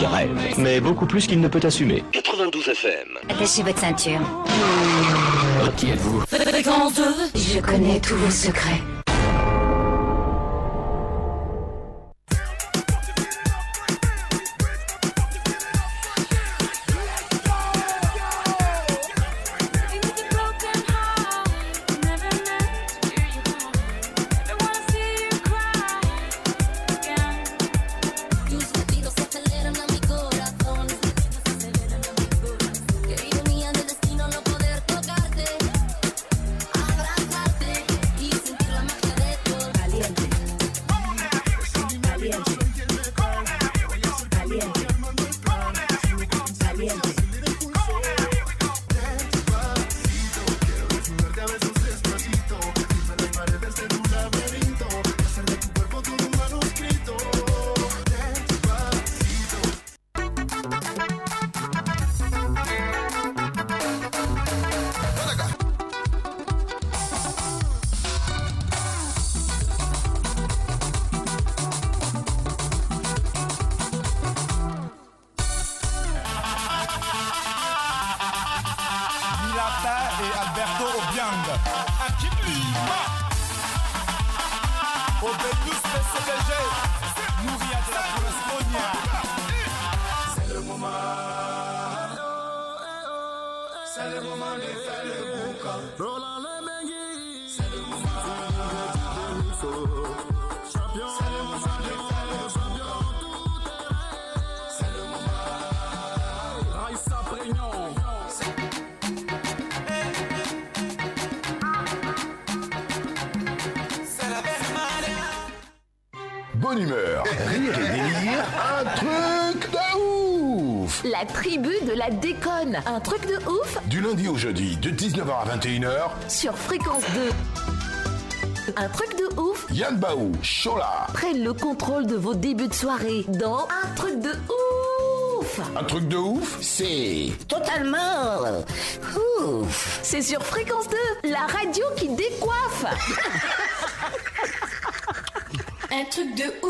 qu'il rêve, mais beaucoup plus qu'il ne peut assumer. 92 FM. Attachez votre ceinture. Qui êtes-vous? Je connais tous vos secrets. Un truc de ouf Du lundi au jeudi, de 19h à 21h, sur Fréquence 2. Un truc de ouf Yann Baou, Chola. prennent le contrôle de vos débuts de soirée dans Un truc de ouf Un truc de ouf, c'est totalement ouf. C'est sur Fréquence 2, la radio qui décoiffe Un truc de ouf, ouf.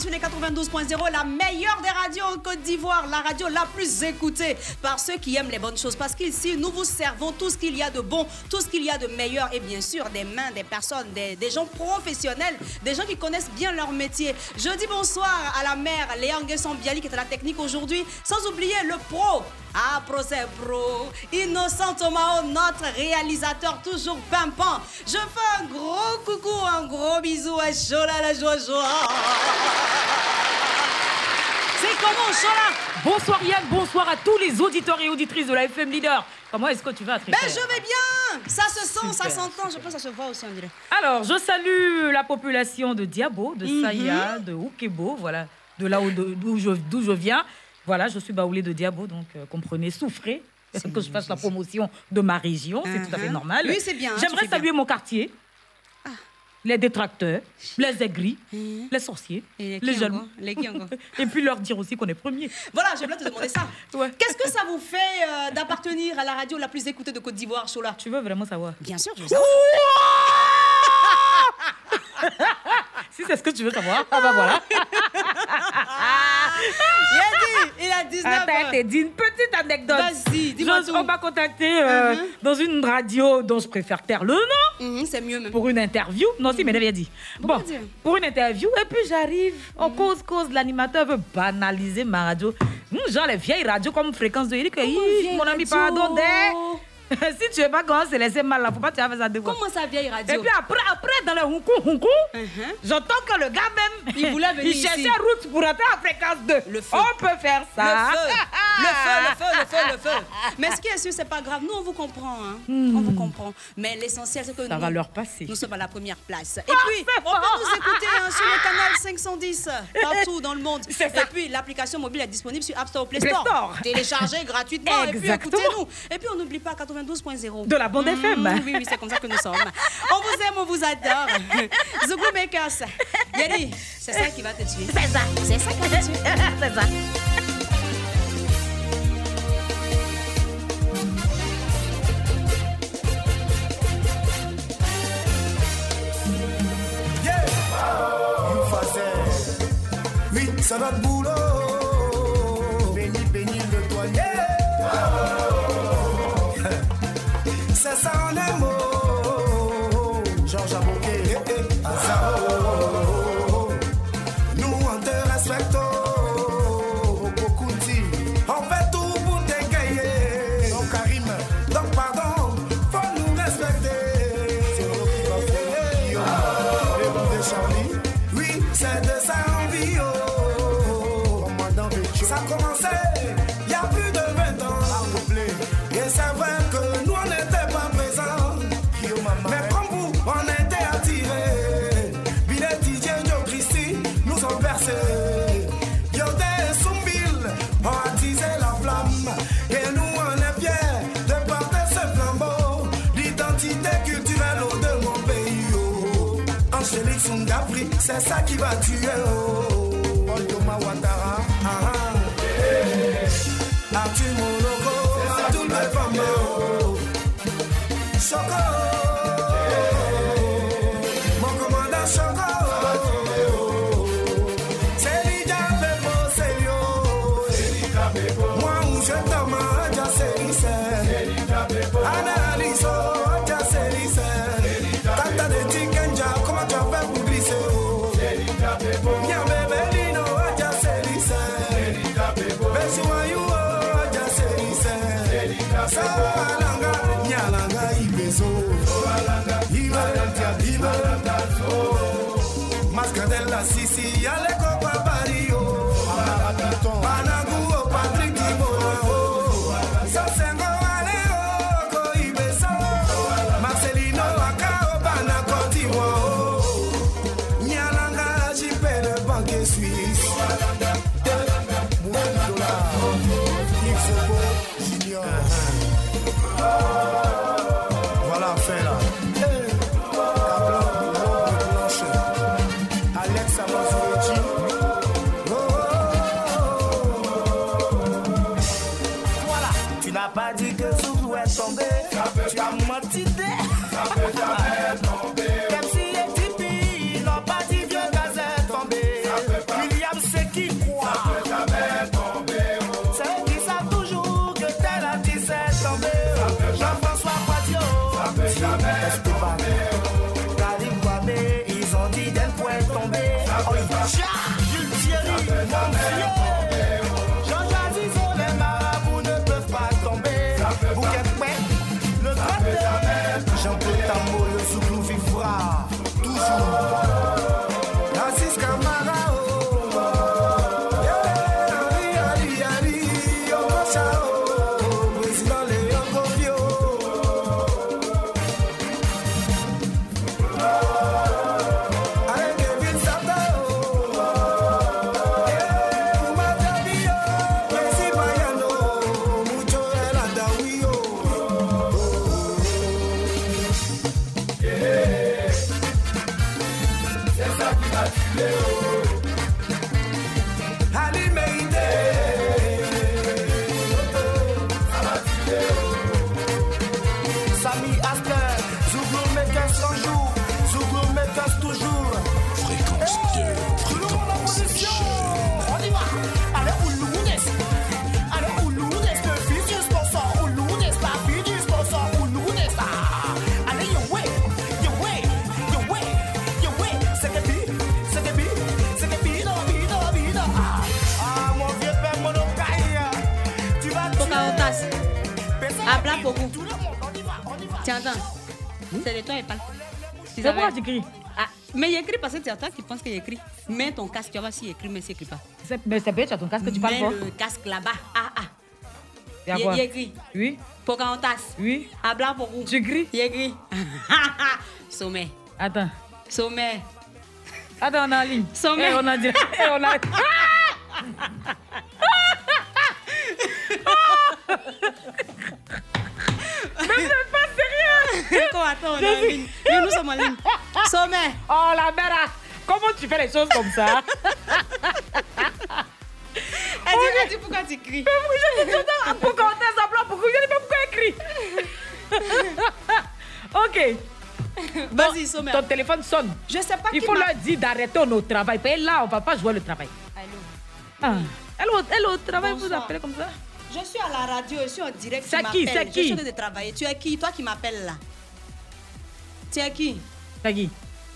Sur les 92.0, la meilleure des radios en Côte d'Ivoire, la radio la plus écoutée par ceux qui aiment les bonnes choses. Parce qu'ici, nous vous servons tout ce qu'il y a de bon, tout ce qu'il y a de meilleur et bien sûr des mains, des personnes, des, gens professionnels, des gens qui connaissent bien leur métier. Je dis bonsoir à la mère Léa Nguesson Biali qui est à la technique aujourd'hui, sans oublier le pro. Ah, pro, c'est pro. Innocent Tomao, notre réalisateur toujours pimpant. Je fais un gros coucou, un gros bisou à Chola la joie joie. C'est comment Chola? Bonsoir Yann, bonsoir à tous les auditeurs et auditrices de la FM Leader. Comment est-ce que tu vas, Ben je vais bien Ça se sent, ça s'entend, je pense que ça se voit aussi on dirait. Alors, je salue la population de Diabo, de Mhm. Saya, de Ukebo, voilà, de là je, d'où je viens. Voilà, je suis baoulé de Diabo, donc euh, comprenez, souffrez que je fasse la promotion de ma région, c'est tout à fait Mhm. normal. Oui, c'est bien, tu J'aimerais bien. saluer mon quartier. Les détracteurs, les aigris, Mhm. les sorciers, Et les jaloux. Les Et puis leur dire aussi qu'on est premier. Voilà, j'aimerais te demander ça. Ouais. Qu'est-ce que ça vous fait euh, d'appartenir à la radio la plus écoutée de Côte d'Ivoire, Chola Tu veux vraiment savoir? Bien sûr, je veux savoir. Si c'est ce que tu veux savoir, ah bah voilà. Il a dit, il a 19 Attends, dis une petite anecdote. Vas-y, dis-moi tout. On m'a contacté euh, Mhm. dans une radio dont je préfère taire le nom Mhm, c'est mieux même. pour une interview. Non, si, mais il avait dit. Bon, pour une interview, et puis j'arrive. On cause, cause, l'animateur veut banaliser ma radio. Genre les vieilles radios comme Fréquence de Eric. vieille Mon ami, pardon, dès- si tu veux pas comment se laisser mal là, faut pas tu fasses ça fois. Comment ça, vieille radio Et puis après, après dans le hunkou hunkou, Mhm. j'entends que le gars même, Il voulait venir il cherchait ici. route pour entrer à fréquence 2. Le feu. On peut faire ça. Le feu, le feu, le feu, le feu, le feu. Mais ce qui est sûr, c'est pas grave. Nous, on vous comprend. hein. On vous comprend. Mais l'essentiel, c'est que Ça nous, va leur passer. nous sommes à la première place. Et puis, on peut nous écouter hein, sur le canal 510 partout dans le monde. Ça. Et puis, l'application mobile est disponible sur App Store ou Play Play Store. Store. Téléchargez gratuitement et puis écoutez-nous. Et puis, on n'oublie pas 92.0. De la bande mmh, FM. Oui, oui, c'est comme ça que nous sommes. On vous aime, on vous adore. Zougou Makers. Yeri, c'est ça qui va te tuer. C'est ça. C'est ça qui va te tuer. c'est ça. Yeah. Oh, you fazer. Oui, c'est boulot. C'est ça c'est ça qui va tuer. Oh. Dit que Zouzou est tombé. Tu as menti. Comme si et de toi, il parle. Tu C'est savais moi qui crie. Ah, mais il écrit parce que c'est toi qui penses qu'il écrit. Mets ton casque, tu vas voir s'il écrit, mais s'il écrit pas. C'est- Mais c'est tu as ton casque, tu parles Mets fort. le casque là-bas. Ah, ah. Il écrit. Oui, Pocahontas. oui. Habla beaucoup. Tu cries Il écrit. Sommet. Attends. Sommet. Attends, on est en ligne. Sommet. Eh, on a dit. eh, on a... Mais nous sommes en ligne. Sommet. Oh la mère ah. Comment tu fais les choses comme ça? Elle dit, elle dit pourquoi tu cries? Je dis tout le temps Pourquoi on t'a appelé Pourquoi je sais pas pourquoi écrit Vas-y, Sommet. Ton téléphone sonne. Je sais pas Il faut leur dire d'arrêter notre travail. Et là, on ne va pas jouer le travail. Allô? Ah, Elle, au- elle au travail, vous appelez comme ça? Je suis à la radio, je suis en direct. C'est qui, c'est qui Je suis en train de travailler. Tu es qui? Toi qui m'appelles là. Tu es qui C'est qui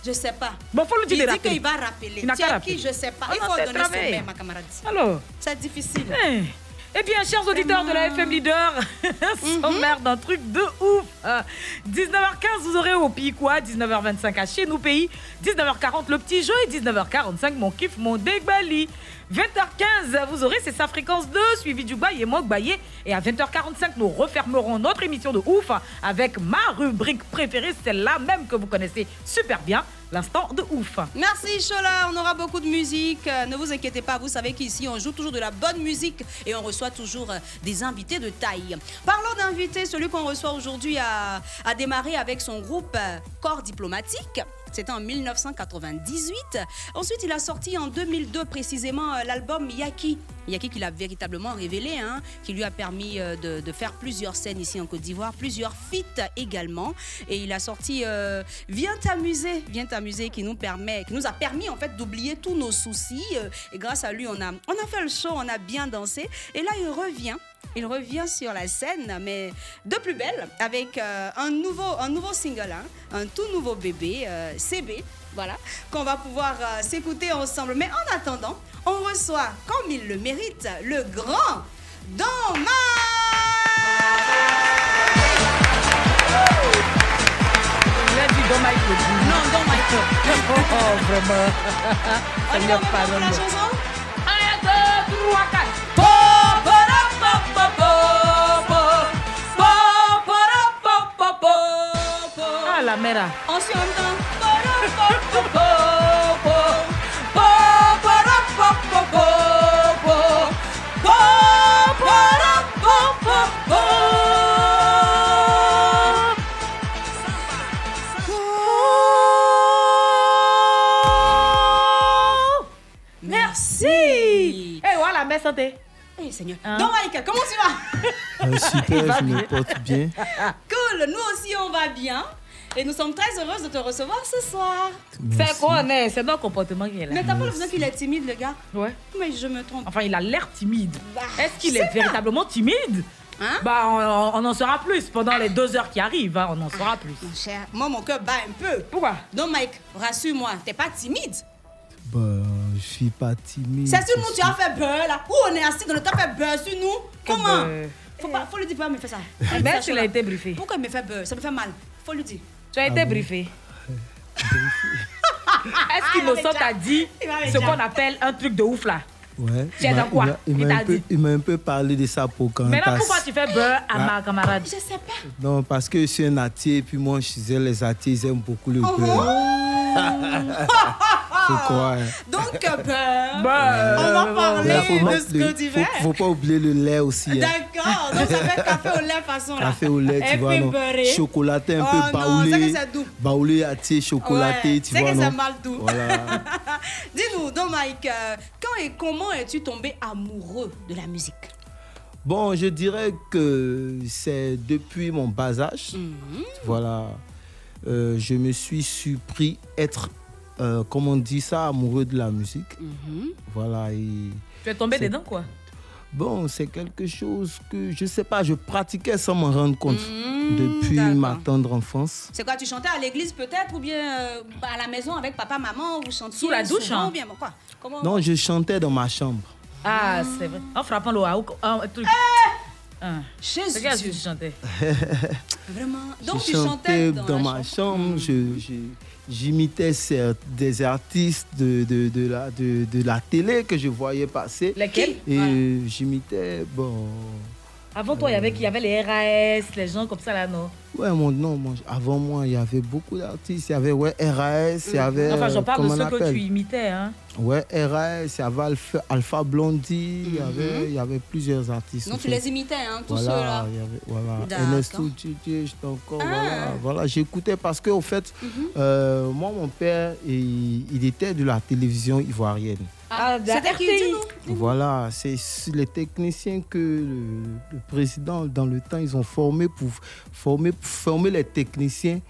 Je sais pas. Bon, faut lui dire Il de dit qu'il va rappeler. Rappeler. qui Je sais pas. Il faut donner son ma camarade. Alors C'est difficile. Eh, Eh bien, chers auditeurs de la FM Leader, Mhm. sommaire d'un truc de ouf. Euh, 19h15, vous aurez au pays quoi? 19h25 à chez nous pays. 19h40 le petit jeu et 19h45 mon kiff, mon dégbali. 20h15, vous aurez c'est sa fréquence 2, suivi du bail et moi baillé. Et à 20h45, nous refermerons notre émission de ouf avec ma rubrique préférée, celle-là même que vous connaissez super bien, l'instant de ouf. Merci Chola, on aura beaucoup de musique. Euh, Ne vous inquiétez pas, vous savez qu'ici on joue toujours de la bonne musique et on reçoit toujours euh, des invités de taille. Parlons d'invités, celui qu'on reçoit aujourd'hui a, a démarré avec son groupe euh, Corps Diplomatique. C'était en 1998. Ensuite, il a sorti en 2002 précisément euh, l'album Yaki. Yaki qui l'a véritablement révélé, hein, qui lui a permis euh, de, de faire plusieurs scènes ici en Côte d'Ivoire, plusieurs feats également. Et il a sorti euh, Viens t'amuser, Viens t'amuser, qui nous permet, qui nous a permis en fait d'oublier tous nos soucis. euh, et grâce à lui, on a, on a fait le show, on a bien dansé. Et là, il revient. Il revient sur la scène, mais de plus belle, avec euh, un, nouveau, un nouveau single, hein, un tout nouveau bébé, euh, CB, voilà, qu'on va pouvoir euh, s'écouter ensemble. Mais en attendant, on reçoit, comme il le mérite, le grand a dit Don Michael. Non, Don Michael. Oh, vraiment. On Ça y lui va, on va la chanson? 1, 2, 3, 4. La. Merci. Eh, voilà, mère santé. Eh, Seigneur. Hein? Donc, Michael, comment tu vas? Ah, super, je me porte bien. Cool, nous aussi on va bien. Et nous sommes très heureuses de te recevoir ce soir. C'est quoi, on est C'est notre comportement qui est là. Mais t'as pas l'impression qu'il est timide, le gars? Ouais. Mais je me trompe. Enfin, il a l'air timide. Bah, Est-ce qu'il est, pas. véritablement timide? Hein? Bah, on, on en saura plus pendant les deux heures qui arrivent. hein, on en saura plus. Mon cher, moi mon cœur bat un peu. Pourquoi? Donc Mike, rassure-moi, t'es pas timide? Bah, je suis pas timide. C'est sur nous tu as fait beurre là. Où on est assis dans le temps fait beurre sur nous? Comment? beurre Faut pas, faut lui dire pourquoi il me fait ça? Mais tu l'as été briefé. Pourquoi il me fait beurre? Ça me fait mal. Faut lui dire. Tu as été briefé. Est-ce qu'Innocent t'a dit ce qu'on appelle un truc de ouf là? Ouais. Tu es il m'a- dans quoi? il m'a- Il Il m'a t'a un peu- un parlé de ça pour quand Maintenant, parce- pourquoi tu fais beurre à Ah. ma camarade? Je sais pas. Non, parce que je suis un attier, puis moi, je disais, les attiers, ils aiment beaucoup le Oh, beurre. Faut croire. Donc euh, beurre. Bah, on va euh, parler Là, faut, de ce que tu faut, fais. faut pas oublier le lait aussi. hein. D'accord. Donc ça fait café au lait façon là. Café au lait, Et tu vois, puis non. Chocolaté un Oh peu non, c'est baoulé. que c'est doux. Baoulé, attier, chocolaté, Ouais, tu c'est vois, que non. c'est mal doux. Voilà. Dis-nous, donc Mike, euh, quand et comment es-tu tombé amoureux de la musique? Bon, je dirais que c'est depuis mon bas âge. Mhm. Voilà. Euh, je me suis surpris être, euh, comment on dit ça, amoureux de la musique. Mhm. Voilà. Et Tu es tombé dedans quoi bon, c'est quelque chose que, je sais pas, je pratiquais sans m'en rendre compte Mhm, depuis ma tendre enfance. C'est quoi, tu chantais à l'église peut-être ou bien euh, à la maison avec papa, maman, vous chantiez Sous la douche, souvent, hein. ou bien quoi Comment Non, je chantais dans ma chambre. Ah, c'est vrai. En frappant le haut. Ah. Jésus, C'est qu'est-ce que Dieu. tu chantais vraiment. Donc je tu chantais dans, ma chambre. chambre. je- je- J'imitais des artistes de, de, de la, de, de la télé que je voyais passer. Lesquels? Et j'imitais, bon... Avant toi, il y avait Il y avait les RAS, les gens comme ça là, non? Ouais, mon, non, moi, avant moi, il y avait beaucoup d'artistes. Il y avait ouais, RAS, il y avait... Enfin, j'en parle de ceux que tu imitais, hein. Ouais, RAS, il y avait Alpha, Alpha Blondie, il, y avait, il y avait plusieurs artistes. Donc tu fait. les imitais, hein, tous Voilà, ceux-là. il y avait, voilà. Ernesto Tchétché, j'étais encore, Ah. Mhm. voilà, voilà, j'écoutais parce qu'au fait, euh, moi, mon père, il, il était de la télévision ivoirienne. Ah, RTI. dis-nous Voilà, c'est les techniciens que le, le président, dans le temps, ils ont formé pour former, pour former les techniciens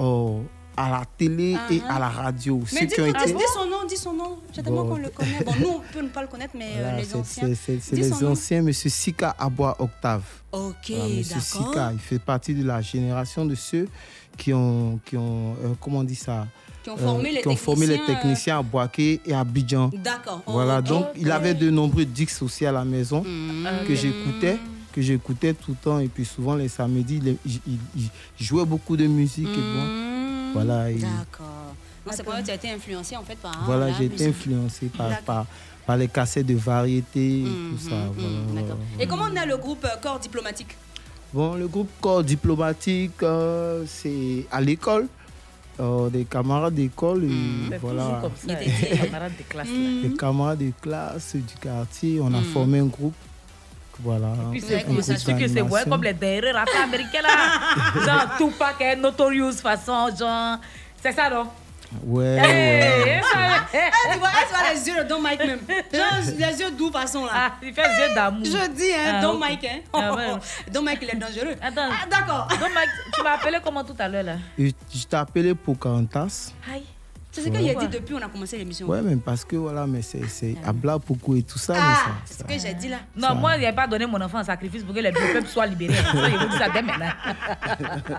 euh, à la télé et Ah, à la radio. Mais Ceux dis, qui ont dis, été. dis son nom, dis son nom. J'ai tellement Bon. qu'on le connaît. Bon, nous, on peut ne pas le connaître, mais euh, Voilà, les c'est- anciens. c'est- les nom. anciens, Monsieur Sika Abois Octave. Ok, Voilà, Monsieur d'accord. Sika, il fait partie de la génération de ceux qui ont, qui ont euh, comment on dit ça? Qui ont formé les qui ont formé les techniciens, euh, techniciens à Boaké et à Abidjan. D'accord. Voilà, donc il avait de nombreux disques aussi à la maison Mm. que j'écoutais, que j'écoutais tout le temps. Et puis souvent les samedis, il, il- il- il jouait beaucoup de musique. Et bon, Mm. voilà, D'accord. C'est pour ça que tu as été influencé en fait par. voilà la j'ai été influencé par, par, par les cassettes de variété et Mhm, tout ça. voilà, d'accord. voilà. Et comment naît le groupe euh, Corps Diplomatique? Bon, le groupe corps diplomatique, euh, c'est à l'école, euh, des camarades d'école et Mais voilà. comme ça, les camarades de classe. Des camarades de classe du quartier, on a Mm. formé un groupe. Voilà. Puis un c'est que c'est ouais, comme les derrière rappeurs américains là. genre Tupac et Notorious façon, genre. C'est ça non? Ouais, Eh, ouais. eh, Ah, tu vois, elle les yeux de Don Mike même. Genre, les yeux doux façon là. Ah, il fait yeux d'amour. Je dis, hein, Ah, Don. Mike, hein. Ah, ouais. Don Mike, il est dangereux. Attends. Ah, d'accord. Donc, Mike, tu m'as appelé comment tout à l'heure là? Je t'ai appelé pour Cantas. Aïe. C'est ce qu'il a Ouais. dit depuis on a commencé l'émission. Ouais, mais parce que voilà, mais c'est c'est Abla Poko et tout ça. mais Ah, ça- c'est ça- ce que j'ai dit là. Non, moi, il n'ai pas donné mon enfant en sacrifice pour que les deux peuples soient libérés. Ça, il veut dire ça dès maintenant.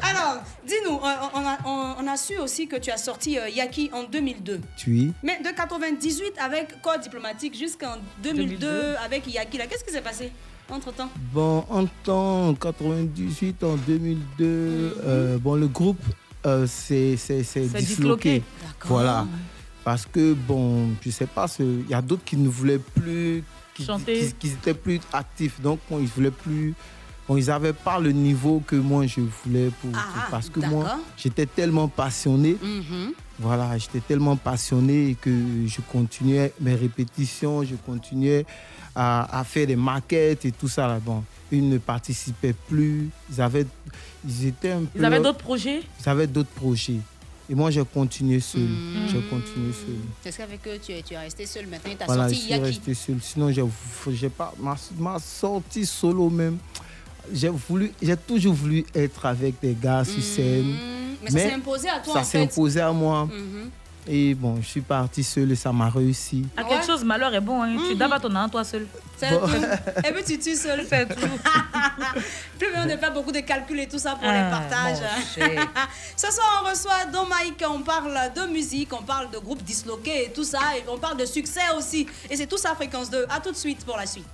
Alors, dis-nous, on, on a, on- a su aussi que tu as sorti euh, Yaki en 2002. Tu Mais de 98 avec Corps Diplomatique jusqu'en 2002, 2002. avec Yaki, là, qu'est-ce qui s'est passé entre-temps? Bon, en temps 98, en 2002, euh, bon, le groupe euh, c'est c'est- c'est C'est disloqué. disloqué. Voilà. Parce que, bon, je sais pas, il y a d'autres qui ne voulaient plus, qui, Chanter. qui, qui étaient plus actifs. Donc, bon, ils voulaient plus. Bon, ils n'avaient pas le niveau que moi je voulais pour, Ah, parce que moi j'étais tellement passionné Mhm. voilà j'étais tellement passionné que je continuais mes répétitions je continuais à, à faire des maquettes et tout ça là bon ils ne participaient plus ils avaient ils étaient un peu Ils avaient d'autres projets? Ils avaient d'autres projets et moi j'ai continué seul Mm. j'ai continué seul C'est ce qu'avec eux, tu es, tu es resté seul maintenant, tu as voilà, je sorti suis Yaki. resté seul. Sinon, j'ai, pas ma, ma sortie solo même. J'ai voulu, j'ai toujours voulu être avec des gars sur scène. Mhm. Mais, ça s'est imposé à toi ça en s'est imposé à moi. Mhm. Et bon, je suis parti seul et ça m'a réussi. À Ouais. quelque chose, malheur est bon. Hein. Tu Mhm. dabas ton an, toi seul. C'est Bon. Et puis tu tues seul. C'est tout. Plus besoin de faire beaucoup de calculs et tout ça pour Ah, les partages. mon cher. Ce soir, on reçoit Don Mike, on parle de musique, on parle de groupes disloqués et tout ça, et on parle de succès aussi. Et c'est tout ça, Fréquence 2. À tout de suite pour la suite.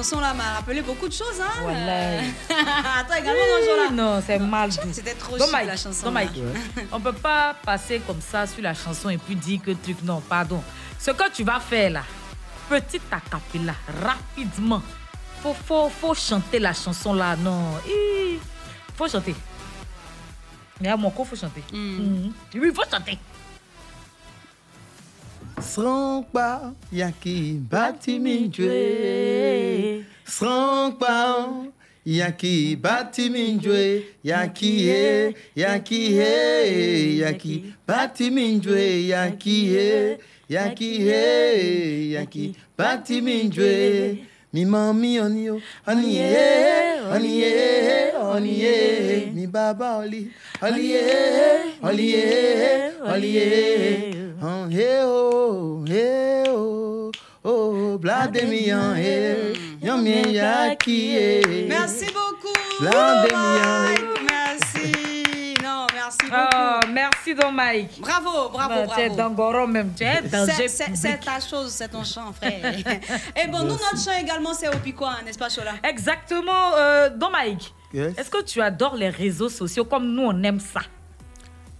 Ah, la chanson là m'a rappelé beaucoup de choses, hein. Voilà. Attends, également, non, Jola. Non, c'est mal. C'était trop chic, la chanson. on peut pas passer comme ça sur la chanson et puis dire que truc. Non, pardon. Ce que tu vas faire là, petit acapella, rapidement. Faut, faut, faut chanter la chanson là. Non, Hi. faut chanter. Mais à mon corps, faut chanter. Mhm. Oui, faut chanter. Sran pa yaki bati mi jwe. Sran yaki bati mi jwe. Yaki he, yaki he, yaki bati mi jwe. Yaki he, yaki he, yaki bati mi. Mi mami oni o, oni e, oni e, oni e. Mi baba oli, oli e, oli e, oli e. Oh, oh, oh, oh. Merci beaucoup. Merci. Non, merci beaucoup. Oh, merci, donc, Mike. Bravo, bravo, Bah, bravo. Tu es dans Goro même. Tu es dans C'est- C'est c'est ta chose, c'est ton chant, frère. Et bon, nous, notre chant également, c'est au Picoin, n'est-ce pas, Chola? Exactement, euh, donc Mike. Yes. Est-ce que tu adores les réseaux sociaux comme nous on aime ça?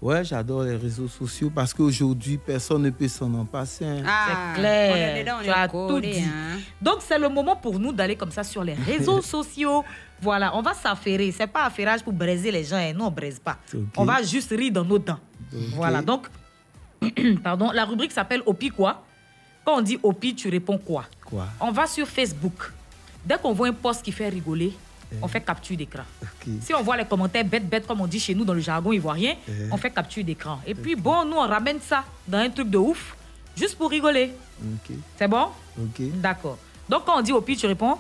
Ouais, j'adore les réseaux sociaux parce qu'aujourd'hui, personne ne peut s'en en passer. hein. Ah, C'est clair. on est dedans, on tu est as collé, tout dit. hein. Donc c'est le moment pour nous d'aller comme ça sur les réseaux sociaux. Voilà, on va s'affairer. C'est pas affairage pour braiser les gens. hein. Non, on braise pas. On va juste rire dans nos dents. Voilà, donc, pardon, la rubrique s'appelle Opi quoi? Quand on dit Opi, tu réponds quoi? Quoi? On va sur Facebook. Dès qu'on voit un post qui fait rigoler, on fait capture d'écran. Si on voit les commentaires bêtes, bêtes, comme on dit chez nous dans le jargon ivoirien, Eh. on fait capture d'écran. Et puis, bon, nous, on ramène ça dans un truc de ouf, juste pour rigoler. C'est bon? D'accord. Donc, quand on dit pire, tu réponds?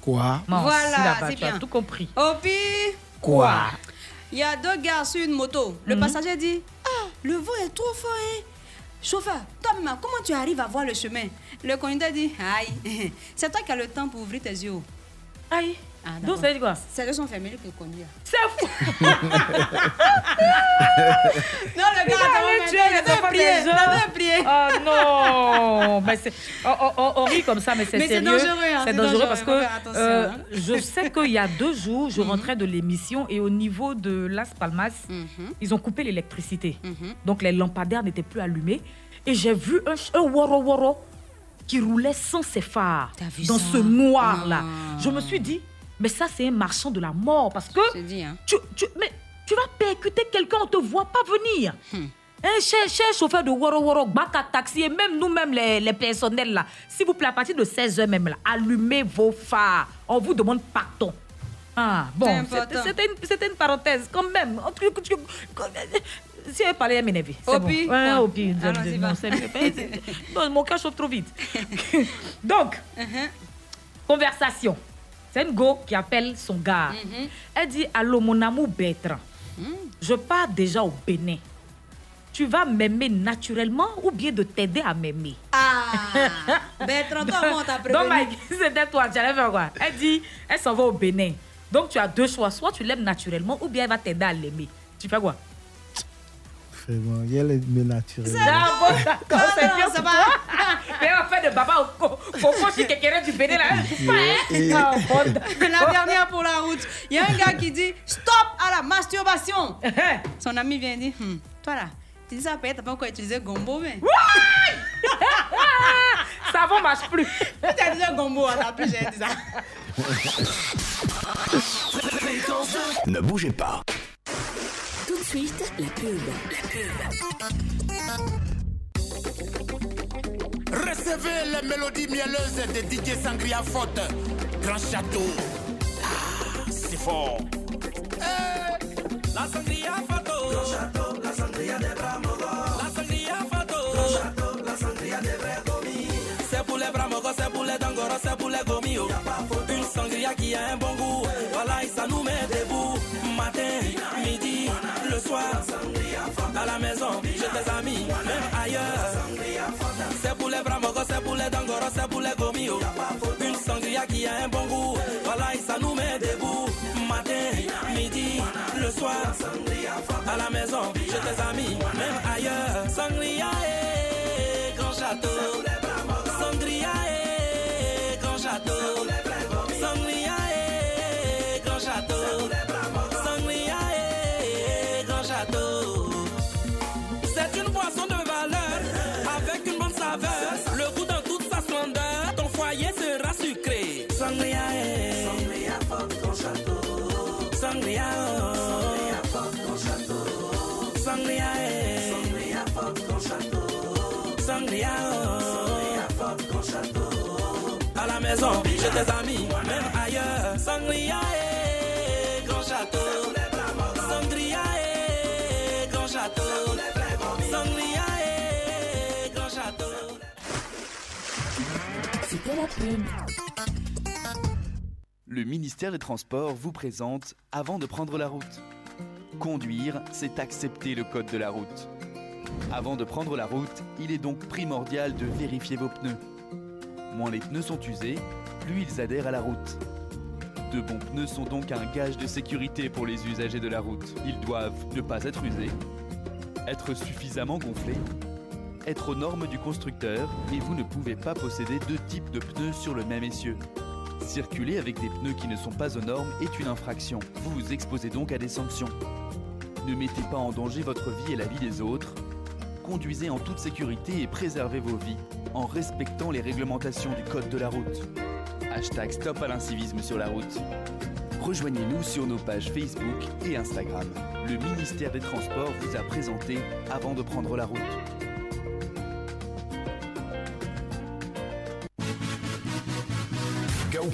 Quoi? Non, Voilà, c'est tu as bien. tout compris. Opi, Quoi? Il y a deux gars sur une moto. Le Mhm. passager dit Ah, le vent est trop fort, hein. Chauffeur, toi-même, comment tu arrives à voir le chemin? Le conducteur dit Aïe, c'est toi qui as le temps pour ouvrir tes yeux. Aïe. Ah, Donc, ça veut dire quoi? C'est de son famille qui conduit. C'est fou Non, le gars, mais tuer il avait prié, il avait prié. Oh non Mais c'est- on, rit comme ça, mais c'est c'est dangereux, hein, c'est dangereux, dangereux, parce que euh, hein. je sais qu'il y a deux jours, je rentrais de l'émission et au niveau de Las Palmas, Mhm. ils ont coupé l'électricité. Donc les lampadaires n'étaient plus allumés. Et j'ai vu un, un woro woro qui roulait sans ses phares dans ça? ce noir-là. Non. Je me suis dit, mais ça c'est un marchand de la mort parce que dis, hein. tu, tu- mais tu vas percuter quelqu'un, on te voit pas venir. Hmm. Un cher, cher chauffeur de Woro Woro, Baka Taxi et même nous-mêmes les, les personnels là, s'il vous plaît, à partir de 16h même là, allumez vos phares. On vous demande pardon. Ah, bon, c'était une, une parenthèse quand même. Tu- tu- Si elle parlait, elle m'énerve. C'est Au bon. Ouais, quoi. au pire. Non, mon cœur chauffe trop vite. Donc, Uh-huh. conversation. C'est une go qui appelle son gars. Mhm. Elle dit Allô, mon amour Bertrand, Mm. je pars déjà au Bénin. Tu vas m'aimer naturellement ou bien de t'aider à m'aimer? Ah Bertrand, toi, on t'a prévenu? Donc, Mike, c'était toi, tu allais faire quoi? Elle dit Elle s'en va au Bénin. Donc, tu as deux choix. Soit tu l'aimes naturellement ou bien elle va t'aider à l'aimer. Tu fais quoi? Vraiment, il y a les mais naturels. Ah, bon, d'accord, Non, c'est bien ça va. Mais on fait de baba au co- Coco chez quelqu'un du Bénin là. Et- La dernière pour la route. Il y a un gars qui dit Stop à la masturbation. Son ami vient dire Hum, Toi là, tu dis ça peut-être pas encore utiliser gombo, mais. Ça va, marche plus. Tu as dit gombo, t'as plus j'ai dit ça. Ne bougez pas. De la pub. Recevez les mélodies mielleuses de DJ Sangria Faute. Grand château. Ah, c'est fort. La sangria photo. Grand château, la sangria des bramogos. La sangria photo. Grand château, la sangria des vrais. C'est pour les bramogos, c'est pour les dangoros, c'est pour les gomis. oh. Une sangria qui a un bon goût. Voilà, C'est pour les bramogos, c'est pour les dangoros, c'est pour les gomillos. Une sangria qui a un bon goût, voilà et ça nous met debout. Matin, midi, le soir, à la maison, chez tes amis, chez tes amis, même ailleurs. Sangria et grand château. Sangria et grand château. Sangria et grand château. C'était la pub. Le ministère des Transports vous présente Avant de prendre la route. Conduire, c'est accepter le code de la route. Avant de prendre la route, il est donc primordial de vérifier vos pneus. Moins les pneus sont usés, plus ils adhèrent à la route. De bons pneus sont donc un gage de sécurité pour les usagers de la route. Ils doivent ne pas être usés, être suffisamment gonflés, être aux normes du constructeur et vous ne pouvez pas posséder deux types de pneus sur le même essieu. Circuler avec des pneus qui ne sont pas aux normes est une infraction. Vous vous exposez donc à des sanctions. Ne mettez pas en danger votre vie et la vie des autres. Conduisez en toute sécurité et préservez vos vies en respectant les réglementations du code de la route. Hashtag Stop à l'incivisme sur la route. Rejoignez-nous sur nos pages Facebook et Instagram. Le ministère des Transports vous a présenté avant de prendre la route.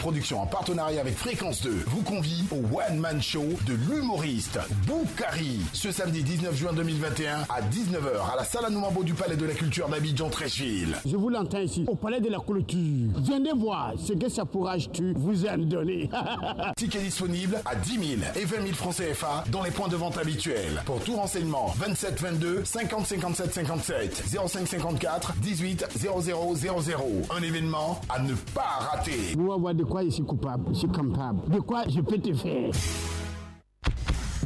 Productions en partenariat avec Fréquence 2 vous convie au One Man Show de l'humoriste Boukari ce samedi 19 juin 2021 à 19h à la salle Anoumambo du Palais de la Culture d'Abidjan Tréchville. Je vous l'entends ici, au palais de la clôture. Venez voir ce que ça pourra tu vous en donner. Ticket disponible à 10 000 et 20 000 francs CFA dans les points de vente habituels. Pour tout renseignement, 27 22 50 57 57 05 54 18 00 00. Un événement à ne pas rater. Vous voir de quoi je suis coupable, je suis capable. De quoi je peux te faire.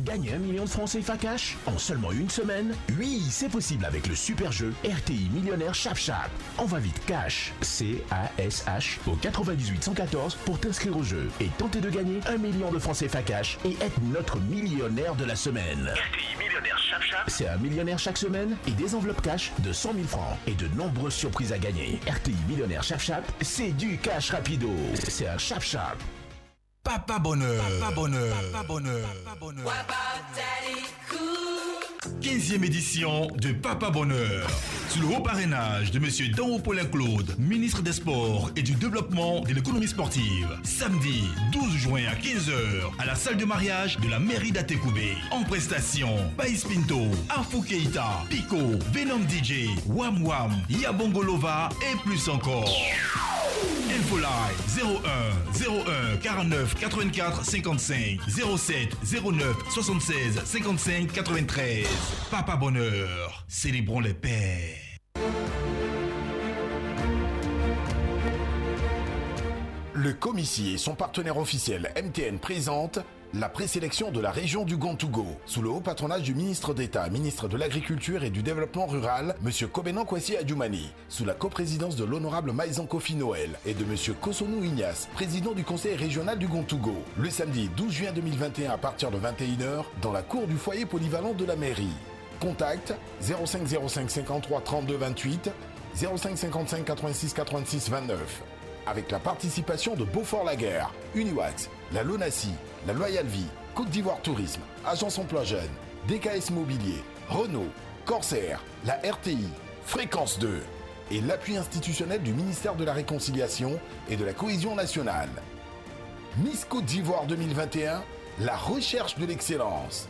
Gagner un million de francs CFA cash en seulement une semaine Oui, c'est possible avec le super jeu RTI Millionnaire Chap Chap. On va vite cash, C-A-S-H, au 98 114 pour t'inscrire au jeu et tenter de gagner un million de francs CFA cash et être notre millionnaire de la semaine. RTI Millionnaire Chap Chap. C'est un millionnaire chaque semaine et des enveloppes cash de 100 000 francs et de nombreuses surprises à gagner. RTI Millionnaire Chap Chap, c'est du cash rapido. C'est un Chap Chap. Papa bonheur. Papa bonheur. Papa bonheur. 15e édition de Papa Bonheur. Sous le haut parrainage de Monsieur Dao Paulin Claude, ministre des Sports et du Développement de l'économie sportive. Samedi 12 juin à 15h à la salle de mariage de la mairie d'Atekoubé. En prestation, Baïs Pinto, Afou Keita, Pico, Venom DJ, Wam Wam, Yabongolova et plus encore. Infoline 01 01 49 84 55 07 09 76 55 93. Papa Bonheur, célébrons les pères. Le Comici et son partenaire officiel MTN présentent la présélection de la région du Gontougo, sous le haut patronage du ministre d'État, ministre de l'Agriculture et du Développement Rural, M. Kobenan Kwesi Adjoumani, sous la coprésidence de l'honorable Maïzan Kofi Noël et de M. Kosonou Ignace, président du conseil régional du Gontougo, le samedi 12 juin 2021 à partir de 21h, dans la cour du foyer polyvalent de la mairie. Contact 05 05 53 32 28 05 55 86 86 29 avec la participation de Beaufort-Laguerre, Uniwax, la Lonassi, la Loyal Vie, Côte d'Ivoire Tourisme, Agence Emploi Jeune, DKS Mobilier, Renault, Corsair, la RTI, Fréquence 2 et l'appui institutionnel du ministère de la Réconciliation et de la Cohésion nationale. Miss Côte d'Ivoire 2021, la recherche de l'excellence.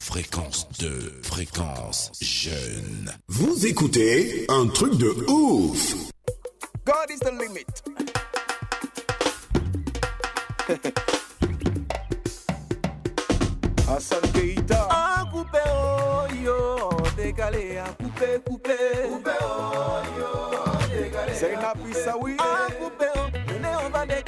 Fréquence 2, fréquence jeune. Vous écoutez un truc de ouf. God is the limit. Hassan Keita. Ah, coupé, oh, yo, décalé, ah, coupé, coupé. Coupé, oh, yo, décalé. Zainab Issaoui. Ah, coupé, oh, venez,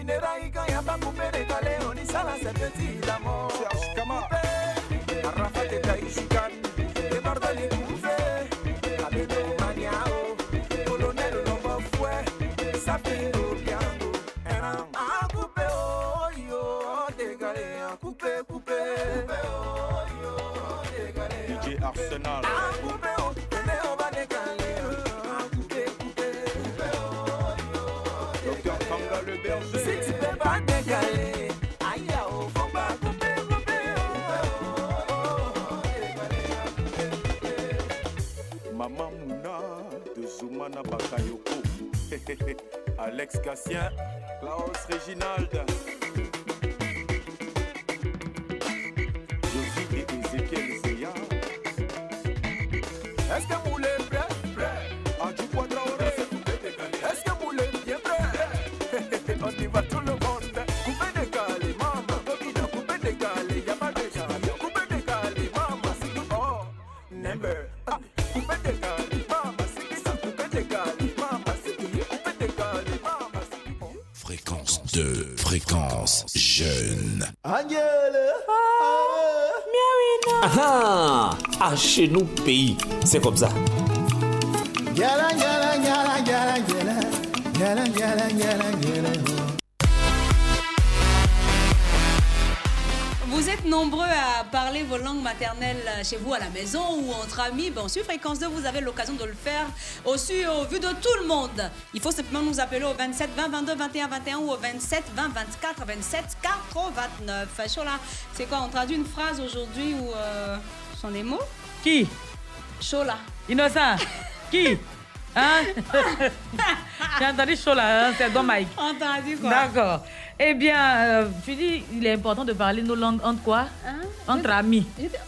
funérailles quand y'a pas coupé décalé On dit ça là c'est petit d'amour Serge Kama Arafat et Taïchikan Les barbali coupés La bébé maniao Colonel Lombo Fouet Sapin Obiango Ah coupé oh yo Décalé coupé coupé Coupé oh yo Décalé DJ Arsenal. Ah, Maman Mouna de Zoumana Bakayoko. Alex Cassien, Klaus Reginald. Ahan, ache nou peyi, se kom sa. Gyalan, gyalan, gyalan, gyalan, gyalan, gyalan, gyalan, gyalan, gyalan, nombreux à parler vos langues maternelles chez vous à la maison ou entre amis. Bon, sur Fréquence 2, vous avez l'occasion de le faire aussi au vu de tout le monde. Il faut simplement nous appeler au 27 20 22 21 21 ou au 27 20 24 27 89. Chola, c'est quoi On traduit une phrase aujourd'hui ou euh, ce sont des mots? Qui? Chola. Innocent Qui? Hein? J'ai entendu là, hein, c'est Don Mike. Entendu quoi D'accord. Eh bien, euh, tu dis, il est important de parler nos langues entre quoi Entre amis.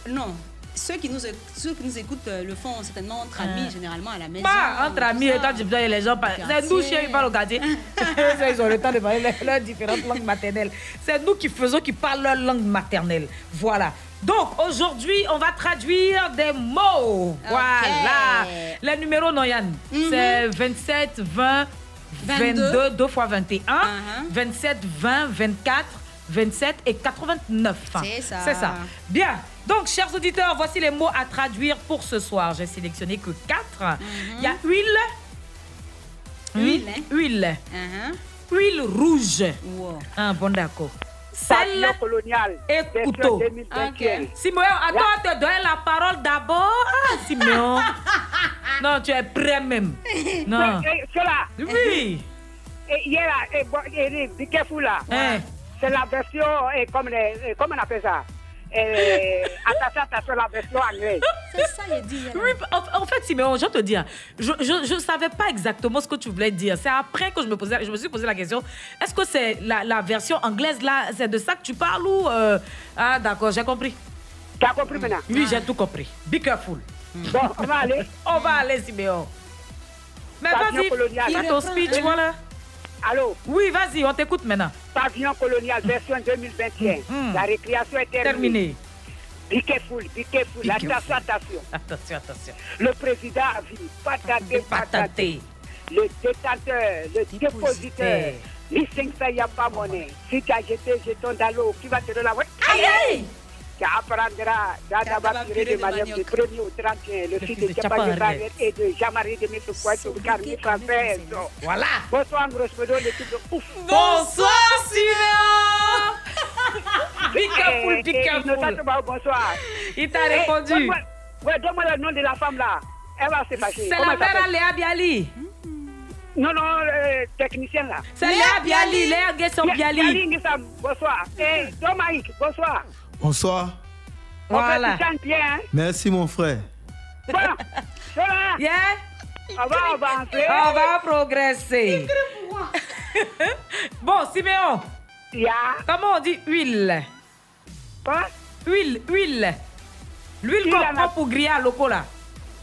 Non. Ceux qui, nous, ceux qui nous écoutent euh, le font certainement entre amis, généralement à la maison. Pas entre amis, et quand tu dis les gens parlent. C'est nous, chiens, ils parlent au quartier. Ils ont le temps de parler leurs- différentes langues maternelles. C'est nous qui faisons, qui parlent leur langue maternelle. Voilà. Donc, aujourd'hui, on va traduire des mots. Voilà. Les numéros, Noyan, c'est 27, 20, 22, 22. 2 fois 21, 27, 20, 24, 27 et 89. C'est ça. C'est ça. Bien. Donc, chers auditeurs, voici les mots à traduire pour ce soir. J'ai sélectionné que quatre. Il y a huile. Huile, hein? Huile. Uh-huh. Huile rouge. Ah, bon, d'accord. Version couteau. 2021. Simeon, attends, on te donne la parole d'abord. Ah, Simeon. non, tu es prêt même. Non. Cela. Oui. Et hier, be careful là. Hein. C'est la version, comme, les, comment on appelle ça eh, Attention, attention, la version anglaise. C'est ça, il dit. Oui, en, fait, Simeon, je vais te dire, je ne savais pas exactement ce que tu voulais dire. C'est après que je me, posais, je me suis posé la question, est-ce que c'est la, la version anglaise là, c'est de ça que tu parles ou... euh, Ah, d'accord, j'ai compris. Tu as compris maintenant? Oui, j'ai tout compris. Be careful. Bon, on va aller. On va aller, Simeon. Mais vas-y, fais ton speech, voilà. Allô? Oui, vas-y, on t'écoute maintenant. Pavillon colonial, version 2021. Mm. La récréation est terminée. Terminé. Be careful, be careful. Be attention, attention. Attention, attention. Le président a vu, pataté, pataté. Le détenteur, le dépositeur. Listen, ça, il n'y a pas monnaie. Si tu as jeté jeton dans l'eau, qui va te donner la Aïe, aïe Tu apprendras d'abord tirer de manière du 1er au 31, le fils de et de Jean-Marie de français. Voilà. Bonsoir, grosso modo, l'équipe de ouf. Bonsoir, careful, Eh, eh, bonsoir. Il t'a Eh, répondu. donne-moi- Ouais, donne-moi le nom de la femme là. Elle va se fâcher. C'est la mère Léa Biali. Non, non, euh, technicienne là. C'est Léa Biali, Léa Guesson Léa- Biali. Bonsoir. Et Domaïk, bonsoir. Bonsoir. Voilà. Hein? Merci, mon frère. Bon, voilà. Yeah. On va avancer. On va progresser. bon, Siméon. Comment on dit huile? Quoi? Huile, huile. L'huile Huile qu'on en prend a- pour griller à là.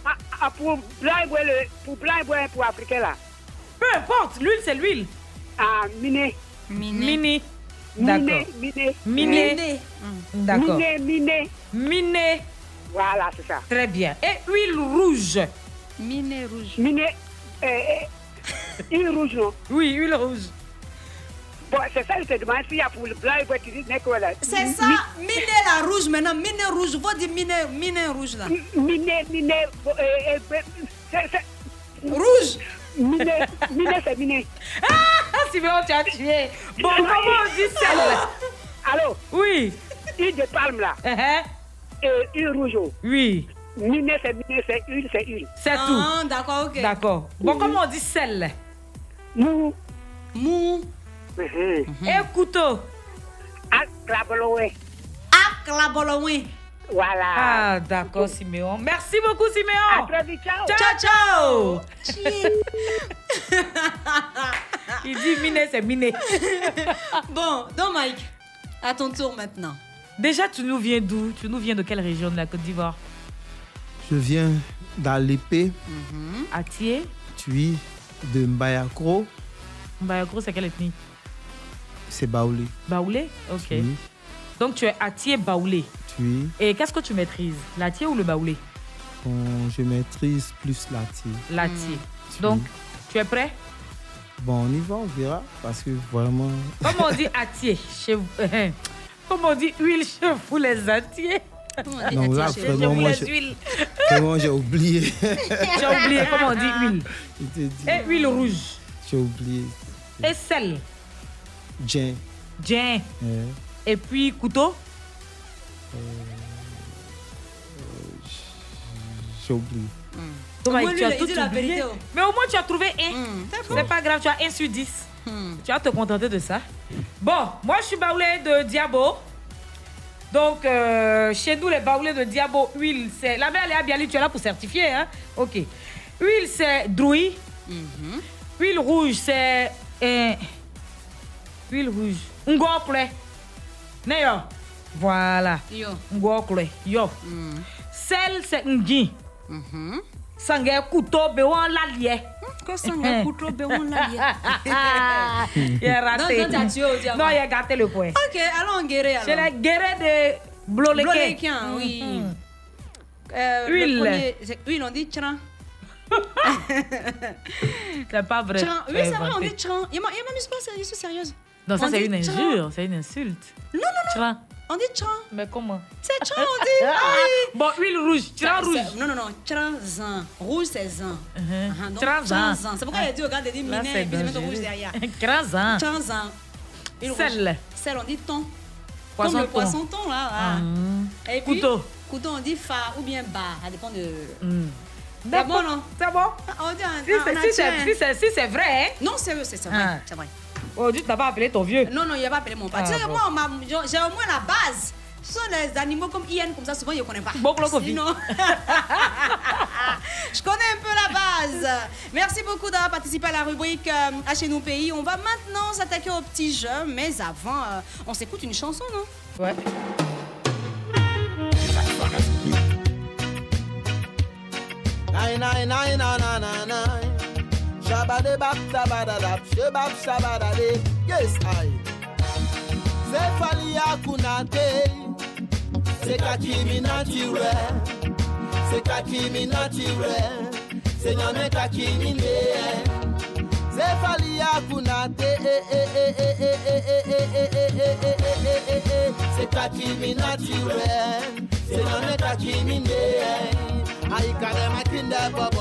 Ah, ah, pour blanc et pour blanc et pour africain là. Peu importe. L'huile, c'est l'huile. Ah, miné. Mini. D'accord. Miné, miné. Miné. D'accord. Miné, miné. Miné. Voilà, c'est ça. Très bien. Et huile rouge. Miné rouge. Miné. Euh, euh, huile rouge, non? Oui, huile rouge. Bon, c'est ça, je te demande s'il y a pour le blanc, il faut utiliser là? C'est ça, miné la rouge maintenant, miné rouge. Faut dire miné, miné rouge là. Miné, miné. euh, euh, euh, c'est- c'est- Rouge. Miné, miné, c'est miné. Ah, Siméon, tu as tué. Bon, comment on dit sel Allô? Oui. Huile de palme là. Et huile rouge. Oui. Miné, c'est miné, c'est huile, c'est huile. C'est Ah, tout. d'accord, ok. D'accord. Bon, comment on dit sel Mou. Mou. Et couteau Aklabolowe. Aklabolowe. Voilà. Ah, d'accord, Siméon. Merci beaucoup, Siméon. À très vite, ciao. Ciao, ciao. Il dit miné, c'est miné. bon, donc Mike, à ton tour maintenant. Déjà, tu nous viens d'où? Tu nous viens de quelle région de la Côte d'Ivoire? Je viens d'Alépé, Atié Tui, de Mbayakro, Mbayakro, c'est quelle ethnie? C'est Baoulé. Baoulé? Ok. Donc, tu es Atié Baoulé. Tui, Et qu'est-ce que tu maîtrises L'Atié ou le Baoulé? Bon, je maîtrise plus l'Ati. L'Atié. Donc, tu es prêt? Bon, on y va, on verra, parce que vraiment... Comment on dit Atié chez vous Comment on dit huile chez vous, les Atiés Non, là, vraiment, moi, les je- huiles. Vraiment, j'ai oublié. J'ai oublié comment on dit huile. Je te dis, Et huile rouge. j'ai oublié. Et sel. Gin. euh, Et puis couteau. j'ai oublié. Thomas, Au moins, tu lui, as tout oublié. vérité, oh. Mais au moins, tu as trouvé un. C'est pas grave, tu as 1 sur 10. Tu vas te contenter de ça. Bon, moi, je suis baoulé de Diabo. Donc, euh, chez nous, les baoulés de Diabo, huile, c'est. La mère Léa Bialy, tu es là pour certifier, hein? OK. Huile, c'est drouille. Huile rouge, c'est. euh, huile rouge. Ne. Voilà. Yo. Ngo kule. Yo. Mm. Sel se ngi. Mhm. Mm Sange couteau be won la lié. Ko sange eh. couteau be won la lié. Ya raté. Non, non, non, ya gâté le point. OK, allons guérir alors. C'est la guérir de Bloleke. Bloleke, hein, oui. Mm, mm. Euh, huile. Premier, huile, on dit tran. c'est pas vrai. Oui, eh, c'est vrai, on dit tran. Il m'a mis pas sérieuse? Non, ça, c'est une injure. C'est une insulte. Non, non, non. On dit tchan. Mais comment? C'est tchan, on dit. Ah, oui. Bon, huile rouge. Tchan Ça, rouge. Non, non, non. Tchan, zan. Rouge, c'est zan. Ah, zan. zan. C'est pourquoi il a dit, regarde, il dit Là, minet, c'est et puis il met le dangereux. rouge derrière. Tchan, zan. Tchan, zan. Sel. Sel, on dit thon. Poisson Comme le poisson thon, là. là. Ah. Et puis, Couteau. Couteau, on dit fa ou bien ba. Ça dépend de. Hmm. C'est bon, non? C'est bon? On dit un- Si c'est- si vrai, hein? Non, c'est vrai. Ah. C'est vrai. Aujourd'hui, tu n'as pas appelé ton vieux. Non, non, il n'a pas appelé mon père. Ah, tu sais que bon. moi, j'ai au moins la base. Ce sont les animaux comme Ian, comme ça, souvent, ils ne connaissent pas. Bon. Sinon, je connais un peu la base. Merci beaucoup d'avoir participé à la rubrique euh, À chez nous pays. On va maintenant s'attaquer aux petits jeux, mais avant, euh, on s'écoute une chanson, non? Ouais. shabade bap yes I. Se fali se kakimi natire, se kakimi natire, se nyame kakimi. Se fali se kakimi natire, se nyame kakimi ne. Aikare makinde bo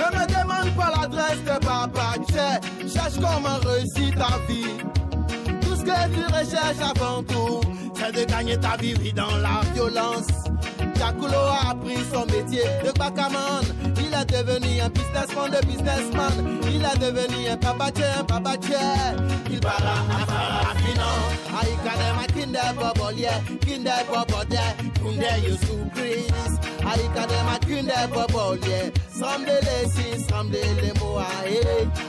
Ne me demande pas l'adresse de papa, j'ai, cherche comment réussir ta vie. Tout ce que tu recherches avant tout, c'est de gagner ta vie dans la violence. Jaculo a appris son métier de bacaman. Il est devenu un businessman de businessman. Il est devenu un papatier, un papatier. Il para à finance. Aikane ah, ma kinder bobolie, kinder bobode, kunde yusu Chris. Aikane ah, ma kinder bobolie, someday they see, someday they moa.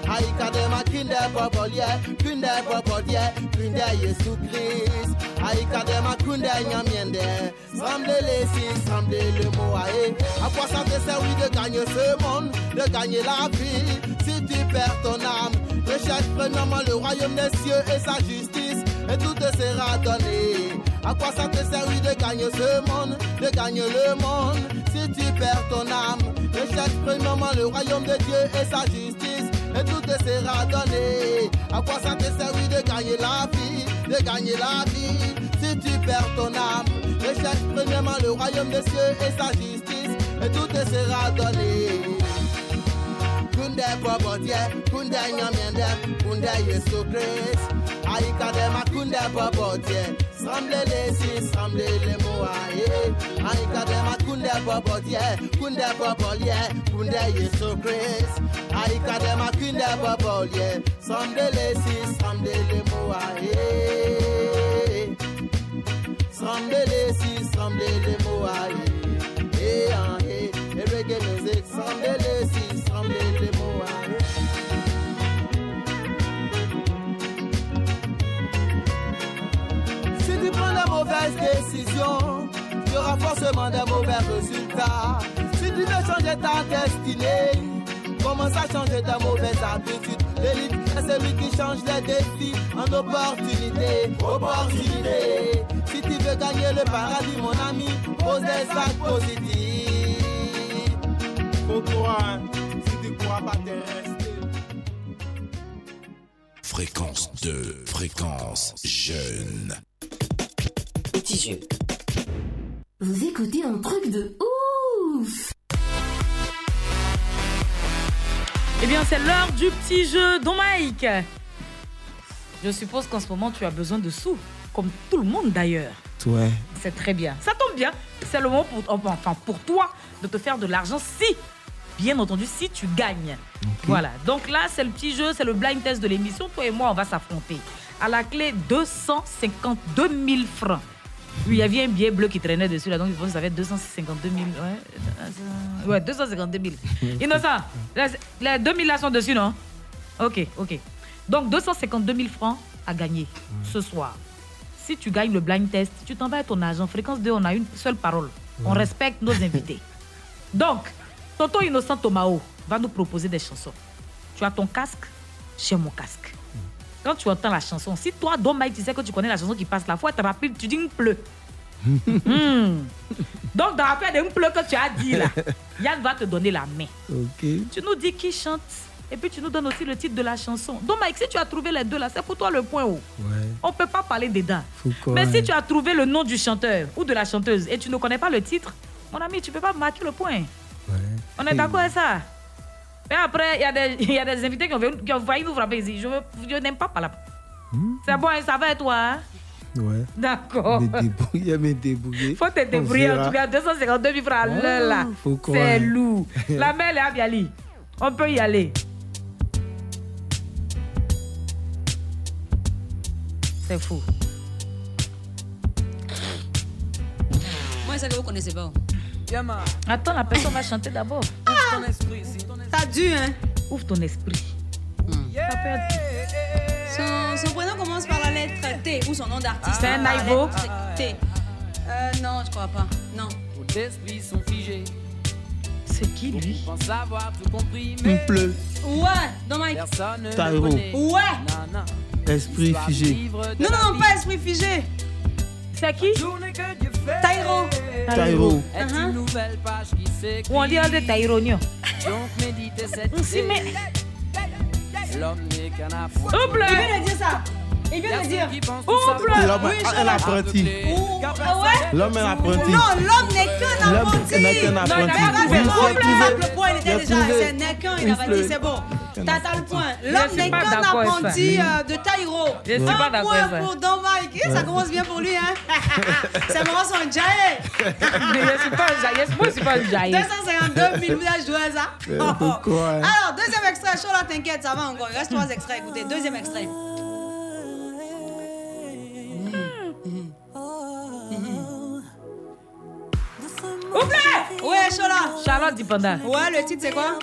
Aikane ma kinder bobolie, kinder bobode, kunde yusu ma kunde nyamiende, someday they si samdele moae. À quoi ça te sert oui de gagner ce monde, de gagner la vie, si tu perds ton âme. Recherche premièrement le royaume des cieux et sa justice, et tout te sera donné. À quoi ça te sert oui, de gagner ce monde, de gagner le monde, si tu perds ton âme. Recherche premièrement le royaume de Dieu et sa justice, et tout te sera donné. À quoi ça te sert oui, de gagner la vie, de gagner la vie, si tu perds ton âme. Recherche premièrement le royaume des cieux et sa justice, et tout te sera donné. Kunde bobodie, kunde nyamiende, kunde Yesu Christ. Aïka de ma kunde bobodie, semble les si, semble les moaye. Aïka de ma kunde bobodie, kunde bobolie, kunde Yesu Christ. Aïka de ma kunde bobolie, semble les si, semble les moaye. Semble les si, semble les moaye. Eh, ah, eh, eh, reggae music. Si tu prends de mauvaises décisions, tu auras forcément de mauvais résultats. Si tu veux changer ta destinée, commence à changer ta mauvaise habitude? L'élite est celui qui change les défis en opportunités. Opportunités. Si tu veux gagner le paradis, mon ami, pose des actes positifs. Faut croire, si tu crois pas, t'es resté. Fréquence 2, fréquence jeune. Petit jeu. Vous écoutez un truc de ouf Eh bien, c'est l'heure du petit jeu, Don Mike. Je suppose qu'en ce moment, tu as besoin de sous, comme tout le monde d'ailleurs. Ouais. C'est très bien. Ça tombe bien. C'est le moment pour, enfin, pour toi de te faire de l'argent si, bien entendu, si tu gagnes. Voilà. Donc là, c'est le petit jeu, c'est le blind test de l'émission. Toi et moi, on va s'affronter. À la clé, 252 000 francs. Oui, il y avait un billet bleu qui traînait dessus là, donc pense que ça fait 252 000. Ouais, ouais 252 000. Innocent, les, les 2 000 là sont dessus, non? Ok, ok. Donc 252 000 francs à gagner ce soir. Si tu gagnes le blind test, tu t'en vas à ton agent. Fréquence 2, on a une seule parole. On respecte nos invités. Donc, Toto Innocent Tomao va nous proposer des chansons. Tu as ton casque, j'ai mon casque. Quand tu entends la chanson, si toi, Don Mike, tu sais que tu connais la chanson qui passe là, faut être rapide, tu dis il pleut. Hmm. Donc, dans l'affaire de il pleut que tu as dit là, Yann va te donner la main. Tu nous dis qui chante et puis tu nous donnes aussi le titre de la chanson. Donc, Mike, si tu as trouvé les deux là, c'est pour toi le point haut. Ouais. On ne peut pas parler dedans. Quoi, Mais si tu as trouvé le nom du chanteur ou de la chanteuse et tu ne connais pas le titre, mon ami, tu ne peux pas marquer le point. On est d'accord avec ça? Et après, il y, a des- il y a des invités qui ont, qui ont failli nous frapper ici. Je, je n'aime pas parler. C'est bon, hein, ça va et toi hein? Ouais. D'accord. Me débrouiller, me débrouiller. Faut te débrouiller. En tout cas, 252 000 francs Ah, l'heure, là. C'est lourd. La mère, elle est à Biali. On peut y aller. C'est fou. Moi, c'est que vous connaissez pas. Attends, la personne va chanter d'abord. Ah, T'as dû, hein? Ouvre ton esprit. Être- Son, son prénom commence par la lettre T ou son nom d'artiste. C'est un lettre T. Euh, non, je crois pas. Non. d'esprit sont figés. C'est qui lui? Pense avoir tout compris, Il pleut. Ouais, dans Mike. personne connaît. Ouais. Non, non. Esprit figé. Non, non, non, pas esprit figé. C'est qui Taïro. Taïro. Est Uh-huh. une nouvelle page qui s'écrit. Ou on dit un de cette On s'y met. L'homme n'est qu'un dire ça. Il vient de dire. Ouble. L'homme Oui, est un apprenti. Ouh, Ah ouais? L'homme est un apprenti. Non, l'homme n'est qu'un L'homme apprenti. n'est qu'un apprenti. Pas. Le point, il était déjà. C'est n'est qu'un, il Il avait pleut. dit, c'est bon. T'as le point. L'homme n'est pas qu'un apprenti euh, de Taïro. Je suis pas Un d'accord point avec ça. pour Don Mike. Ça commence bien pour lui, hein? C'est marrant son jaillet. Mais je suis pas un jaillet. Moi, je suis pas un jaillet. 252 000 villages joués ça. Alors, deuxième extrait. Chaud là, t'inquiète, ça va encore. Il reste trois extraits. Écoutez, deuxième extrait. Ouvrez Ouais, chaud là. Charlotte Dipanda. Ouais, le titre c'est quoi?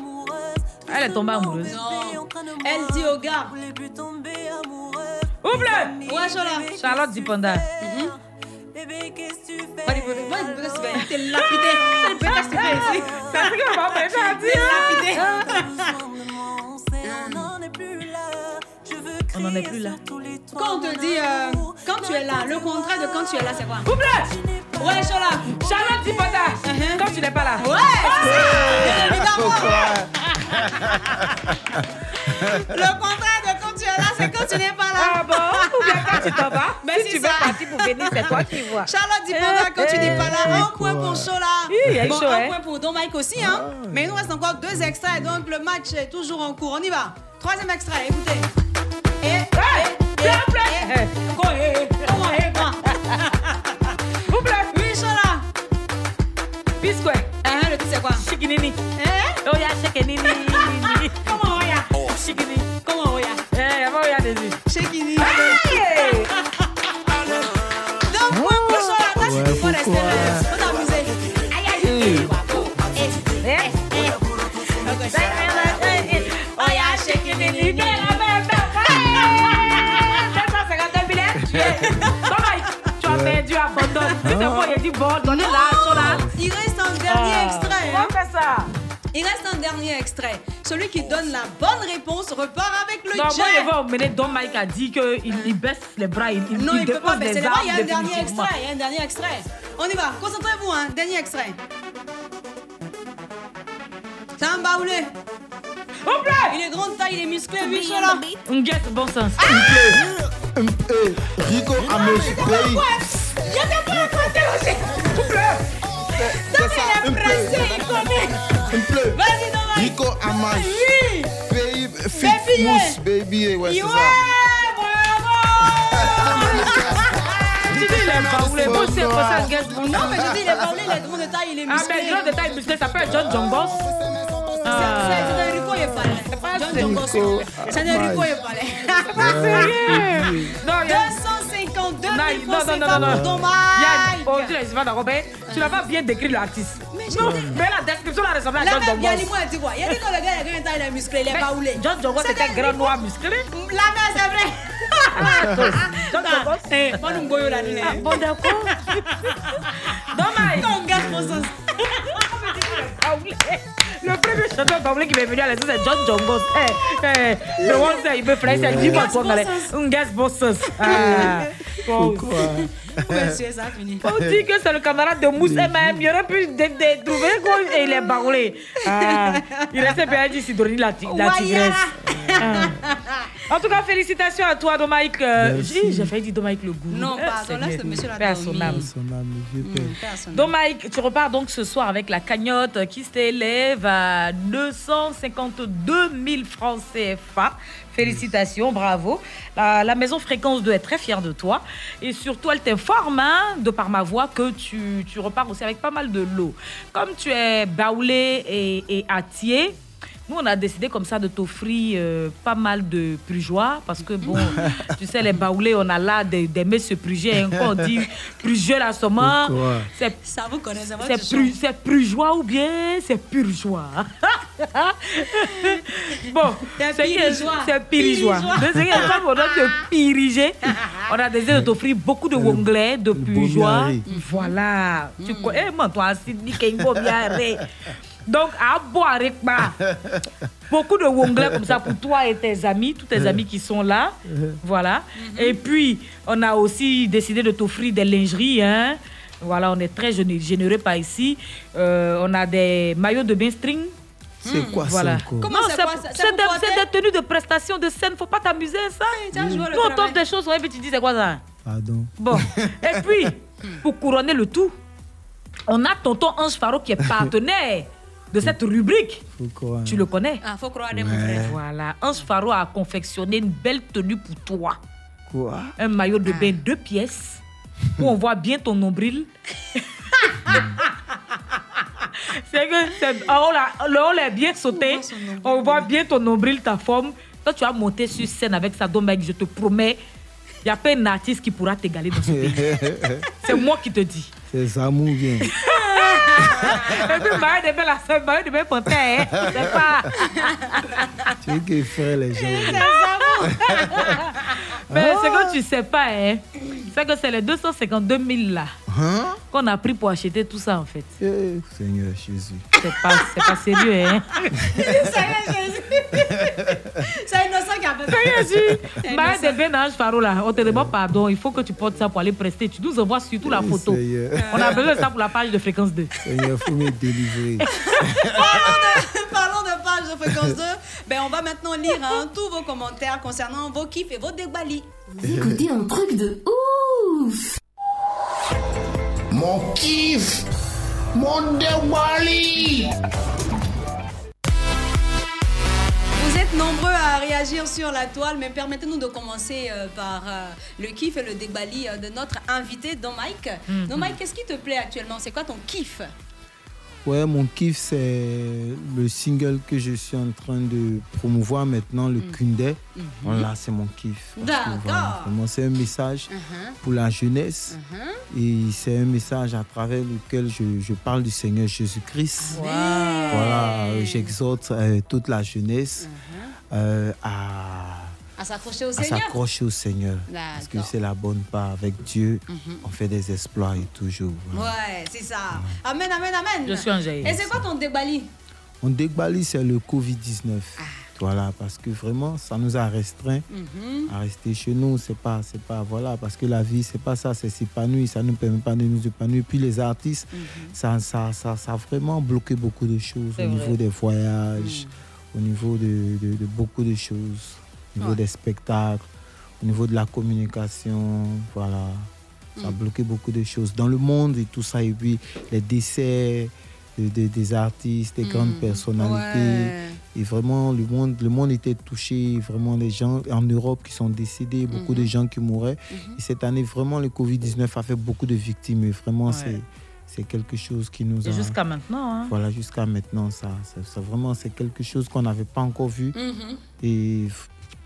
Elle est tombée amoureuse. Non. Elle dit au gars. Ouvre-le Ouais, chaud là. Charlotte dit. T'es lapidé. On n'en est plus là. Quand on te dit euh, quand tu es là, le contraire de quand tu es là, c'est quoi? Ouvre-le Ouais, chaud là. Charlotte Dipanda. Quand tu n'es pas là. Ouais, évidemment. Le contraire de quand tu es là, c'est quand tu n'es pas là. Ah bon? Ou bien quand tu t'en vas Mais Si tu veux ça. partir pour venir, c'est toi qui vois. Charlotte pendant quand tu n'es pas là, un point pour là. Oui, a bon, chaud, un hein. point pour Don Mike aussi, hein. Mais il nous reste encore deux extraits, donc le match est toujours en cours. On y va. Troisième extrait, écoutez. Biscuit. Hein, le titre c'est quoi Chikinini. Oh, ya chikinini. Dernier extrait. Celui qui donne la bonne réponse repart avec le Non, moi, jet. je vais emmener Don Mike a dit qu'il il baisse les bras, il, il, Non, il peut dépose pas baisser les bras. Il y a un dernier extrait. Il y a un dernier extrait. On y va. Concentrez-vous, hein. Dernier extrait. C'est un baoulé. Il est grand de taille, il est musclé, lui, chaud là. On guette, bon sens. Eh, Rico Amesh Pays. Je t'ai pas interrogé. C'est ça, un peu. il connaît. Un peu. Vas-y, Nico Amage. Oui. Baby, fit baby mousse, baby, ouais, c'est ça. Je dis, Non, mais je dis, il est il est gros de taille, il est. Ah, mais gros de taille musclé, ça John John Boss. C'est Rico, il est. John John C'est Rico, il est ton 2000 non, non, non, non, non. dommage. Oh, tu n'as pas d'accord, tu n'as pas bien décrit l'artiste. Mais, non, mais la description la ressemble à John Dongos. Là, moi, tu vois. Il le gars, il a grand il est musclé, pas oulé. John Dongos, c'était un grand noir musclé. Là, non, c'est vrai. John Dongos. Bon, nous, Goyo, là, ah, Bon, d'accord. Dommage. Ton gars, mon Le premier chanteur baoulé qui m'est venu à l'esprit, c'est John Jongos. Eh, eh, le one, il me ferait, c'est. Un gaz bossos. Ah. Bon. Monsieur, ça a fini. On dit que c'est le camarade de Mousse MM. Il aurait pu de- de- trouver quoi et il est baoulé. Ah. Il restait bien dit Sidonie la, la tigresse. Ah. En tout cas, félicitations à toi, Domaïk. Euh, j'ai failli dire Domaïk le goût. Non, Eh, pardon, là, ce monsieur l'a. Donc Mike, tu repars donc ce soir avec la cagnotte qui s'élève à 252 000 francs CFA. Félicitations, bravo. La, maison Fréquence 2 est très fière de toi. Et surtout, elle t'informe, hein, de par ma voix, que tu, tu repars aussi avec pas mal de lots. Comme tu es baoulé et, et nous, on a décidé comme ça de t'offrir euh, pas mal de prugeois parce que, bon, tu sais, les baoulés, on a là des, des messieurs prugés. hein, Quand on dit prugeux là, seulement, Pourquoi c'est Ça vous connaît, ça c'est pru- c'est purgeois ou bien c'est purgeois Bon, C'est pirigeois. c'est pirigeois. On piriger, a décidé de t'offrir beaucoup de wonglais, de purgeois. Voilà. Tu connais, eh, moi, toi, Sydney, Kengo, Biarré. Donc, à boire avec moi. Beaucoup de wonglais comme ça pour toi et tes amis, tous tes amis qui sont là. Voilà. Et puis, on a aussi décidé de t'offrir des lingeries. Hein. Voilà, on est très géné- généreux par ici. Euh, on a des maillots de bain string. C'est quoi Voilà. ça encore Comment Non, c'est quoi, ça- c'est des, portez c'est des tenues de prestation de scène. Faut pas t'amuser, ça. Nous, on travail. t'offre des choses, ouais, puis tu dis, c'est quoi ça? Pardon. Bon. Et puis, pour couronner le tout, on a tonton Ange Faro qui est partenaire de cette rubrique. Faut croire. Tu le connais Ah, faut croire des mon Ouais. frère. Voilà. Ange Faro a confectionné une belle tenue pour toi. Quoi? Un maillot de bain deux pièces où on voit bien ton nombril. c'est que c'est- oh là, le haut est bien sauté. On voit bien ton nombril, ta forme. Toi, tu vas monter sur scène avec ça, donc mec, je te promets, il n'y a pas un artiste qui pourra t'égaler dans ce pays. C'est moi qui te dis. C'est Zamou bien. Et puis, maillot de bain, la scène, maillot de bain panthère, hein. C'est pas. Tu veux que frère les gens. Mais ce que tu sais pas, hein, c'est que c'est les 252 000 là Hein? Qu'on a pris pour acheter tout ça en fait. Eh, Seigneur Jésus. C'est pas, c'est pas sérieux, hein. Seigneur Jésus. C'est innocent qui a fait Seigneur Jésus. C'est Maïa innocent. de Ben Ange Faro là, on te demande pardon, il faut que tu portes ça pour aller prester. Tu nous envoies surtout la photo. Seigneur. On a besoin de ça pour la page de fréquence 2. Seigneur, faut me délivrer. Parlons de page de fréquence 2. Ben, on va maintenant lire hein, tous vos commentaires concernant vos kiffs et vos débali. Vous écoutez un truc de ouf Mon kiff Mon déwali Vous êtes nombreux à réagir sur la toile, mais permettez-nous de commencer euh, par euh, le kiff et le débali euh, de notre invité, Don Mike. Mhm. Don Mike, qu'est-ce qui te plaît actuellement? C'est quoi ton kiff? Ouais, mon kiff, c'est le single que je suis en train de promouvoir maintenant, le Kunde. Mhm. Voilà, c'est mon kiff. D'accord. voilà, vraiment, c'est un message Mhm. pour la jeunesse. Et c'est un message à travers lequel je, je parle du Seigneur Jésus-Christ. Voilà, euh, j'exhorte euh, toute la jeunesse euh, à, À s'accrocher au à Seigneur s'accrocher au Seigneur. Parce que c'est la bonne part. Avec Dieu, Mhm. on fait des exploits et toujours. voilà. Ouais, c'est ça. Amen, amen, amen. Je suis un jaillit. Et c'est quoi ton débali On débali, c'est le Covid-19. Ah. Voilà, parce que vraiment, ça nous a restreint Mhm. à rester chez nous. C'est pas, c'est pas, voilà, parce que la vie, c'est pas ça, c'est s'épanouir. Ça ne nous permet pas de nous épanouir. Puis les artistes, ça, ça, ça, ça a vraiment bloqué beaucoup de choses C'est au vrai. niveau des voyages, au niveau de, de- de beaucoup de choses, au niveau Ouais. des spectacles, au niveau de la communication. Voilà, ça a Mm. bloqué beaucoup de choses dans le monde et tout ça. Et puis les décès de- de- des artistes, des grandes Mm. personnalités. Ouais. Et vraiment, le monde, le monde était touché. Vraiment, les gens en Europe qui sont décédés, beaucoup de gens qui mouraient. Et cette année, vraiment, le Covid-19 a fait beaucoup de victimes. Et vraiment, Ouais. c'est, c'est quelque chose qui nous Et a. jusqu'à maintenant, hein. Voilà, jusqu'à maintenant, ça, ça, ça- vraiment, c'est quelque chose qu'on n'avait pas encore vu. Mhm. Et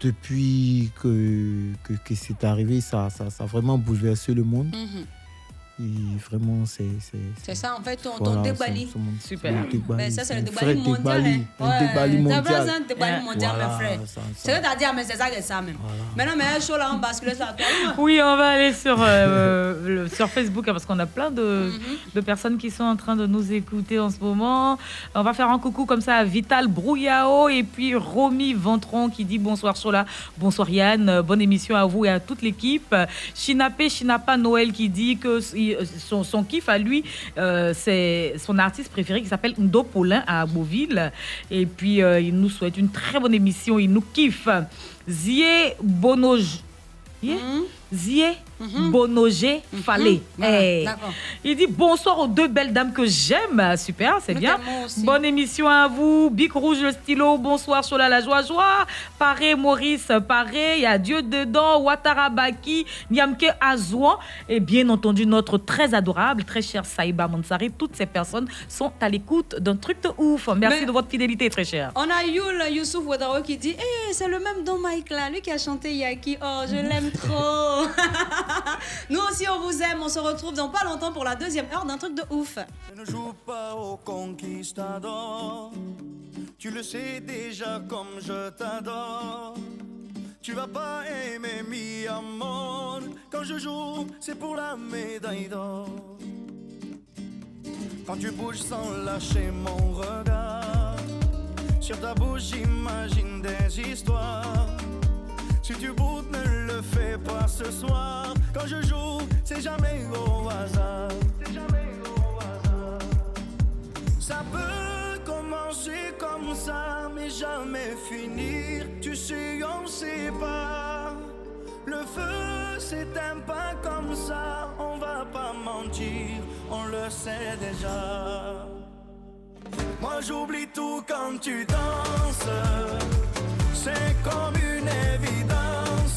depuis que, c'est arrivé, ça a vraiment bouleversé le monde. Mhm. Et vraiment, c'est. Ça, en fait, ton, Voilà, débali. Super. débali, Ben, ça, c'est le débali mondial. débali, hein. un débali T'as mondial. besoin d'un débali Ouais. mondial, Voilà, mon frère. ça, C'est vrai, t'as dit, ah, mais c'est ça que ça, même. Maintenant, mais un show là, on bascule sur la toile. Oui, on va aller sur, euh, le- sur Facebook hein, parce qu'on a plein de, de personnes qui sont en train de nous écouter en ce moment. On va faire un coucou comme ça à Vital Brouillao et puis Romy Ventron qui dit bonsoir Sola, bonsoir Yann, euh, bonne émission à vous et à toute l'équipe. Chinapé Chinapa Noël qui dit que il- son, kiff à lui, euh, c'est son artiste préféré qui s'appelle Ndo Paulin à Beauville. Et puis euh, il nous souhaite une très bonne émission, il nous kiffe. Zie Bonoj. Yeah. Zie Bonogé Fallé. Voilà, Eh. d'accord. Il dit bonsoir aux deux belles dames que j'aime. Super, c'est bien. Bonne émission à vous. Bic Rouge le stylo. Bonsoir Sola la joie joie. Paré Maurice Paré. Il y a Dieu dedans. Ouattara Baki. Niamke Azouan. Et bien entendu notre très adorable, très cher Saïba Mansari. Toutes ces personnes sont à l'écoute d'un truc de ouf. Merci Mais- de votre fidélité très cher. On a Yul Youssouf Ouattara qui dit Eh, c'est le même Don Mike là, lui qui a chanté Yaki. Oh, je l'aime trop. Nous aussi, on vous aime. On se retrouve dans pas longtemps pour la deuxième heure d'un truc de ouf. Je ne joue pas au conquistador. Tu le sais déjà comme je t'adore. Tu vas pas aimer mi amor. Quand je joue, c'est pour la médaille d'or. Quand tu bouges sans lâcher mon regard. Sur ta bouche, j'imagine des histoires. Si tu boutes, ne le fais pas ce soir. Quand je joue, c'est jamais au hasard. C'est jamais au hasard. Ça peut commencer comme ça, mais jamais finir. Tu sais, on sait pas. Le feu s'éteint pas comme ça, on va pas mentir, on le sait déjà. Moi j'oublie tout quand tu danses. C'est comme une évidence.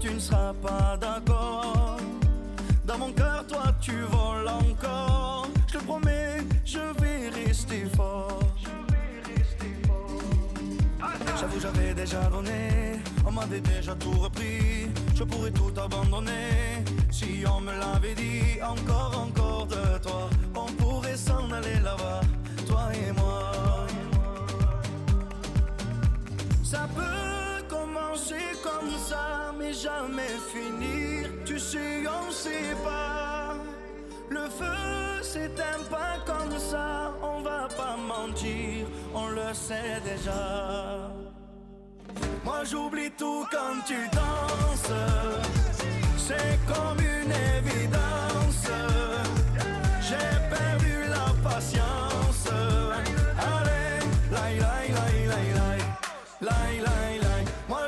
tu ne seras pas d'accord. Dans mon cœur, toi, tu voles encore. Je te promets, je vais rester fort. J'avoue, j'avais déjà donné. On m'avait déjà tout repris. Je pourrais tout abandonner. Si on me l'avait dit, encore, encore de toi. On pourrait s'en aller là-bas, toi et moi. Ça peut commencer comme ça, mais jamais finir. Tu sais, on sait pas. Le feu s'éteint pas comme ça, on va pas mentir, on le sait déjà. Moi j'oublie tout quand tu danses, c'est comme une évidence. J'ai perdu la patience.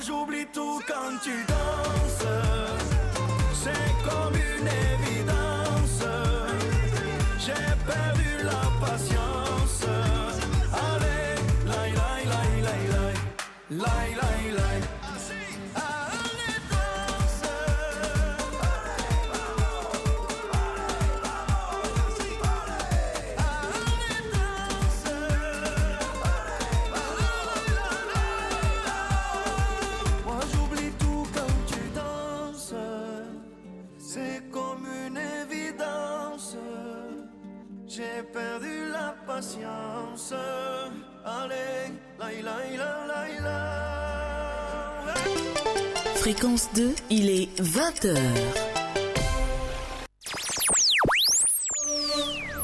J'oublie tout quand tu danses. C'est comme une évidence. J'ai perdu la patience. Patience. Allez, laï, laï, la, laï, la. Fréquence 2, il est 20h.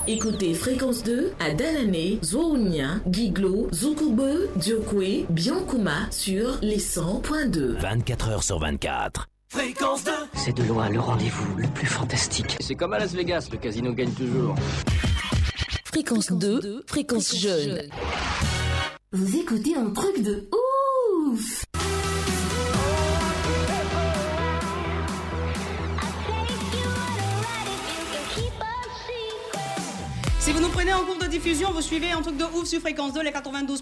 Écoutez Fréquence 2 à Dalané, Zouounia, Giglo, Zoukoube, Diokwe, Biankouma sur les 100.2. 24 heures sur 24. Fréquence 2. C'est de loin le rendez-vous le plus fantastique. C'est comme à Las Vegas, le casino gagne toujours. Fréquence 2, fréquence jeune. Vous écoutez un truc de ouf prenez en cours de diffusion, vous suivez un truc de ouf sur fréquence 2, les 92.0.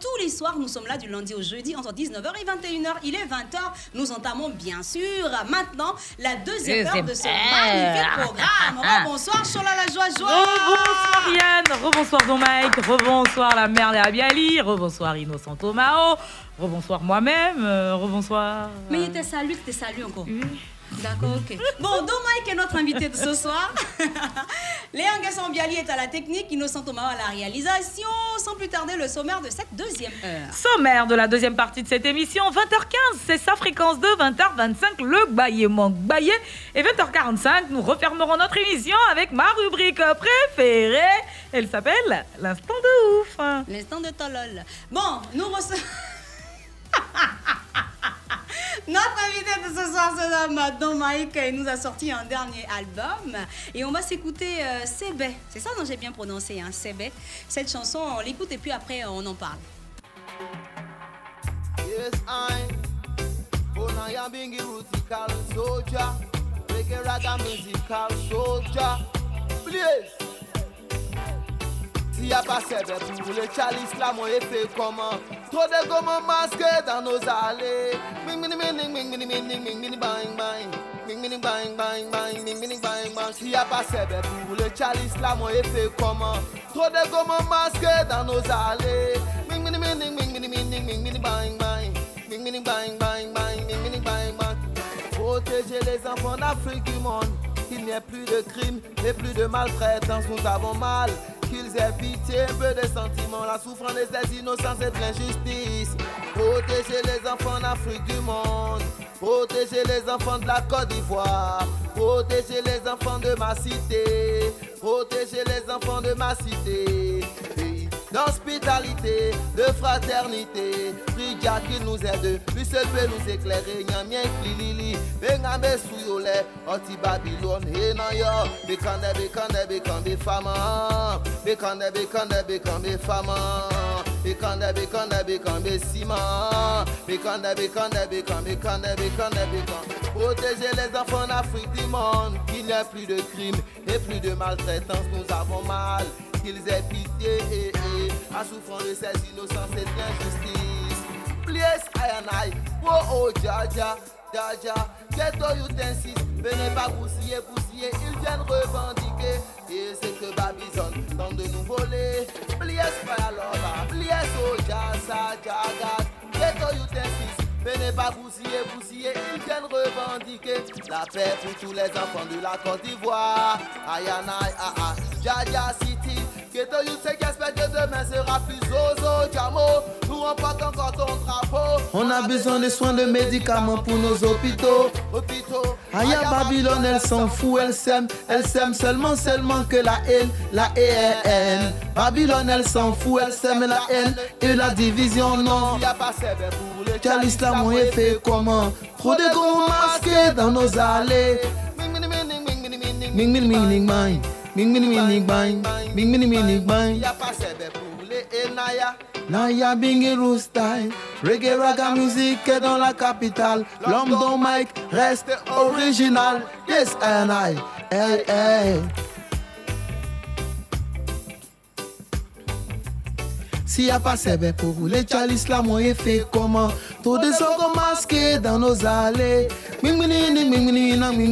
Tous les soirs, nous sommes là du lundi au jeudi entre 19h et 21h. Il est 20h. Nous entamons bien sûr maintenant la deuxième, heure de ce magnifique programme. Bonsoir, Chola la joie joie. Rebonsoir Yann, rebonsoir Don Mike, rebonsoir la mère de Abiali, rebonsoir Innocent Tomao, rebonsoir moi-même, euh, rebonsoir. Mais il était salut, c'était salut encore. D'accord, ok. Bon, Don Mike est notre invité de ce soir. Léon Gasson Biali est à la technique, Innocent Thomas à la réalisation. Sans plus tarder, le sommaire de cette deuxième heure. Sommaire de la deuxième partie de cette émission, 20h15, c'est sa fréquence 2, 20h25, le Baillé manque Baillé. Et 20h45, nous refermerons notre émission avec ma rubrique préférée. Elle s'appelle L'instant de ouf. L'instant de Tolol. Bon, nous recevons. Notre invité de ce soir se nomme Don Mike. Il nous a sorti un dernier album. Et on va s'écouter euh, Sebe. C'est ça dont j'ai bien prononcé, hein, Sebe. Cette chanson, on l'écoute et puis après, on en parle. Ti a pa sebe pou le chalis la mwen e fe koman Tro de goman maske dan nou zale Ming mini mining, ming mini mining, ming mini bang bang. Ming mini bang bang bang, ming mini bang bang. Ti a pa sebe pou le chalis la mwen e fe koman Tro de goman maske dan nou zale Ming mini mining, ming mini mining, ming mini bang bang. Ming mini bang bang bang, ming mini bang bang. Protéger les enfants d'Afrique du monde. Il n'y ait plus de crimes et plus de maltraitance. Nous avons mal. Qu'ils aient pitié, peu de sentiment. La souffrance des innocents, c'est de l'injustice. Protéger les enfants d'Afrique du monde. Protéger les enfants de la Côte d'Ivoire. Protéger les enfants de ma cité. Protéger les enfants de ma cité. D'hospitalité, de fraternité. Prie Jah qu'il nous aide, lui seul peut nous éclairer. Nyamien klilili, bengambe souyole, oti Babylone, he na yo. Bekande, bekande, bekande fama. Bekande, bekande, bekande fama. Bekande, bekande, bekande ciment. Bekande, bekande, bekande, bekande, bekande, bekande. Protéger les enfants d'Afrique du monde, qu'il n'y ait plus de crimes et plus de maltraitance. Nous avons mal, qu'ils aient pitié eh, eh, à souffrant de ces innocences et de l'injustice. Please, I and I, oh oh, Jaja, Jaja, ghetto youth insist, venez pas bousiller, bousiller, ils viennent revendiquer. Et c'est que Babylone tente de nous voler. Please, Fire Lover, please, oh Jasa, Jagat, ghetto youth insist. Venez pas bousiller, bousiller, ils viennent revendiquer la paix pour tous les enfants de la Côte d'Ivoire. Ayanai, ah ah, Jaja City, Ghetto Youth, c'est qu'espère que demain sera plus Zozo, Jamo. Nous on porte encore ton drapeau. On a besoin de soins de médicaments pour nos hôpitaux. Hôpitaux, Aya Babylone, elle s'en fout, elle s'aime, elle s'aime seulement, seulement que la haine, la haine. Babylone, elle s'en fout, elle s'aime la haine et la division, non. Car l'islam on est fait comment Trop de gros masqués dans nos allées. Ming ming ming ming bang, ming Ming mini mini bang, ming mini mini bang. Ya passe be poule e naya. Naya. Reggae raga musique est dans la capitale. L'homme Mike reste original. Yes and I, hey hey. Si a pas sebe pour rouler, Charlie l'islam on fait comment Tous des sorts masqués dans nos allées. Ming mini ming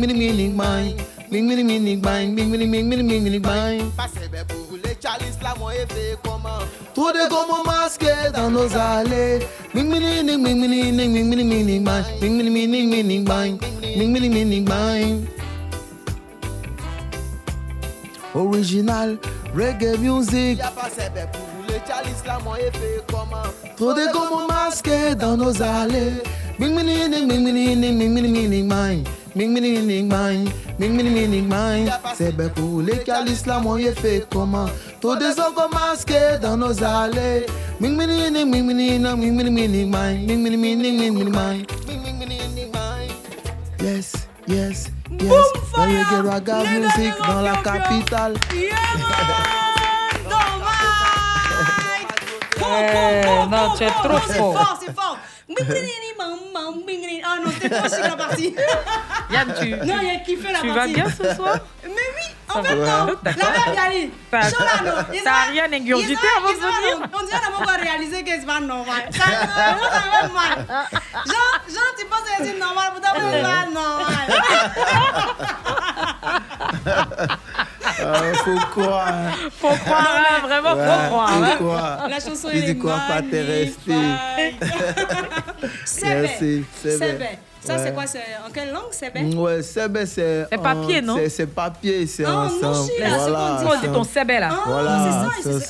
mingmini mini gbine mingmini mingmini mingmini gbine. pàṣẹbẹ bòwúlé charles lamọ efe kọmọ. tó dé kọmọ maske dáná zàlẹ mingmini ni mingmini ni ming mini gbine mingmini mini mini gbine Ming mini gbine. original reggae music. yàtọ̀ sẹ̀bẹ̀ kú le fait comment Trop de masqué dans nos allées. Ming mini ming mini ming mini mine. Ming mini mine. Ming mini mine. C'est bien pour les fait comment Trop de masqué dans nos allées. Ming mini ming mini ming mini mine. Ming mini ming mini ming mine. Yes, yes, yes. Boom, fire. get les musique dans la capitale. Yeah, non, tu es trop C'est fort. fort, c'est fort. Ah non, c'était chic la partie. Yann, tu, Non, il a kiffé la tu partie. vas bien ce soir? Mais oui, en fait, va. non. La même Yali. Cholano. t'as rien ingurgité avant de venir? On dirait qu'on va réaliser que c'est pas normal. Ça fait mal. Genre, tu penses que c'est normal, pourtant, c'est pas normal. euh, faut croire. Hein. Faut croire, hein, vraiment, ouais, faut croire. Hein. croire. La chanson, elle est magnifique. pas, t'es resté. C'est vrai. C'est vrai. Ça, c'est quoi c'est- En quelle langue, Sebe Ouais, Sebe, c'est. C'est papier, en- non? c'est- papier, c'est Ah, en c'est Voilà. c'est ton un- Sebe, là? Ah, Voilà, c'est ça,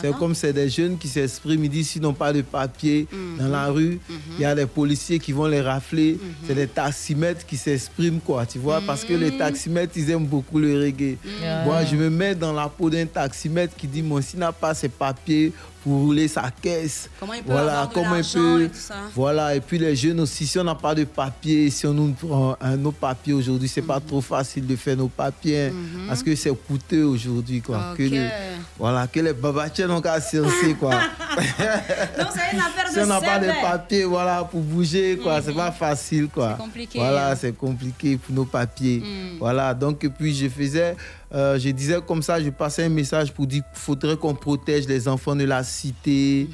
c'est ah, comme c'est des jeunes qui s'expriment, ils disent s'ils n'ont pas de papier Mhm. dans la rue, il y a des policiers qui vont les rafler. C'est des taximètres qui s'expriment, quoi, tu vois, parce que les taximètres, ils aiment beaucoup le reggae. Moi, je me mets dans la peau d'un taximètre qui dit, moi, s'il n'a pas ses papiers pour rouler sa caisse, Comment il peut voilà, avoir de comment il peut. et tout ça? Voilà, et puis les jeunes aussi, si on n'a pas de papier, si on nous prend un nos papiers aujourd'hui, c'est pas trop facile de faire nos papiers, hein, parce que c'est coûteux aujourd'hui, quoi. Que Ok. les, voilà, que les babatiens n'ont qu'à censer, quoi. Donc, c'est une affaire si de on n'a pas de Sebe. papiers, voilà, pour bouger, quoi, c'est pas facile, quoi. C'est compliqué, Voilà, hein. c'est compliqué pour nos papiers. Mm. Voilà, donc, et puis je faisais, euh, je disais comme ça, je passais un message pour dire qu'il faudrait qu'on protège les enfants de la cité.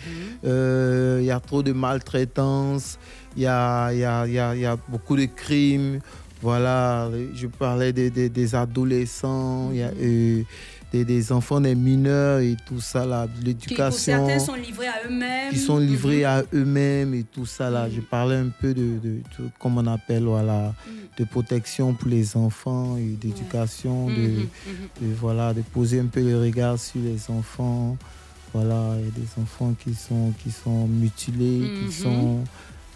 Euh, Il y a trop de maltraitance, il y a, y, a, y, a, il y a beaucoup de crimes. Voilà, je parlais des, des, des adolescents, il y a euh, des, des enfants, des mineurs et tout ça, là, l'éducation certains, sont livrés à eux-mêmes. qui sont livrés à eux-mêmes et tout ça là. Je parlais un peu de, de, on appelle voilà, de protection pour les enfants et d'éducation, de, Mhm, de, voilà, de poser un peu le regard sur les enfants. Voilà, il y a des enfants qui sont qui sont mutilés, Mhm. qui sont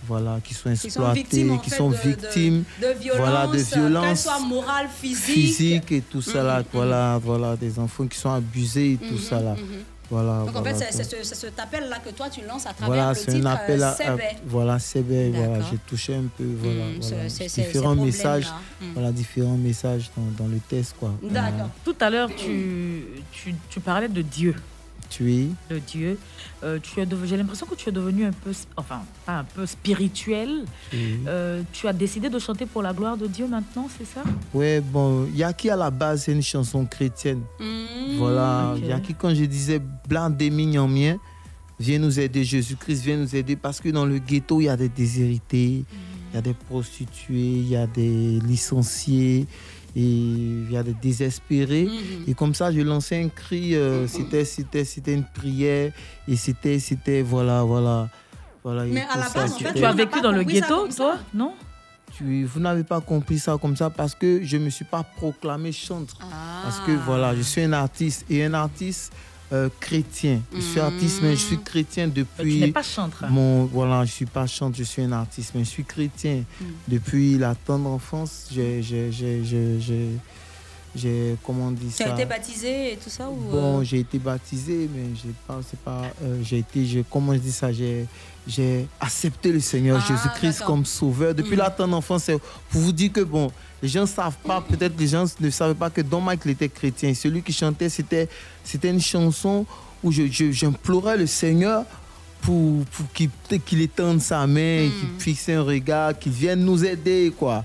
voilà, qui sont Qui sont exploités, victimes, en qui fait, sont de- de- victimes, de, violence, voilà, de qu'elles violences soient morales, physiques. physiques et tout ça là, Mhm, voilà, voilà, des enfants qui sont abusés et tout Mhm, ça là. mhm. Voilà. Donc en voilà, fait, c'est ce- cet appel-là que toi tu lances à travers Voilà, le c'est titre un appel euh, à, à- voilà, Sébé, voilà, j'ai touché un peu, voilà, Mm, voilà, c'est- différents messages, problèmes-là. Mm. voilà, différents messages dans, dans le test, quoi. D'accord. Tout à l'heure, tu, tu, tu parlais de Dieu. Es, De Dieu. Euh, tu es J'ai l'impression que tu es devenu un peu, enfin, pas un peu spirituel. tu es. Euh, tu as décidé de chanter pour la gloire de Dieu maintenant, c'est ça? Ouais, bon, Yaki à la base, c'est une chanson chrétienne. Mm. Voilà, Ok. Yaki, quand je disais blanc des mignons miens, viens nous aider, Jésus-Christ, viens nous aider, parce que dans le ghetto, il y a des déshérités, il y a des prostituées, il y a des licenciés, et il y a des désespérés. Mhm. Et comme ça, je lançais un cri, euh, c'était, c'était, c'était une prière, et c'était, c'était, voilà, voilà. voilà Mais à la ça, base, en fait, Tu as vécu dans le ghetto, toi Non? Tu- vous n'avez pas compris ça comme ça parce que je ne me suis pas proclamé chantre. Parce que Ah. voilà, je suis un artiste et un artiste euh, chrétien. Je suis artiste, mais je suis chrétien depuis. tu n'es pas chantre. Mon, voilà, je ne suis pas chantre, je suis un artiste, mais je suis chrétien. Depuis la tendre enfance, j'ai. j'ai- j'ai- j'ai- j'ai- j'ai- comment on dit Tu ça? as été baptisé et tout ça ou Bon, euh, j'ai été baptisé, mais j'ai pas, c'est pas, euh, j'ai été, je, comment je dis ça, j'ai, j'ai accepté le Seigneur Ah, Jésus-Christ comme sauveur. Depuis Mhm. la tendre enfance, pour vous dire que bon, les gens savent pas, peut-être les gens ne savaient pas que Don Michael était chrétien. Celui qui chantait, c'était, c'était une chanson où je, je- j'implorais le Seigneur pour, pour qu'il, qu'il étende sa main, qu'il fixe un regard, qu'il vienne nous aider, quoi.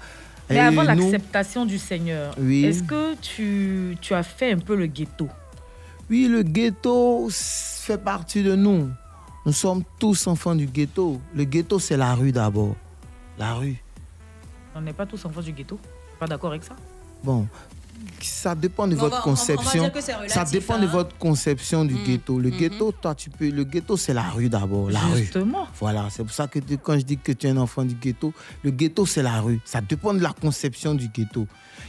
Mais Et avant nous- l'acceptation du Seigneur, Oui. est-ce que tu, tu as fait un peu le ghetto? Oui, le ghetto fait partie de nous. Nous sommes tous enfants du ghetto. Le ghetto, c'est la rue d'abord. La rue. On n'est pas tous enfants du ghetto? Pas d'accord avec ça Bon, ça dépend de on votre va- on- on va conception. dire que c'est relatif, ça dépend de hein. votre conception du Mm, ghetto. Le ghetto, toi, tu peux. Le ghetto, c'est la rue d'abord. La rue. Justement. Voilà, c'est pour ça que tu- quand je dis que tu es un enfant du ghetto, le ghetto, c'est la rue. Ça dépend de la conception du ghetto.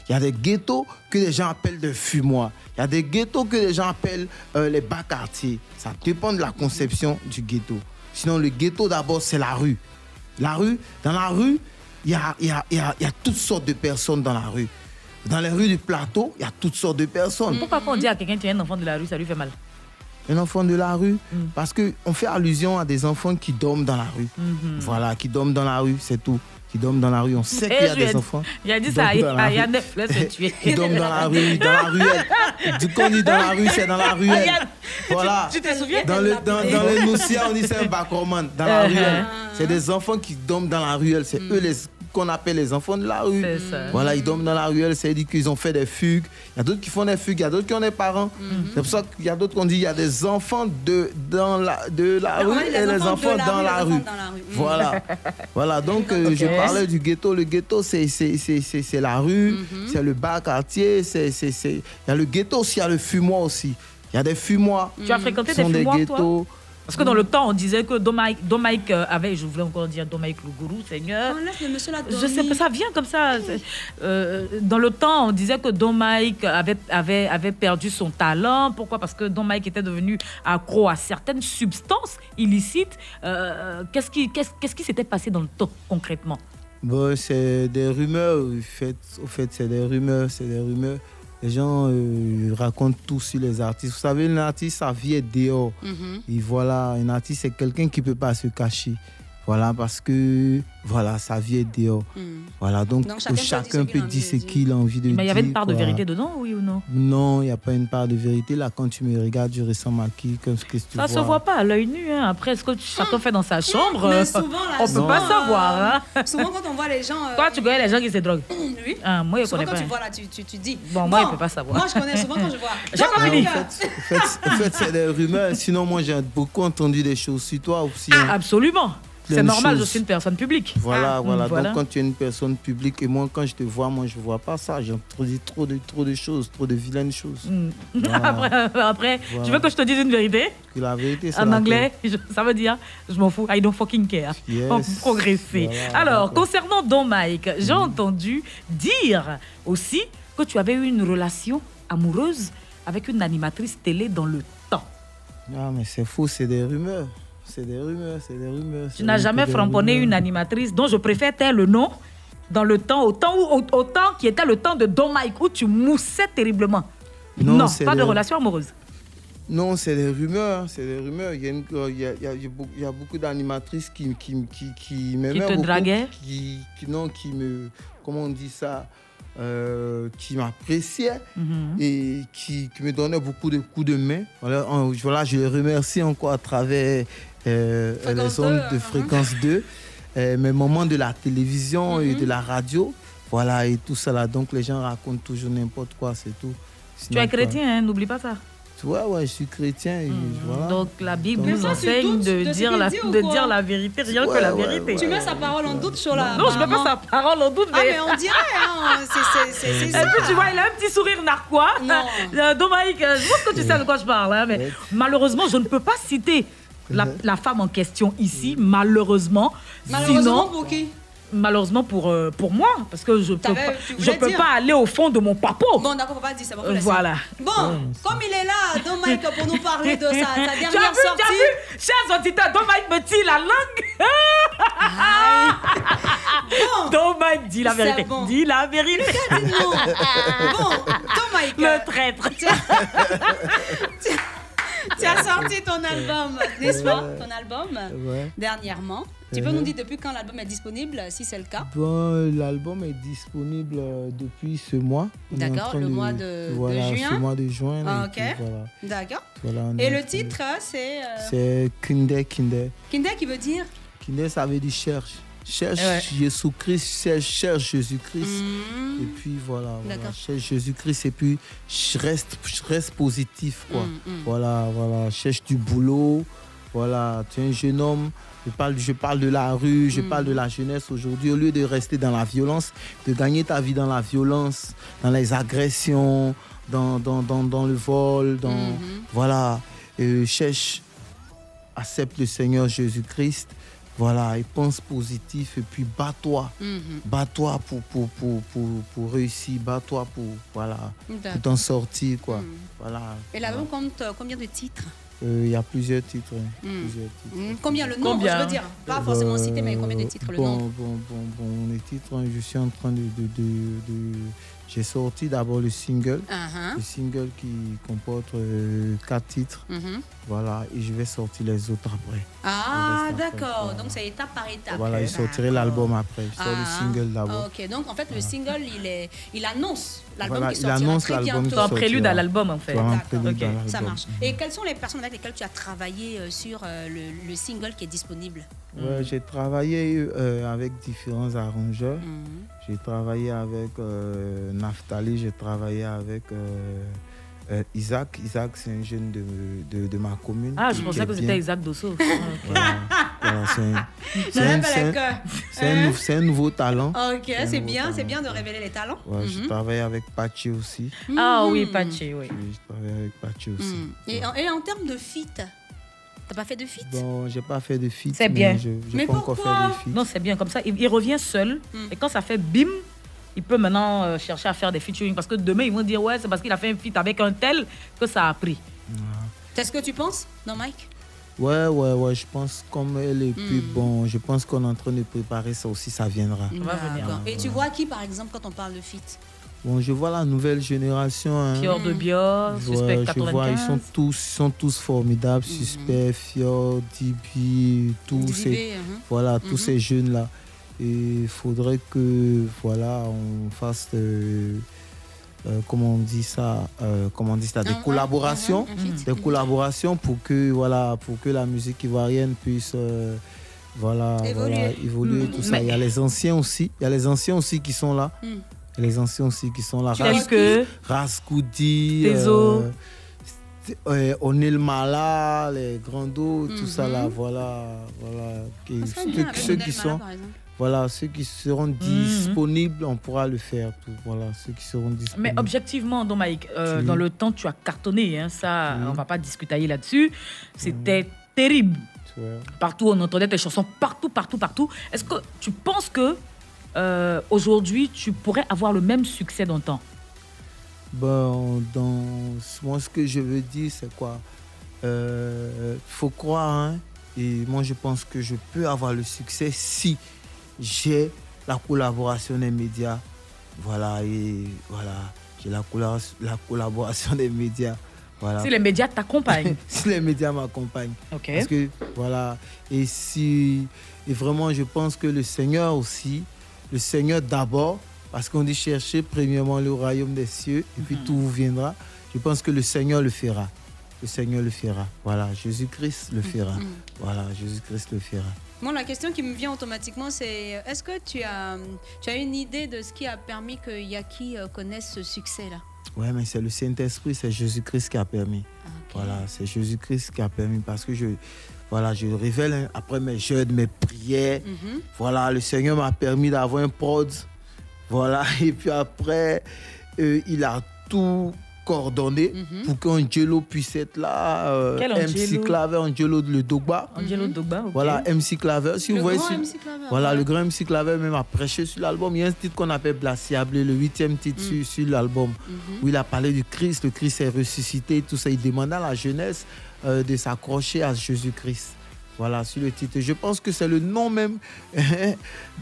Il y a des ghettos que les gens appellent des fumoirs. Il y a des ghettos que les gens appellent euh, les bas quartiers. Ça dépend de la conception du ghetto. Sinon, le ghetto, d'abord, c'est la rue. La rue, dans la rue, il y a, il y, a, il y, a, il y a toutes sortes de personnes dans la rue. Dans les rues du plateau, il y a toutes sortes de personnes. Pourquoi quand on dit à quelqu'un que tu es un enfant de la rue, ça lui fait mal? Un enfant de la rue, parce qu'on fait allusion à des enfants qui dorment dans la rue. Mhm. Voilà, qui dorment dans la rue, c'est tout. Qui dorment dans la rue. On sait Eh, qu'il y a ai des enfants. il a dit qui ça à- dorment dans la à rue. Yann laisse-le tuer. Qui dorment dans la rue, dans la ruelle. Du coup, on dit dans la rue, c'est dans la ruelle. Voilà. tu- te souviens Dans, le, dans, on dit c'est un backroman. Dans la Uh-huh. ruelle. C'est des enfants qui dorment dans la ruelle. C'est eux les qu'on appelle les enfants de la rue. Ça. Voilà, ils dorment dans la ruelle, c'est dit qu'ils ont fait des fugues. Il y a d'autres qui font des fugues, il y a d'autres qui ont des parents. C'est pour ça qu'il y a d'autres qu'on dit il y a des enfants de, dans la, de la Ah rue ouais, les et les enfants enfants de la dans rue, la rue. enfants dans la rue. Voilà. voilà, donc euh, je parlais du ghetto. Le ghetto, c'est c'est- c'est- c'est- c'est la rue, Mm-hmm. c'est le bas quartier, c'est c'est- c'est- il y a le ghetto aussi, il y a le fumoir aussi. Il y a des fumoirs. Tu as fréquenté qui des sont fumoirs, ghettos. toi Parce que dans le temps, on disait que Dominique, Dominique euh, avait, je voulais encore dire Dominique le gourou, Seigneur. Enlève le monsieur là. Je sais pas, ça vient comme ça. euh, dans le temps, on disait que Don Mike avait, avait, avait perdu son talent. Pourquoi? Parce que Don Mike était devenu accro à certaines substances illicites. Euh, qu'est-ce qui qu'est-ce, qu'est-ce qui s'était passé dans le temps concrètement? Bon, c'est des rumeurs. Au fait, au fait c'est des rumeurs, c'est des rumeurs. Les gens euh, racontent tout sur les artistes. Vous savez, un artiste, sa vie est dehors. Mhm. Et voilà, un artiste, c'est quelqu'un qui ne peut pas se cacher. Voilà, parce que voilà, sa vie est dehors. Voilà, donc, Donc, chacun, chacun peut dire ce peut qu'il a envie de dire. Mais il y avait une part de vérité dedans, oui ou non? Non, il n'y a pas une part de vérité. Là, quand tu me regardes, je ressemble à qui Comme ce que tu Ça vois. se voit pas à l'œil nu. hein. Après, ce que chacun fait dans sa chambre, Mais euh, souvent, là, on peut souvent, pas savoir. euh, hein. Souvent, quand on voit les gens. euh, Toi, tu connais les gens qui se droguent Oui. Ah, moi, je Souvent, connais quand pas. tu vois là, tu, tu, tu dis. Bon, moi, il peut pas savoir. Moi, je connais souvent quand je vois. J'ai pas fini. En fait, en fait, c'est des rumeurs. Sinon, moi, j'ai beaucoup entendu des choses sur toi aussi. hein. Ah, absolument. C'est normal, choses. je suis une personne publique. Voilà, Ah, voilà. Donc, quand tu es une personne publique et moi, quand je te vois, moi, je vois pas ça. J'ai entendu trop de, trop de choses, trop de vilaines choses. Mm. Voilà. après, après Voilà. tu veux que je te dise une vérité? Que la vérité, c'est En anglais, je- ça veut dire je m'en fous, I don't fucking care. Yes. On progresser. Voilà, Alors, concernant Don Mike, j'ai entendu dire aussi que tu avais eu une relation amoureuse avec une animatrice télé dans le temps. Ah, mais c'est faux, c'est des rumeurs. C'est des rumeurs, c'est des rumeurs. Tu n'as jamais framponné une animatrice dont je préfère taire le nom dans le temps, au temps, où, au, au temps qui était le temps de Don Mike, où tu moussais terriblement. Non, Non, pas de relation amoureuse. Non, c'est des rumeurs, c'est des rumeurs. Il y a, une- il y a- il y a- il y a beaucoup- d'animatrices qui, qui, qui, qui m'aimaient te draguaient qui, qui- non, qui me, comment on dit ça, euh, qui m'appréciaient Mhm. et qui, qui me donnaient beaucoup de coups de main. Voilà, en- voilà, je les remercie encore à travers euh, les ondes 2, de hein. fréquence 2, euh, mes moments de la télévision et Mhm. de la radio. Voilà, et tout ça là. Donc les gens racontent toujours n'importe quoi, c'est tout. Tu es chrétien, hein, n'oublie pas ça. Ouais, ouais, je suis chrétien. Et voilà. Donc la Bible nous enseigne de, dire la, de dire la vérité, rien Ouais, que la ouais, vérité. Tu mets sa parole en doute sur la. Non, je mets pas sa parole en doute, Ah, mais. mais on dirait, hein. C'est- Et puis tu vois, il a un petit sourire narquois. Non. Euh, Domaïque, euh, je pense que tu sais de quoi je parle, hein, mais malheureusement, je ne peux pas citer la, la femme en question ici, malheureusement. Malheureusement Sinon, pour qui? Malheureusement pour, euh, pour moi, parce que je peux T'avais- pas, je peux pas aller au fond de mon papo. Bon, d'accord, faut pas dire ça. bon. Voilà. Bon, comme il est là, Don Mike, pour nous parler de sa, sa Tu as dernière vu, tu as sortie. vu? Chers auditeurs, Domaïque me tire la langue. Domaïque, dis la C'est vérité. bon. Dis la vérité. non. Bon, Don Mike. Le traître. Tu as sorti ton album, n'est-ce pas. Ton album Ouais. dernièrement. Tu peux nous dire depuis quand l'album est disponible, si c'est le cas? Bon, l'album est disponible euh, depuis ce mois. D'accord, le mois de- juin. ce mois de juin. Ah, ok. voilà. D'accord. Voilà, Et le titre, c'est. euh, C'est Kinder Kinder. Kinder qui veut dire? Kinder, ça veut dire cherche. Cherche Ouais. Jésus-Christ, cherche, cherche Jésus-Christ. Et puis voilà, voilà. Cherche Jésus-Christ et puis je reste, je reste positif. Quoi. Mhm, mhm. Voilà, voilà. Cherche du boulot. Voilà, tu es un jeune homme. Je parle, je parle de la rue, je parle de la jeunesse aujourd'hui. Au lieu de rester dans la violence, de gagner ta vie dans la violence, dans les agressions, dans, dans, dans, dans le vol, dans. Voilà. Euh, cherche accepte le Seigneur Jésus-Christ. Voilà, et pense positif et puis bats-toi. Mhm. Bats-toi pour, pour, pour, pour, pour réussir, bats-toi pour, voilà, pour t'en sortir. Quoi. Mhm. Voilà. Et l'album compte euh, combien de titres? Euh, Il y a plusieurs titres. Mhm. plusieurs titres. Mhm. Combien le nom Combien? Je veux dire, pas forcément Euh, cité, mais combien de titres le bon, nom Bon, bon, bon, les titres, hein, je suis en train de... de, de- de- J'ai sorti d'abord le single. Uh-huh. Le single qui comporte euh, quatre titres. Mhm. Voilà, et je vais sortir les autres après. Ah, d'accord. voilà. Donc c'est étape par étape. Voilà, je sortirai l'album après. Je sors le Ah, single d'abord. Ok, donc en fait, le single, il, est, il annonce l'album Voilà, qui il sortira annonce très l'album bientôt. C'est un prélude à l'album, en fait. Voilà, un D'accord. prélude Ok, à l'album. Ça marche. Et quelles sont les personnes avec lesquelles tu as travaillé euh, sur euh, le, le single qui est disponible? Ouais, J'ai travaillé euh, avec différents arrangeurs. Mhm. J'ai travaillé avec euh, Naftali, j'ai travaillé avec euh, euh, Isaac. Isaac, c'est un jeune de, de, de ma commune. Ah, je pensais que c'était Isaac Dosso. Voilà, voilà, c'est un- nouveau talent. Ok, c'est bien, c'est bien de révéler les talents. Ouais, J'ai Mhm. travaillé avec Pachi aussi. Ah oui, Mhm. Pachi, oui. J'ai travaillé avec Pachi aussi. Mhm. Et, en, et en termes de feat, t'as pas fait de feat Bon, j'ai pas fait de feat. C'est mais bien. Je Mais n'ai pas encore fait pourquoi? de feat. Non, c'est bien comme ça. Il, il revient seul. Mm. Et quand ça fait bim, il peut maintenant euh, chercher à faire des featuring. Parce que demain, ils vont dire, ouais, c'est parce qu'il a fait un feat avec un tel que ça a pris. C'est ce que tu penses Non, Mike? Ouais, ouais, ouais, je pense comme elle est plus Mm. bon, je pense qu'on est en train de préparer ça aussi, ça viendra. Et tu vois qui, par exemple, quand on parle de feat? Bon, je vois la nouvelle génération. Hein. Fior de Bior, Je Suspect vois- je vois, ils 95. sont tous, ils sont tous formidables. Suspect, Fior, Dibi, tous Dibi, ces, mhm. voilà, tous ces jeunes là. Et il faudrait que, voilà, on fasse, euh, euh, comment on dit ça, euh, comment on dit ça, des collaborations, des collaborations pour que, voilà, pour que la musique ivoirienne puisse, euh, voilà, Évoluer. voilà, évoluer, Mm. tout ça. Mais- Il y a les anciens aussi, il y a les anciens aussi qui sont là. Mm. A Les anciens aussi qui sont là. Tu as vu que- Rascoudi, euh, euh, Onel Mala, les Grandos, tout ça là, Mhm. voilà, voilà. Qui- ceux, ceux qui sont. Voilà, ceux qui seront Mhm. disponibles, on pourra le faire. Voilà, ceux qui seront disponibles. Mais objectivement, Don Mike, euh, dans le temps, tu as cartonné. Hein, ça, on va pas discuter là-dessus. C'était terrible. Partout, on entendait tes chansons, partout, partout, partout. Est-ce que tu penses que euh, aujourd'hui, tu pourrais avoir le même succès dans le temps? Bon, dans moi, ce que je veux dire, c'est quoi? Il faut croire, hein, et moi, je pense que je peux avoir le succès si j'ai la collaboration des médias. Voilà, et voilà, j'ai la, la collaboration des médias. Voilà. Si les médias t'accompagnent. si les médias m'accompagnent. Ok. Parce que, voilà. Et si. Et vraiment, je pense que le Seigneur aussi, le Seigneur d'abord, parce qu'on dit chercher premièrement le royaume des cieux, et puis tout vous viendra. Je pense que le Seigneur le fera. Le Seigneur le fera. Voilà, Jésus-Christ le fera. Mhm. Voilà, Jésus-Christ le fera. Bon, la question qui me vient automatiquement, c'est euh, est-ce que tu as, tu as une idée de ce qui a permis que Yaki euh, connaisse ce succès-là? Ouais, mais c'est le Saint-Esprit, c'est Jésus-Christ qui a permis. Voilà, c'est Jésus-Christ qui a permis parce que je, voilà, je révèle hein, après mes jeûnes, mes prières. Mhm. Voilà, le Seigneur m'a permis d'avoir un prod. Voilà, et puis après, euh, il a tout coordonné Mhm. pour qu'Angelo puisse être là. euh, Quel MC Angelo Claver, Angelo le Dogba. Angelo Dogba, ok. Voilà, MC Claver. Si Le vous voyez sur- Voilà, ouais. le grand MC Claver même a prêché sur l'album. Il y a un titre qu'on appelle Blaciable, le huitième titre sur, sur l'album, où il a parlé du Christ. Le Christ est ressuscité, tout ça. Il demande à la jeunesse euh, de s'accrocher à Jésus-Christ. Voilà, sur le titre. Je pense que c'est le nom même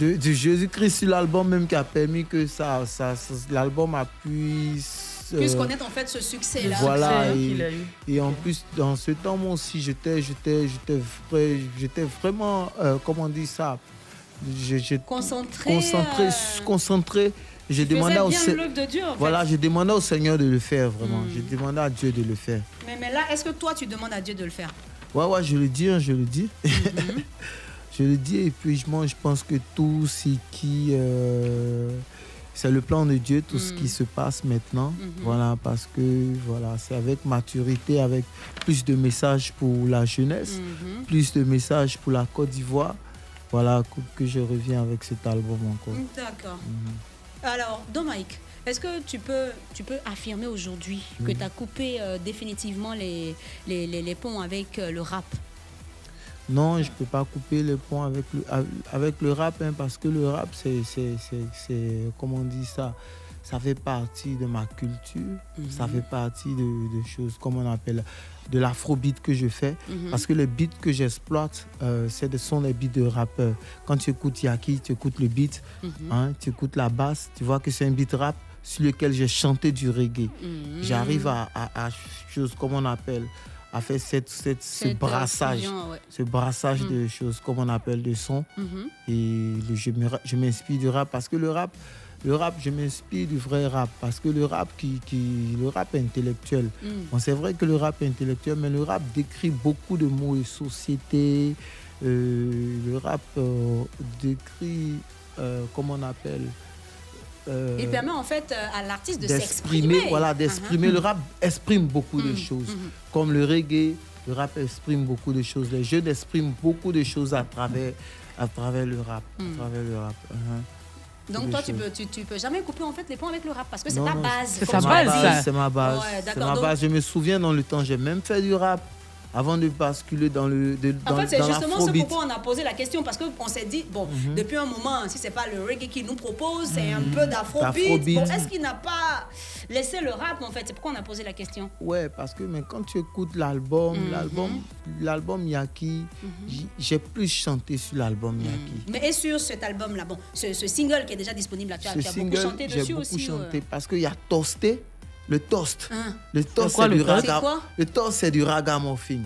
de, de Jésus-Christ sur l'album même qui a permis que ça, ça, ça- l'album a pu... Puisse euh, connaître en fait ce succès-là. voilà, Succès et, qu'il a eu. et en plus, dans ce temps, moi aussi, j'étais, j'étais, j'étais, vrai- j'étais vraiment, euh, comment on dit ça? Concentré, Concentré, euh, concentré. Demandé faisais au Se- de Dieu, en fait. Voilà, j'ai demandé au Seigneur de le faire, vraiment. Mm. J'ai demandé à Dieu de le faire. Mais, mais là, est-ce que toi, tu demandes à Dieu de le faire? Ouais, ouais, je le dis, hein, je le dis. Mhm. je le dis, et puis moi, je pense que tout ce qui. C'est le plan de Dieu, tout ce Mm. qui se passe maintenant. Mhm. Voilà, parce que voilà, c'est avec maturité, avec plus de messages pour la jeunesse, Mhm. plus de messages pour la Côte d'Ivoire. Voilà, que, je reviens avec cet album encore. D'accord. Mhm. Alors, Dominique, est-ce que tu peux, tu peux affirmer aujourd'hui que Mhm. tu as coupé euh, définitivement les, les, les- les ponts avec euh, le rap? Non, je peux pas couper le pont avec le, avec le rap, hein, parce que le rap, c'est, c'est, c'est, c'est- comment on dit ça? Ça fait partie de ma culture, ça Mhm. fait partie de, de choses, comme on appelle, de l'afrobeat que je fais. Mhm. Parce que les beats que j'exploite, euh, c'est de- sont des beats de rappeurs. Quand tu écoutes Yaki, tu écoutes le beat, Mhm. hein, tu écoutes la basse, tu vois que c'est un beat rap sur lequel j'ai chanté du reggae. J'arrive à, à, à chose, comme on appelle, à faire cette, cette- ce Cette, brassage, ouais. ce brassage Mm. de choses, comme on appelle, de sons. Mhm. Et le- je m'inspire du rap parce que le rap, le rap, je m'inspire du vrai rap parce que le rap qui, qui le rap intellectuel. Mm. Bon, c'est vrai que le rap est intellectuel, mais le rap décrit beaucoup de mots de société. Euh, le rap euh, décrit, euh, comment on appelle. Euh, Il permet en fait euh, à l'artiste de d'exprimer, s'exprimer. voilà, d'exprimer. Mhm. Le rap exprime beaucoup de Mhm, choses, mhm. comme le reggae. Le rap exprime beaucoup de choses. Les jeunes expriment beaucoup de choses à travers, à travers le rap, à travers le rap. Mhm. Donc toi, tu peux, tu, tu peux jamais couper en fait les ponts avec le rap parce que c'est ta non, base. C'est ma base, c'est ma base. Ouais, ma Donc, base. Je me souviens dans le temps, j'ai même fait du rap avant de basculer dans le dans, En fait, c'est justement ce pourquoi on a posé la question parce qu'on s'est dit, bon, Mhm. depuis un moment, si c'est pas le reggae qu'il nous propose, c'est un Mhm. peu d'afrobeat. Bon, est-ce qu'il n'a pas laissé le rap en fait? C'est pourquoi on a posé la question. Ouais, parce que mais quand tu écoutes l'album, Mhm. l'album, l'album Yaki, j'ai plus chanté sur l'album Yaki. Mais et sur cet album-là, bon, ce, ce single qui est déjà disponible là, tu as, tu as beaucoup chanté dessus beaucoup aussi. chanté parce qu'il y a Toasté, le toast. Hein. Le toast, c'est du toast raga. C'est quoi? Le toast, c'est du ragamuffin.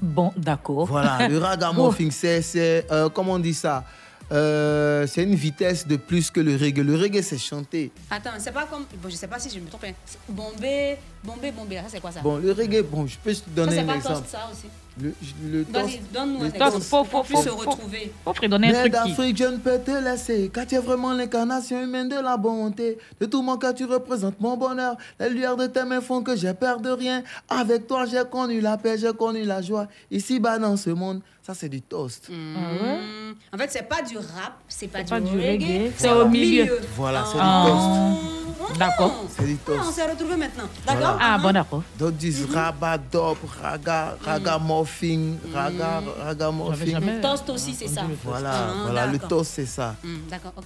Bon, d'accord. Voilà, le ragamuffin, c'est, c'est euh, comment on dit ça? Euh, C'est une vitesse de plus que le reggae. Le reggae, c'est chanter. Attends, c'est pas comme. Bon, je sais pas si je me trompe. Bombay, Bombay, Bombay, ça c'est quoi ça? Bon, le reggae, bon, je peux te Ça donner c'est un pas exemple. toast, ça aussi. Le, le Vas-y, donne-nous un le exemple. Faut- faut- se faut- retrouver. Faut fredonner un Mais truc qui... d'Afrique, je ne peux te laisser, car tu es vraiment l'incarnation humaine de la bonté. De tout mon cœur, tu représentes mon bonheur. Les lueurs de tes mains font que j'ai peur de rien. Avec toi, j'ai connu la paix, j'ai connu la joie. Ici, bas dans ce monde, ça c'est du toast. Hmm. En fait, c'est pas du rap, c'est pas, pas du, du reggae, reggae, c'est au milieu. Voilà, c'est Ah. du toast. D'accord. C'est du Ah, on toast. s'est retrouvés maintenant. Voilà. D'accord? Ah, Mhm. bon, d'accord. D'autres disent rabat, dop, raga, raga morphing, raga, raga morphing. jamais- Toast aussi, c'est ça. Voilà, Ah, voilà, le d'accord. toast, c'est ça. Hmm, D'accord, ok.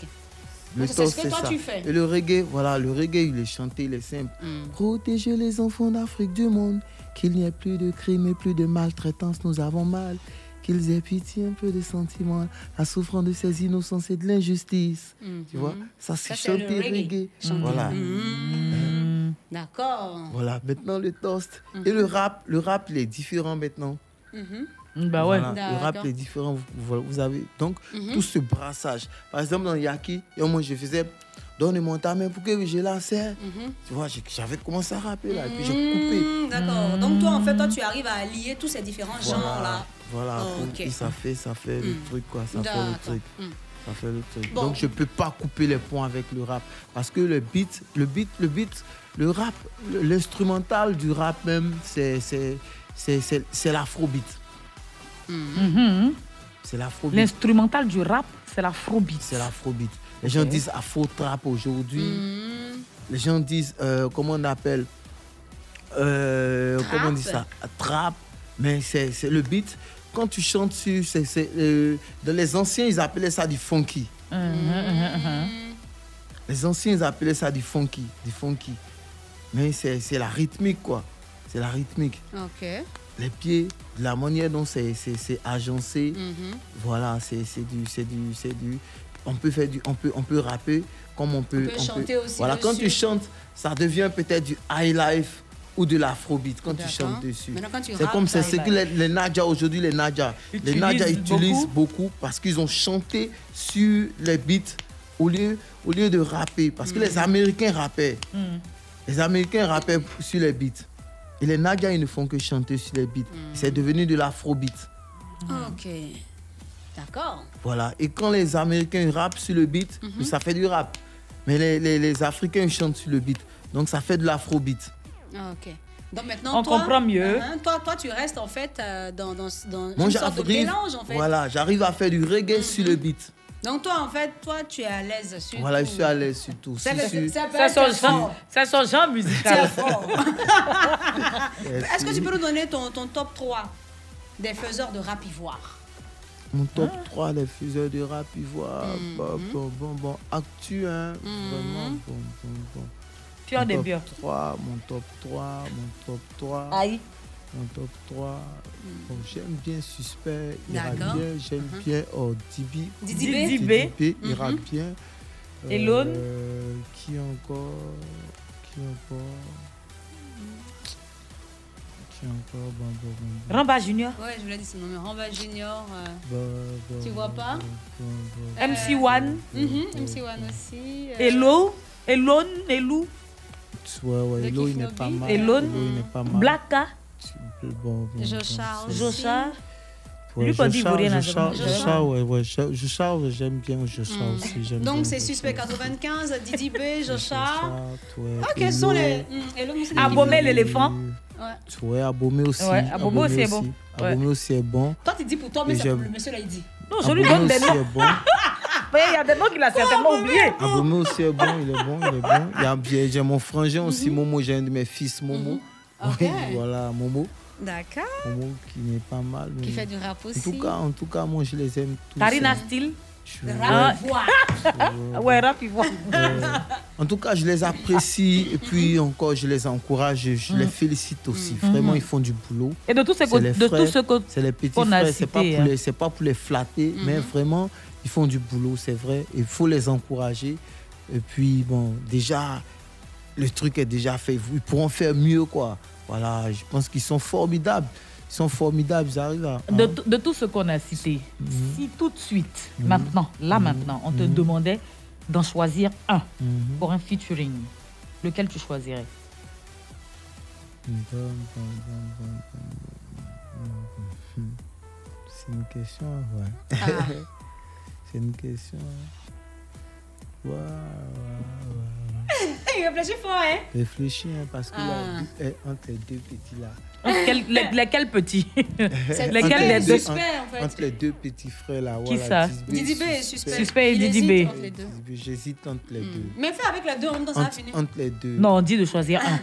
Le Donc, c'est toast, ce que c'est toi, ça. tu fais. Et le reggae, voilà, le reggae, il est chanté, il est simple. Hmm. Protéger les enfants d'Afrique du monde, qu'il n'y ait plus de crimes et plus de maltraitance, nous avons mal. Qu'ils aient pitié, un peu de sentiment, la souffrance de ces innocences et de l'injustice. Tu vois, ça c'est chanté reggae. Voilà. Hmm. D'accord. Voilà, maintenant le toast. Et le rap, le rap, il est différent maintenant. Bah ouais. Voilà, le rap est différent. Vous, avez donc tout ce brassage. Par exemple, dans Yaki, et moi je faisais Donne-moi ta main pour que je la serre. Mhm. Tu vois, j'avais commencé à rapper là, et puis j'ai coupé. Hmm, D'accord. Donc toi, en fait, toi, tu arrives à allier tous ces différents genres-là. Voilà, Oh, ça fait, ça fait le Mm. truc quoi, ça fait le truc. Mm. Ça fait le truc. Bon. Donc je peux pas couper les points avec le rap parce que le beat, le beat, le beat, le rap, l'instrumental du rap même, c'est c'est c'est c'est c'est l'afrobeat. Mhm. C'est l'afrobeat. L'instrumental du rap, c'est l'afrobeat. C'est l'afrobeat. Les gens Ok. disent afro trap aujourd'hui. Hmm. Les gens disent euh, comment on appelle euh, comment on dit ça? Trap. Mais c'est le beat. Quand tu chantes sur, c'est c'est, euh, dans les anciens ils appelaient ça du funky. Mhm, mhm, mhm. Les anciens ils appelaient ça du funky, du funky. Mais c'est c'est la rythmique quoi. C'est la rythmique. Ok. Les pieds, la manière dont c'est agencé. Voilà, c'est c'est du, c'est du, c'est du. On peut faire du, on peut, on peut rapper comme on peut. peut chanter aussi Voilà, quand tu chantes, ça devient peut-être du high life ou de l'afrobeat quand tu chantes dessus. C'est comme c'est ce que les, les Nadja aujourd'hui, les Nadja, les Nadja utilisent beaucoup. beaucoup parce qu'ils ont chanté sur les beats au lieu, au lieu de rapper. Parce que Mm. les Américains rappaient. Mhm. Les Américains rappaient sur les beats. Et les Nadja, ils ne font que chanter sur les beats. Mm. C'est devenu de l'afrobeat. Ok. D'accord. Voilà. Et quand les Américains rappent sur le beat, Mhm. ça fait du rap. Mais les, les- les Africains chantent sur le beat. Donc ça fait de l'afrobeat. Ok. Donc maintenant, On toi, comprend mieux. hein, toi, toi, tu restes en fait euh, dans, dans, dans Moi, une sorte de j'arrive, mélange en fait. voilà, j'arrive à faire du reggae sur le beat. Donc toi, en fait, toi, tu es à l'aise sur Voilà, je suis à l'aise sur tout. Ça, Si- ça- si- ça Ça genre, ça sent genre musical. Est-ce que tu peux nous donner ton, ton top 3 des faiseurs de rap ivoire? Mon top 3 des fuseurs de rap ivoire. Mhm. Bon, bon, bon, bon. Actu, hein. Vraiment, bon, bon, bon. Tu en Mon es top bien. 3, mon top 3, mon top 3. Aïe. Mon top 3. Bon, j'aime bien Suspect, D'accord. bien. J'aime Mhm. bien oh, Dibi. B, il Mhm. bien. Et Lone? Euh, Qui encore? Qui encore? Qui encore. Ramba Junior. Ouais, je voulais dire son nom, mais Ramba Junior. euh, Tu vois pas bon, bon, bon. MC One. mhm, MC One aussi. euh, Hello. Elon. Elou. Ouais, ouais, De Elo, il n'est pas mal. Elon. Elo, il n'est pas mal. Blacka. Bon, bon, c'est-. Ouais, Lui, dit c'est ouais, ouais, j'aime bien Joshua Mm. aussi. j'aime Donc c'est. Suspect 95, Didi B, Joshua. ouais, Ah, quels sont les. Mm, Abomé l'éléphant. Ouais. Ouais, Abomé aussi. Ouais, Abomé aussi est bon. Ouais. Abomé aussi est bon. Toi, tu dis pour toi, mais j'aime- le monsieur là, il dit. Non, je lui donne des aussi noms. est bon. Mais il y a des noms qu'il a certainement oubliés. Abomé aussi est bon, il est bon, il est bon. Il y a, j'ai mon frangin aussi, Momo, j'ai un de mes fils, Momo. Oui, voilà, Momo. D'accord. Momo qui n'est pas mal. Qui fait du rap En aussi. tout cas, en tout cas, moi je les aime tous. Tarina hein. Je- Ah. Ouais. Ouais, rap ivoire. Euh, en tout cas, je les apprécie et puis encore, je les encourage, je, je les félicite aussi. Mhm. Vraiment, ils font du boulot. Et de tous ces C'est co- les de frères, que- c'est les petits frères. C'est pas cités, pour hein. les, c'est pas pour les flatter, mais Mhm. vraiment, ils font du boulot, c'est vrai. Il faut les encourager. Et puis, bon, déjà, le truc est déjà fait. Ils pourront faire mieux, quoi. Voilà, je pense qu'ils sont formidables. Ils sont formidables, ils arrivent à. De, hein. t- de tout ce qu'on a cité, si tout de suite, Mhm. maintenant, là maintenant, on te Mhm. demandait d'en choisir un Mhm. pour un featuring, lequel tu choisirais? C'est une question, ouais. Ah. C'est une question. Ouais. Il réfléchit fort, hein Réfléchis, hein, parce que Ah. là, eh, entre les deux petits là. Quel- les- Lesquels petits? C'est Lesquels les deux Suspect, en fait? Entre les deux petits frères là. Qui voilà, ça? Didi B et Suspect. Suspect et Didi B. J'hésite entre les deux. Mais fais avec les deux en même temps, ça va Entre, finir. entre les deux. Non, on dit de choisir un.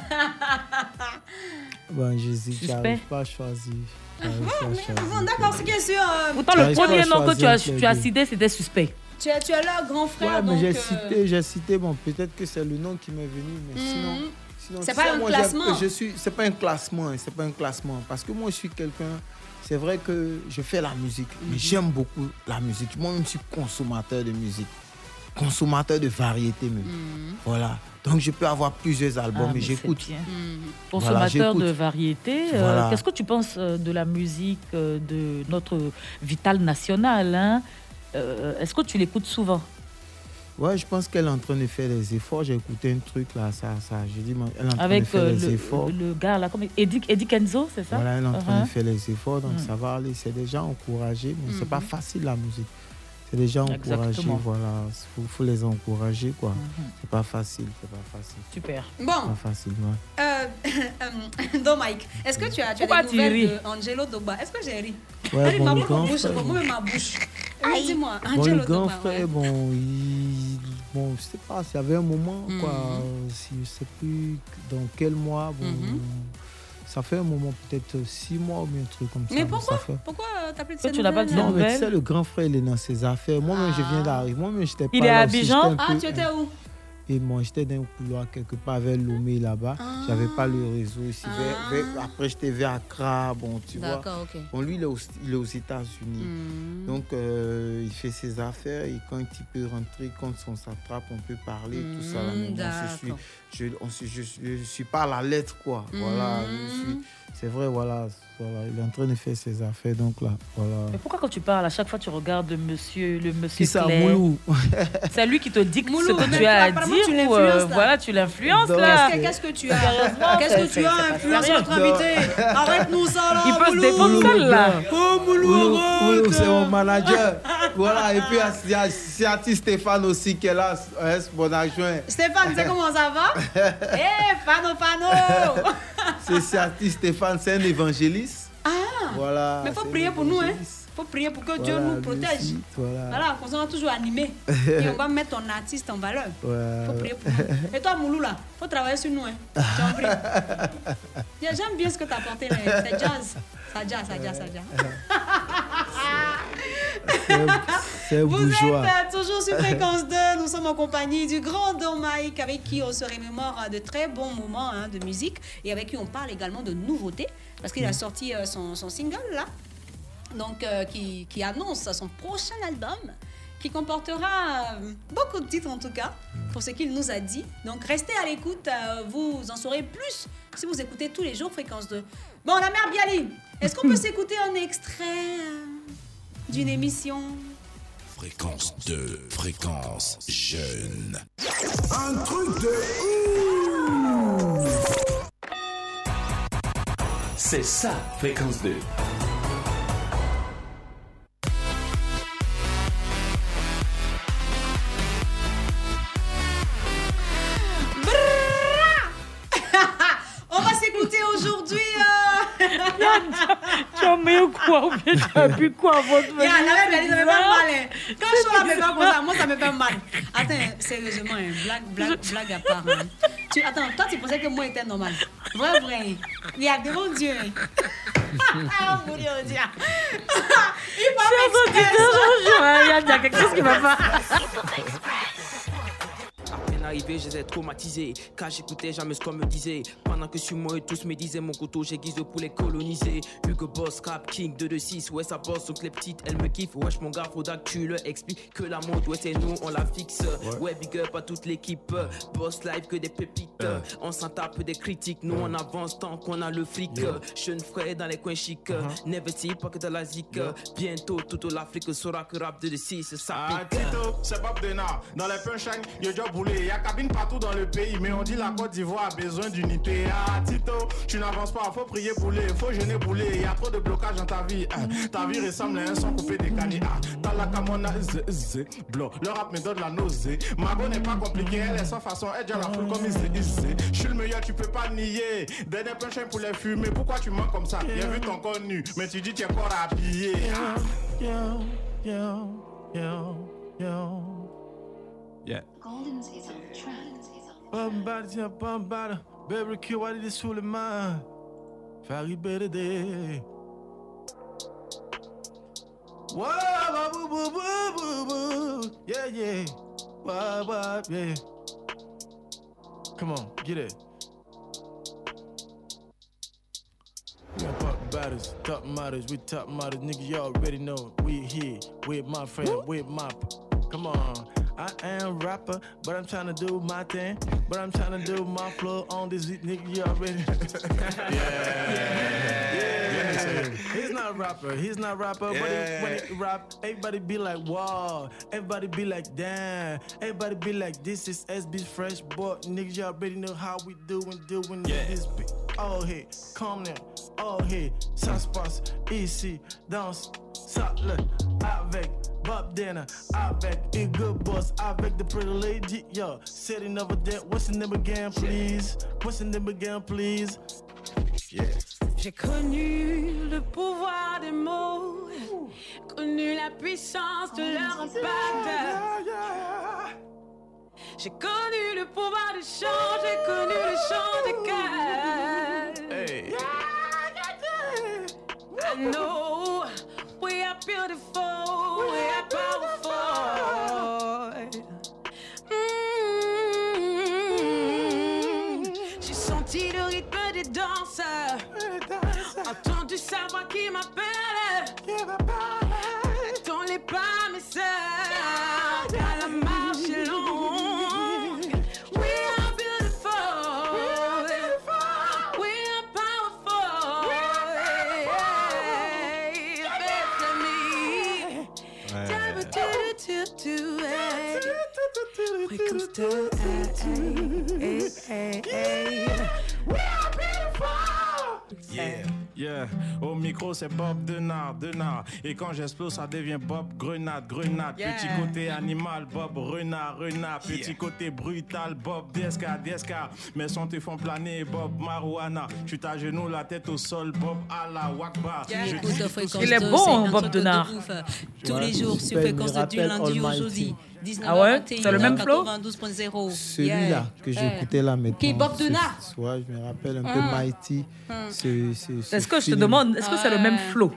Bon, j'hésite, j'arrive pas à choisir. D'accord, ce qui est sûr. euh, Pourtant, le pas à premier nom que tu as, tu cité, c'était suspect. Tu es, tu leur grand frère. Ouais, mais donc, j'ai euh, cité, j'ai cité, bon, peut-être que c'est le nom qui m'est venu, mais Mhm. sinon. sinon, C'est pas sais, un moi, classement. Je suis, c'est pas un classement, hein, c'est pas un classement. Parce que moi, je suis quelqu'un, c'est vrai que je fais la musique, Mhm. mais j'aime beaucoup la musique. Moi-même, je suis consommateur de musique. consommateur de variété même. Voilà. Donc je peux avoir plusieurs albums Ah, et mais j'écoute. Voilà, Consommateur de variété, euh, qu'est-ce que tu penses euh, de la musique de notre Vital National hein? Euh, Est-ce que tu l'écoutes souvent? Ouais, je pense qu'elle est en train de faire des efforts. J'ai écouté un truc là, ça, ça. Je dis, elle est en train Avec de faire euh, des le, efforts. le gars là, comme Eddie, Eddie Kenzo, c'est ça? Voilà, elle est en train Uh-huh. de faire les efforts, donc Mm. ça va aller. C'est déjà encouragé, mais c'est pas Mhm. facile la musique. C'est déjà encouragé, Exactement. voilà. Il faut, faut les encourager, quoi. Mhm. C'est pas facile, c'est pas facile. Super. Bon. C'est pas facile, ouais. Euh, donc, Mike, est-ce que tu as, tu as des tu nouvelles de Angelo Dogba Est-ce que j'ai ri? Ouais, Elle bon, bouche, frère, ma bouche. Oui, dis-moi, Bon, Angelo grand Dogba. frère, ouais. bon, il, bon, je sais pas, il y avait un moment, quoi, Mhm. euh, si, je sais plus dans quel mois, bon, Mhm. Ça fait un moment, peut-être six mois ou bien un truc comme ça. Mais pourquoi fait- Pourquoi euh, t'as plus de ces tu n'as pas de nouvelles, Non, mais tu sais, le grand frère, il est dans ses affaires. Moi-même, je viens d'arriver. Moi-même, j'étais pas Il est à Abidjan Ah, peu- tu étais où Et moi, j'étais dans un couloir quelque part vers Lomé là-bas. J'avais pas le réseau ici. Vers- vers- après, j'étais vers Accra. Bon, tu vois. Bon, lui, il est aux, il est aux États-Unis. Hmm. Donc, euh, il fait ses affaires. Et quand il peut rentrer, quand on s'attrape, on peut parler, tout ça. Là. Mais Hmm, moi, je je, suis- je suis pas à la lettre, quoi. Voilà. Hmm. C'est vrai, voilà, voilà. Il est en train de faire ses affaires. Donc, là, voilà. Mais pourquoi quand tu parles, à chaque fois tu regardes le monsieur, le monsieur Qui ça, Claire Moulou? C'est lui qui te dicte Moulou, ce que tu as à dire tu ou l'influences, euh, là. voilà, tu l'influences là. Qu'est-ce que- tu as Qu'est-ce que tu as influencé notre invité Arrête-nous ça là Il peut se défendre seul là. Oh Moulou, Moulou, c'est mon manager. voilà, et puis il y a Siati Stéphane aussi qui est là, hein, c'est mon adjoint. Stéphane, tu sais comment ça va Eh, Fano Fano C'est Siati Stéphane, c'est un évangéliste. Ah Voilà. Mais faut c'est prier pour nous, hein. Faut prier pour que Dieu nous protège. voilà. Voilà, qu'on soit toujours animé. Et on va mettre ton artiste en valeur. Ouais. Faut prier pour nous. Et toi, Moulou, là, faut travailler sur nous. Hein. Je t'en prie. J'aime bien ce que tu as apporté. là. C'est jazz. Ça jazz, ça jazz, ça jazz. C'est un Vous bourgeois. êtes euh, toujours sur Fréquence 2. Nous sommes en compagnie du grand Don Mike avec qui on se remémore euh, de très bons moments hein, de musique et avec qui on parle également de nouveautés parce qu'il a sorti euh, son, son single là, donc euh, qui, qui annonce son prochain album qui comportera euh, beaucoup de titres en tout cas pour ce qu'il nous a dit. Donc restez à l'écoute, euh, vous en saurez plus si vous écoutez tous les jours Fréquence 2. Bon, la mère Bialy, est-ce qu'on peut s'écouter un extrait d'une émission? Fréquence 2, fréquence jeune. Un truc de C'est ça, fréquence 2. Quoi avant de venir Yeah, ça me fait bizarre. mal. hein. Quand je suis là, me fait comme ça, moi, ça me fait mal. Attends, sérieusement, hein, blague, blague, blague à part. hein. Tu, attends, toi, tu pensais que moi, j'étais normal. Vrai, vrai? Il y a devant Dieu. hein. Ah, mon Dieu. Il hein, il y a quelque chose qui va pas. À peine arrivé, j'étais traumatisé. Car j'écoutais jamais ce qu'on me disait. Pendant que sur moi, tous me disaient mon couteau, j'aiguise pour les coloniser. Hugo Boss, Rap King 226, ouais, ça bosse. Donc les petites, elles me kiffent. Wesh, mon gars, faudra que tu leur expliques que la mode, ouais, c'est nous, on la fixe. Ouais, big up à toute l'équipe. Boss live que des pépites. On s'en tape des critiques. Nous, on avance tant qu'on a le fric. Jeune frère dans les coins chics. Never see, pas que de la zik. Bientôt, toute l'Afrique saura que rap 226, ça Ah, pique. Tito, c'est Bob Denard. Dans les punchlines, yo job boulé. Y a cabine partout dans le pays, mais on dit la Côte d'Ivoire a besoin d'unité. Ah, Tito, tu n'avances pas, faut prier bouler, faut jeûner bouler. Y a trop de blocages dans ta vie. Ah, ta vie ressemble à un son coupé décalé. Ah, t'as la camona, z, z, blanc. Le rap me donne la nausée. Mago n'est pas compliqué, elle est sans façon, elle déjà la foule comme il sait. Je suis le meilleur, tu peux pas nier. Dernier punchline pour les fumer, pourquoi tu mens comme ça? Bien vu ton corps nu, mais tu dis tu es encore habillé. Ah. Yo, yo, yo, yo. Yeah. Bombard. Baby, qui va aller sous le main? Farid BDD. Whoa, boo, boo, boo, boo, boo. Yeah, yeah. Wah, wah, yeah. Come on, get it. We got pop batters, top models, we top models, niggas, y'all already know. We here with my friend, with my. p- Come on, I am rapper, but I'm trying to do my thing. But I'm trying to do my flow on this nigga. Already. yeah. He's not a rapper. He's not rapper. But he, when he rap, everybody be like, wow. Everybody be like, damn. Everybody be like, this is SB Fresh, but niggas y'all already know how we doing, doing this beat. Oh hey, come down. Oh hey, ça se passe ici, ça le, avec Bob Denner, avec a good boss, avec the pretty lady, yo. Setting over there, what's the name again, please? What's the name again, please? Yeah. J'ai connu le pouvoir des mots, connu la puissance de leur impact. J'ai connu le pouvoir du chant, j'ai connu le chant des cœurs. Hey. I know we are beautiful, we are powerful. Sa voix qui m'appelle. Dans les pas, mes sœurs, car la marche est longue. We are beautiful, we are powerful. Bethany, do-do-do-do-do, hey. Fréquence deux, hey, hey, hey, hey. Yeah. Yeah, au micro c'est Bob Denard, Denard. Et quand j'explose, ça devient Bob Grenade, Grenade. Yeah. Petit côté animal, Bob Renard, Renard. Petit côté brutal, Bob DSK, DSK. Mes sons te font planer, Bob suis à genoux, la tête au sol, Bob Allah Wakba. Écoute, kiffe Fréquence tout Il est 2, bon, Bob de Denard. Tous Ouais, les jours sur Fréquence 2 du lundi au jeudi. 19h21, Ah ouais? C'est le même flow 92.0. Celui-là Yeah. que j'écoutais là maintenant. Qui est Bob Denard Ouais, je me rappelle un peu Hum. Mighty. Ce- ce- ce Est-ce que je te demande, est-ce que c'est le même flow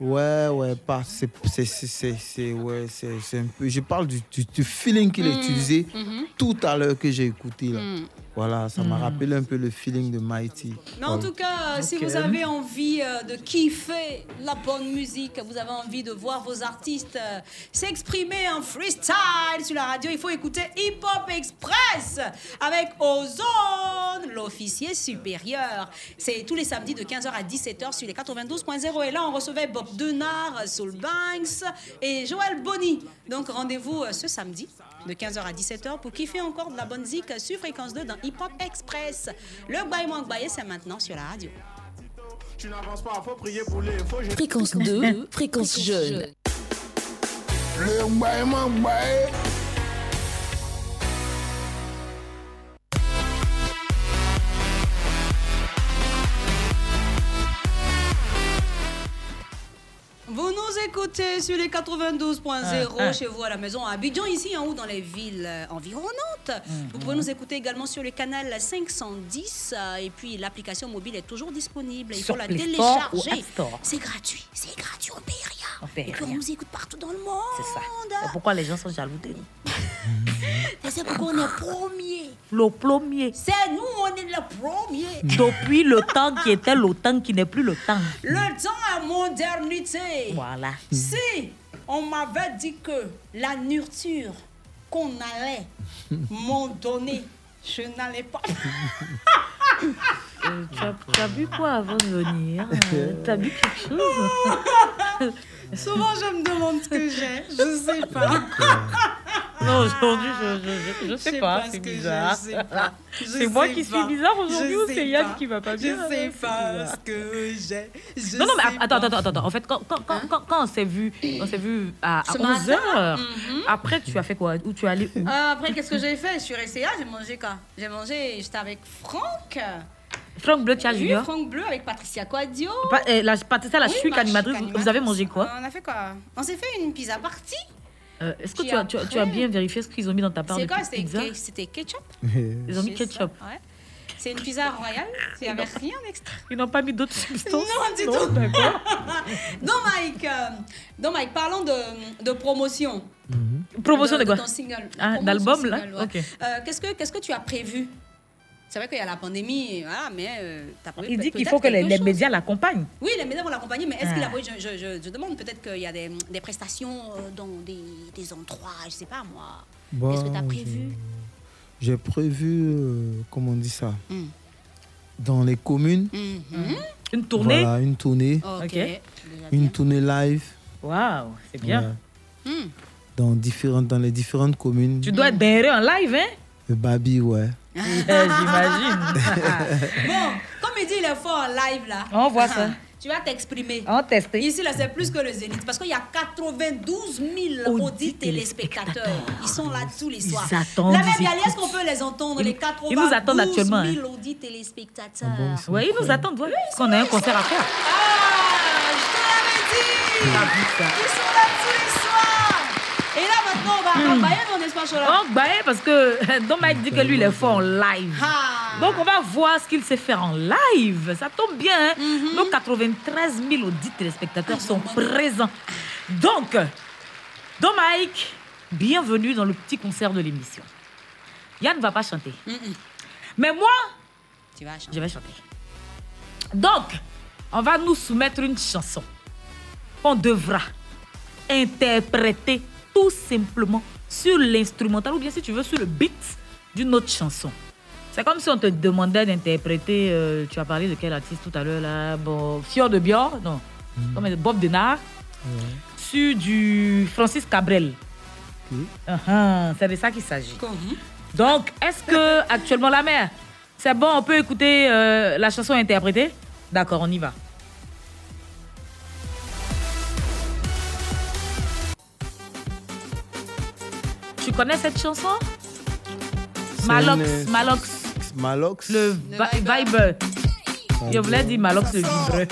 Ouais, ouais, pas. C'est, c'est, c'est, c'est, c'est- ouais, c'est, c'est un peu. Je parle du, du, du feeling qu'il a Mhm, utilisé mhm. tout à l'heure que j'ai écouté là. Mhm. Voilà, ça m'a Mhm. rappelé un peu le feeling de Mighty. Mais en Voilà. tout cas, euh, si vous avez envie euh, de kiffer la bonne musique, vous avez envie de voir vos artistes euh, s'exprimer en freestyle sur la radio, il faut écouter Hip Hop Express avec Ozone, l'officier supérieur. C'est tous les samedis de 15h à 17h sur les 92.0. Et là, on recevait Bob Denard, Soul Banks et Joël Bonny. Donc rendez-vous euh, ce samedi de 15h à 17h pour kiffer encore de la bonne zik sur Fréquence 2 dans Hip Hop Express. Le Baye Manque Baye, c'est maintenant sur la radio. Tu n'avances pas, faut prier pour les. Fréquence 2, fréquence jeune. Le. Nous écoutez sur les 92.0 Ah, ah. chez vous à la maison à Abidjan, ici en haut dans les villes euh, environnantes. Mm, Vous pouvez nous écouter également sur le canal 510 euh, et puis l'application mobile est toujours disponible. Il Sur faut la télécharger. C'est gratuit, c'est gratuit, on paye rien. On paye et puis on nous écoute partout dans le monde. C'est ça. Pourquoi les gens sont jaloux de nous c'est pourquoi on est premier. Le premier. C'est nous, on est le premier. Depuis le temps qui était le temps qui n'est plus le temps. Le temps à modernité. Voilà. Si on m'avait dit que la nourriture qu'on allait m'en donner, je n'allais pas. Euh, tu, as, bu quoi avant de venir? Euh, Tu as bu quelque chose? Souvent, je me demande ce que j'ai. Je sais pas. Non, aujourd'hui, je, je, je, je Je sais sais pas, pas ce c'est bizarre. je sais pas. Je C'est moi qui suis bizarre aujourd'hui ou c'est Yann qui va pas bien Je sais C'est pas ce que j'ai. Je Non, non, mais attends, attends, attends, attends. En fait, quand, quand, quand, quand, quand on s'est vu, on s'est vu à, Ce 11 matin, h mhm. après, tu as fait quoi? Où tu es allé où? Euh, après, qu'est-ce que j'ai fait? Je suis restée là, j'ai mangé quoi? J'ai mangé, j'étais avec Franck. Franck Bleu, Tia Oui, Junior Franck Bleu avec Patricia Quadio. Pa- eh, la Patricia, la Oui, chic ma animatrice, vous- vous avez mangé quoi On a fait quoi On s'est fait une pizza party. Euh, Est-ce que tu as, tu, as, tu as après- bien vérifié ce qu'ils ont mis dans ta part C'est de quoi C'était pizza ke- C'était ketchup Ils ont mis ketchup. ça, ouais. C'est une pizza royale. Il n'y avait rien extra. Ils n'ont pas mis d'autres substances Non, du Non, tout. d'accord. Donc, Mike, euh, donc, Mike, parlons de, de promotion. Promotion de quoi ton single. Ah, d'album, là ouais. Ok. Euh, Qu'est-ce que Qu'est-ce que tu as prévu C'est vrai qu'il y a la pandémie, voilà, mais euh, prévu Il dit qu'il faut que les, médias l'accompagnent. Oui, les médias vont l'accompagner, mais est-ce qu'il a Ah. prévu je, je, je, je demande peut-être qu'il y a des, des prestations euh, dans des, des endroits, je sais pas moi. Bon, Est-ce que tu as prévu? J'ai prévu, euh, comment on dit ça? Hmm. Dans les communes. Mhm. Une tournée? Voilà, une tournée. Ok. Une tournée live. Waouh, c'est bien. Ouais. Hmm. Dans, différentes, dans les différentes communes. Tu dois être derrière en live, hein? Le Babi, ouais. J'imagine. Bon, comme il dit, il est fort en live là. On voit ça. Tu vas t'exprimer. On teste. Ici, là, c'est plus que le Zénith parce qu'il y a 92 000 audits téléspectateurs. Ils sont là tous les soirs. Ils attendent, La même ils Yali, est-ce qu'on peut les entendre, Ils- les 92 ils nous attendent actuellement, 000 audits Ah téléspectateurs Oui, ils nous attendent, ouais, parce qu'on a un concert à faire. Ah, je te l'avais dit Ils sont là tous les soirs Et là, maintenant, on va Hmm. emballer mon espace là. Bah, eh, parce que Don Mike dit que lui, il est fort en live. Ah. Donc, on va voir ce qu'il sait faire en live. Ça tombe bien. hein. Mhm. Nos 93 000 audits téléspectateurs sont présents. Donc, Don Mike, bienvenue dans le petit concert de l'émission. Yann ne va pas chanter. Mais moi, Tu vas chanter. je vais chanter. Donc, on va nous soumettre une chanson qu'on devra interpréter tout simplement sur l'instrumental ou bien si tu veux sur le beat d'une autre chanson. C'est comme si on te demandait d'interpréter, euh, tu as parlé de quel artiste tout à l'heure là, bon, Fior de Bior, non, il- Bob Denard, sur du Francis Cabrel. Uh-huh, c'est de ça qu'il s'agit. Donc, est-ce que actuellement la mère, c'est bon, on peut écouter euh, la chanson interprétée? D'accord, on y va. Connais cette chanson? Malox, une- Malox, Malox? le vi- Viber. Je voulais dire Malox le vibreur. Ouais,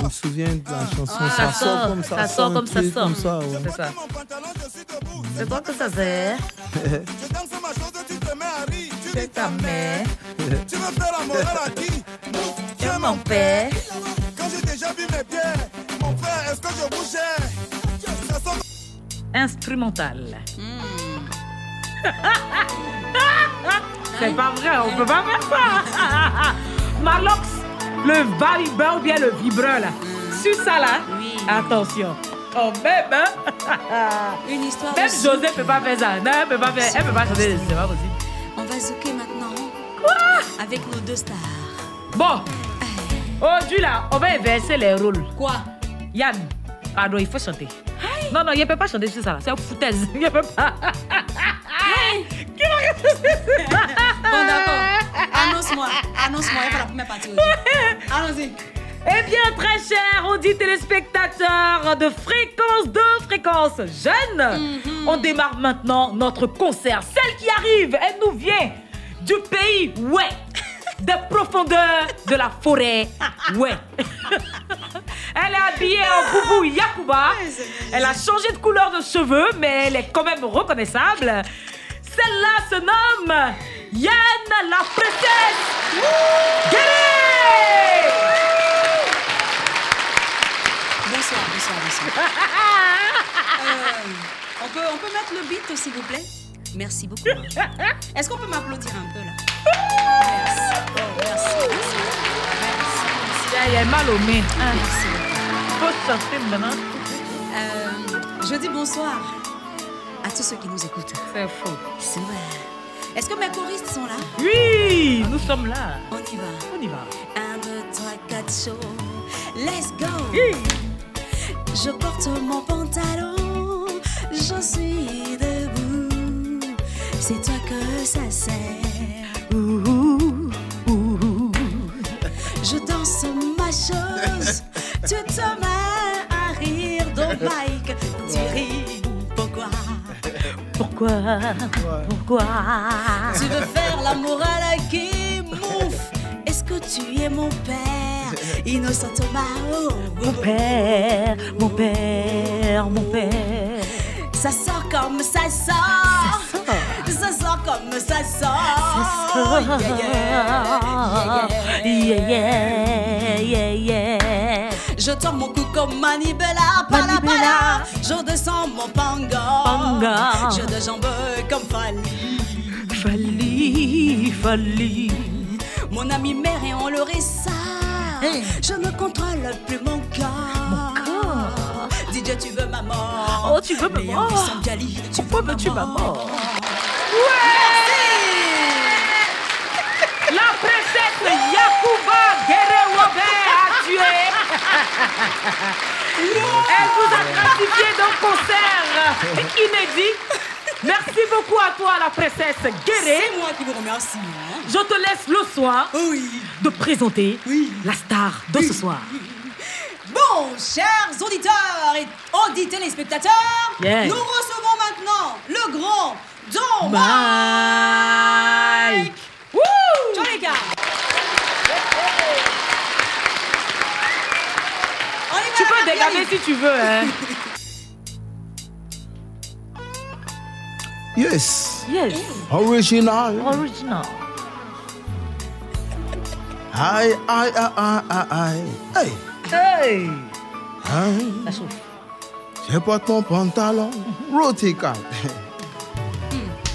je me souviens de la chanson. Ah, ça, sort comme ça. ça sort comme ça sort. Comme ça, ouais. C'est ça. C'est toi que ça c'est. C'est ta mère. Tu veux faire la morale à qui? Tu es mon père. Quand j'ai déjà vu mes pieds, mon frère, est-ce que je bougeais? Ça Instrumental. C'est pas vrai, on peut pas faire ça. Malox, le vibreur ou bien le vibreur là. Sur ça là, attention. Oh même, hein? Une histoire Même. José peut pas faire ça. Non, elle peut pas faire. Elle peut pas chanter, c'est pas possible. On va zouker maintenant. Avec nos deux stars. Bon, aujourd'hui là, on va inverser les rôles. Quoi? Yann, pardon, il faut chanter. Non, non, il ne peut pas chanter sur ça. C'est une foutaise. Il ne peut pas. Qui va Bon, d'accord. Annonce-moi. Annonce-moi. Il faut la première partie aujourd'hui. Allons-y. Eh bien, très chers audits téléspectateurs de Fréquence 2, Fréquence Jeune, on démarre maintenant notre concert. Celle qui arrive, elle nous vient du pays, ouais, des profondeurs de la forêt, ouais. Elle est habillée en boubou Yakuba. Elle a changé de couleur de cheveux, mais elle est quand même reconnaissable. Celle-là se nomme Yann la princesse. Guéret Bonsoir, bonsoir, bonsoir. Euh, on, peut, on peut mettre le beat, s'il vous plaît? Merci beaucoup. Est-ce qu'on peut m'applaudir un peu là? Merci. Oh, merci. Il y a mal aux mains. Hein. Merci. Faut chanter maintenant. Euh, je dis bonsoir à tous ceux qui nous écoutent. C'est faux. C'est vrai. Est-ce que mes choristes sont là? Oui, nous sommes là. On y va. On y va. Un, deux, trois, quatre, show. Let's go. Je porte mon pantalon, je suis debout. C'est toi que ça sert. Ouh, ouh. Je danse chose, tu te mets à rire. Donc Mike, tu ris. Pourquoi Pourquoi? Pourquoi? Tu veux faire l'amour à la qui mouf Est-ce que tu es mon père? Innocent Thomas oh. Mon père, mon père, mon père. Ça sort comme ça sort Ça sort comme ça sort Yeah, yeah, yeah, yeah. Je tords mon cou comme Manibella, pala pala. Je descends mon panga. Je de jambes comme Fali. Fali, Fali. Mon ami mère et on l'aurait ça. Je ne contrôle plus mon corps. DJ, tu veux ma mort. Oh, tu veux ma mort. tu veux ma mort? mort La princesse Yakuba Guerre Robert a tué. Elle vous a gratifié d'un concert inédit. Merci beaucoup à toi, la princesse Guéré. C'est moi qui vous remercie. hein. Je te laisse le soin de présenter la star de ce soir. Bon, chers auditeurs et audités téléspectateurs, Yeah. nous recevons maintenant le grand Don Mike. Mike. Ciao les gars. On dégager si tu veux. Hein. Yes. Yes. Original. Original. Aïe, aïe, aïe, aïe, aïe, aïe. Hey. Aïe. Ça chauffe. Je porte mon pantalon rotical.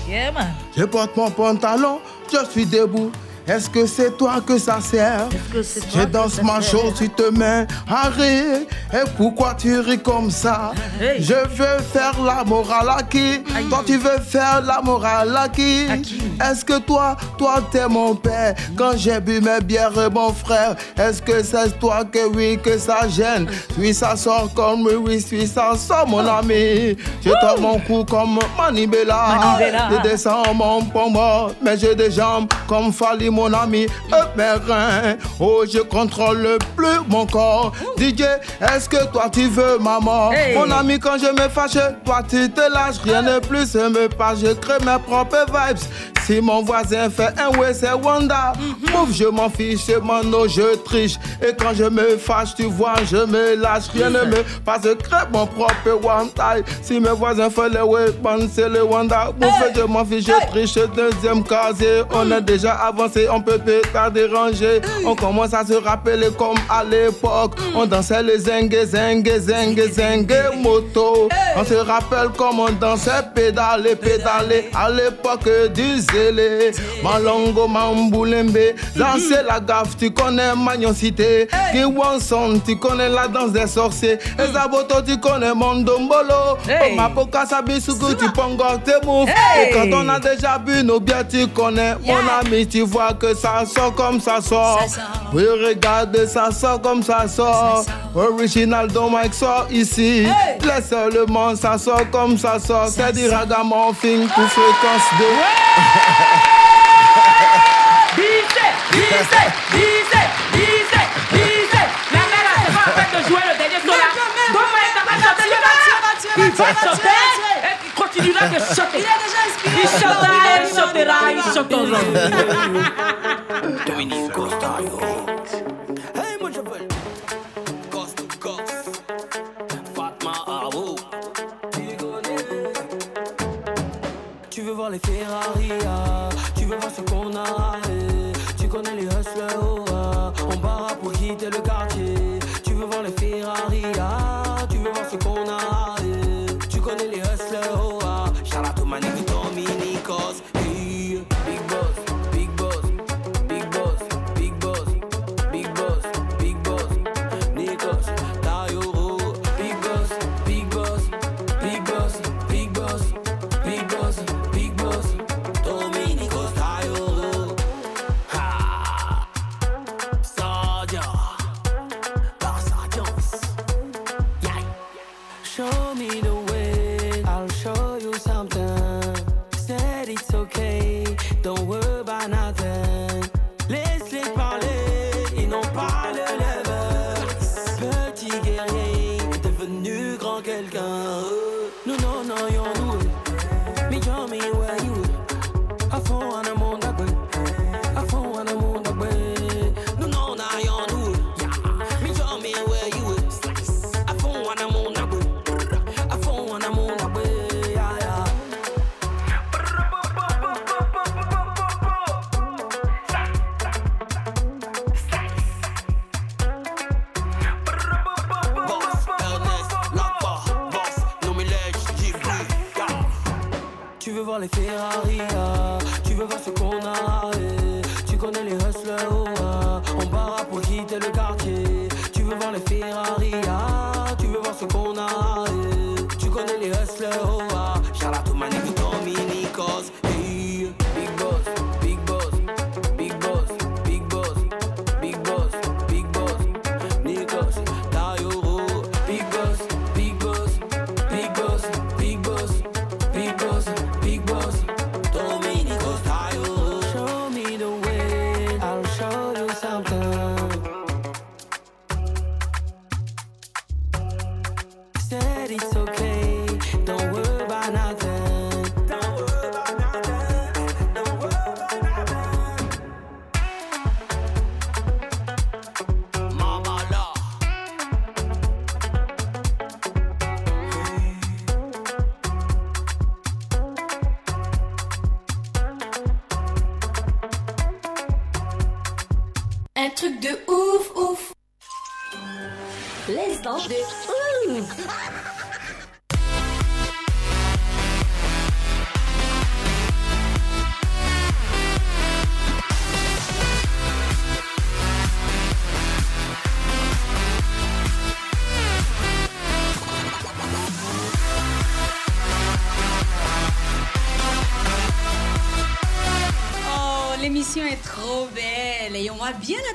Yeah, man. Je porte mon pantalon, je suis debout. Est-ce que c'est toi que ça sert? Je danse ma chose, tu te mets à rire. Et pourquoi tu ris comme ça? Hey. Je veux faire la morale à qui? Toi tu veux faire la morale à qui? Est-ce que toi, toi t'es mon père? Quand j'ai bu mes bières, mon frère Est-ce que c'est toi que oui, que ça gêne? Oui, ça sort comme oui, oui, ça sort mon ami. Je tords mon cou comme Manibela. Manibela. Je descends mon pomme, mais j'ai des jambes comme Fali, mon ami. Reins, oh, je contrôle plus mon corps. DJ, est-ce que toi tu veux ma mort? Hey. Mon ami, quand je me fâche, toi tu te lâches. Rien de plus me passe, je crée mes propres vibes. Si mon voisin fait un ouais, c'est Wanda. Mouf, je m'en fiche, mano, je triche. Et quand je me fâche, tu vois, je me lâche. Rien ne me passe, je crée mon propre Wanda. Si mes voisins font le ouais, bon, c'est le Wanda. Mouf, je m'en fiche, je triche. Deuxième casier, on a déjà avancé, on peut pas déranger. On commence à se rappeler comme à l'époque. On dansait les zingue, zingue, zingue, zingue, moto. On se rappelle comme on dansait, pédale, pédale. À l'époque du zélé. Malongo, Mamboulembe. Lancer la gaffe, tu connais Magnon Cité. Kiwanson, tu connais la danse des sorciers. Et Zaboto, tu connais Mondombolo. Mapoka Sabisuku, tu pongo tes. Et quand on a déjà bu nos bières, tu connais mon ami, tu vois que ça sort comme ça sort. Oui, regarde, ça sort comme ça sort. Original Don Mike sort ici. Laisse seulement, ça sort comme ça sort. C'est du ragamuffin pour fréquence de. Bissé. La mère c'est pas en train de jouer le dernier son là. Donc, moi, t'as pas chanté le gars. Il va chanter il de est déjà inspiré. Il chantera, il chantera, il. Dominique Costario. Hey, moi je veux Cost to Cost. Fatma Awo. Tu veux voir les Ferrari,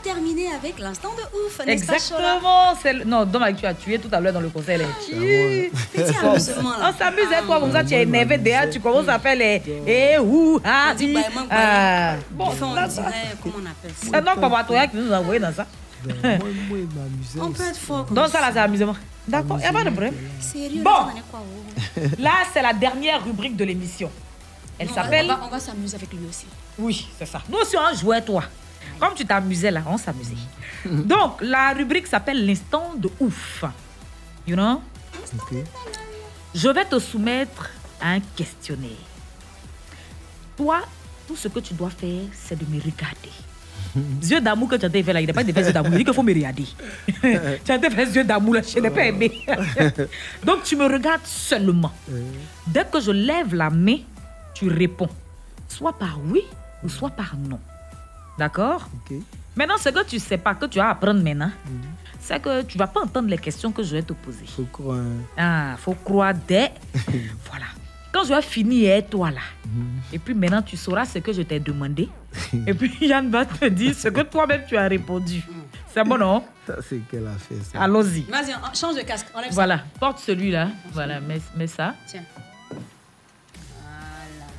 terminer avec l'instant de ouf. pas, Exactement. c'est le- Non, Dom, tu as tué tout à l'heure dans le conseil. là. On s'amuse, hein, toi, comme ça, tu es énervé déjà, tu commences à faire les. Eh, ouh, ah, bah, bah, ah. Bon, Bon, on dirait, comment on appelle ça? C'est donc Papa Toya qui nous a envoyé dans ça. On peut être fort Donc, ça, là, c'est amusement. D'accord, il n'y a pas de problème. Sérieux, Bon. là, oh? Là, c'est la dernière rubrique de l'émission. Elle s'appelle. On va, on va s'amuser avec lui aussi. Oui, c'est ça. Nous aussi, on jouait, toi. Comme tu t'amusais là, on s'amusait. Donc, la rubrique s'appelle l'instant de ouf. You know? Je vais te soumettre à un questionnaire. Toi, tout ce que tu dois faire, c'est de me regarder. Yeux d'amour que tu as fait là, il n'a pas de yeux d'amour. Il dit qu'il faut me regarder. tu as fait yeux d'amour là, je n'ai pas aimé. Donc, tu me regardes seulement. Dès que je lève la main, tu réponds. Soit par oui ou soit par non. D'accord Maintenant, ce que tu ne sais pas, que tu vas apprendre maintenant, c'est que tu ne vas pas entendre les questions que je vais te poser. Faut croire. Ah, faut croire dès. voilà. Quand je vais finir, toi là. Et puis maintenant, tu sauras ce que je t'ai demandé. Et puis Yann va te dire ce que toi-même tu as répondu. C'est bon, non Ça, c'est qu'elle a fait ça. Allons-y. Vas-y, on- change de casque. Enlève ça. Voilà, porte celui-là. Voilà, mets, mets ça. Tiens.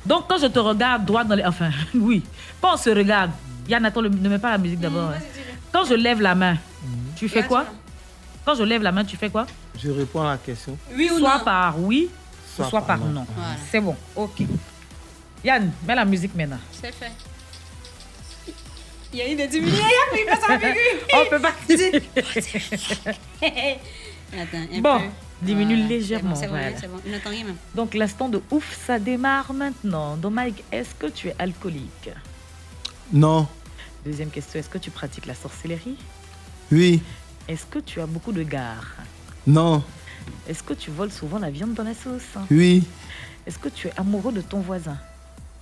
Donc, quand je te regarde droit dans les. Enfin, oui. Pas on se regarde. Yann, attends, le- ne mets pas la musique d'abord. hein. Quand je lève la main, tu fais quoi? Quand je lève la main, tu fais quoi? Je réponds à la question. Oui ou Soit non? par oui, soit, Soit par par non. non. Voilà. C'est bon, ok. Yann, mets la musique maintenant. C'est fait. Il y a des diminués, il a pris pas sa figure. On peut pas. Attends, un Bon, peu. diminue Voilà, légèrement. C'est bon, voilà. c'est bon, c'est bon. Il n'entend rien même. Donc, l'instant de ouf, ça démarre maintenant. Donc, Mike, est-ce que tu es alcoolique? Non. Deuxième question, est-ce que tu pratiques la sorcellerie? Oui. Est-ce que tu as beaucoup de gares? Non. Est-ce que tu voles souvent la viande dans la sauce? Oui. Est-ce que tu es amoureux de ton voisin?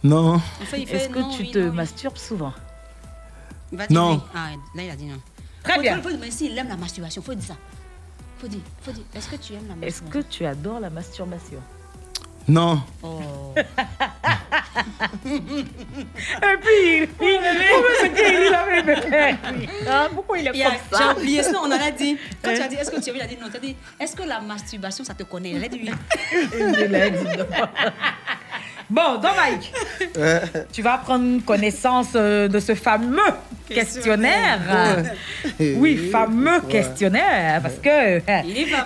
Non. Est-ce que non, tu oui, te non, oui. masturbes souvent? Il va dire Non. oui. Ah, là, il a dit non. Très Faut- bien. Faut, faut, mais s'il aime la masturbation, faut dire ça. Faut dire, faut dire. Est-ce que tu aimes la Est-ce masturbation? que tu adores la masturbation? Non. Oh. Et puis, pourquoi là même Hein, Pourquoi il est Il y a- comme J'ai ça? oublié, sinon on en a dit. Quand tu as dit, est-ce que tu aimes, il a dit non? Tu as dit, est-ce que la masturbation, ça te connaît? Il a dit oui. Il a dit non. Bon, donc Mike, tu vas prendre connaissance euh, de ce fameux questionnaire. Oui, fameux Ouais. questionnaire, parce que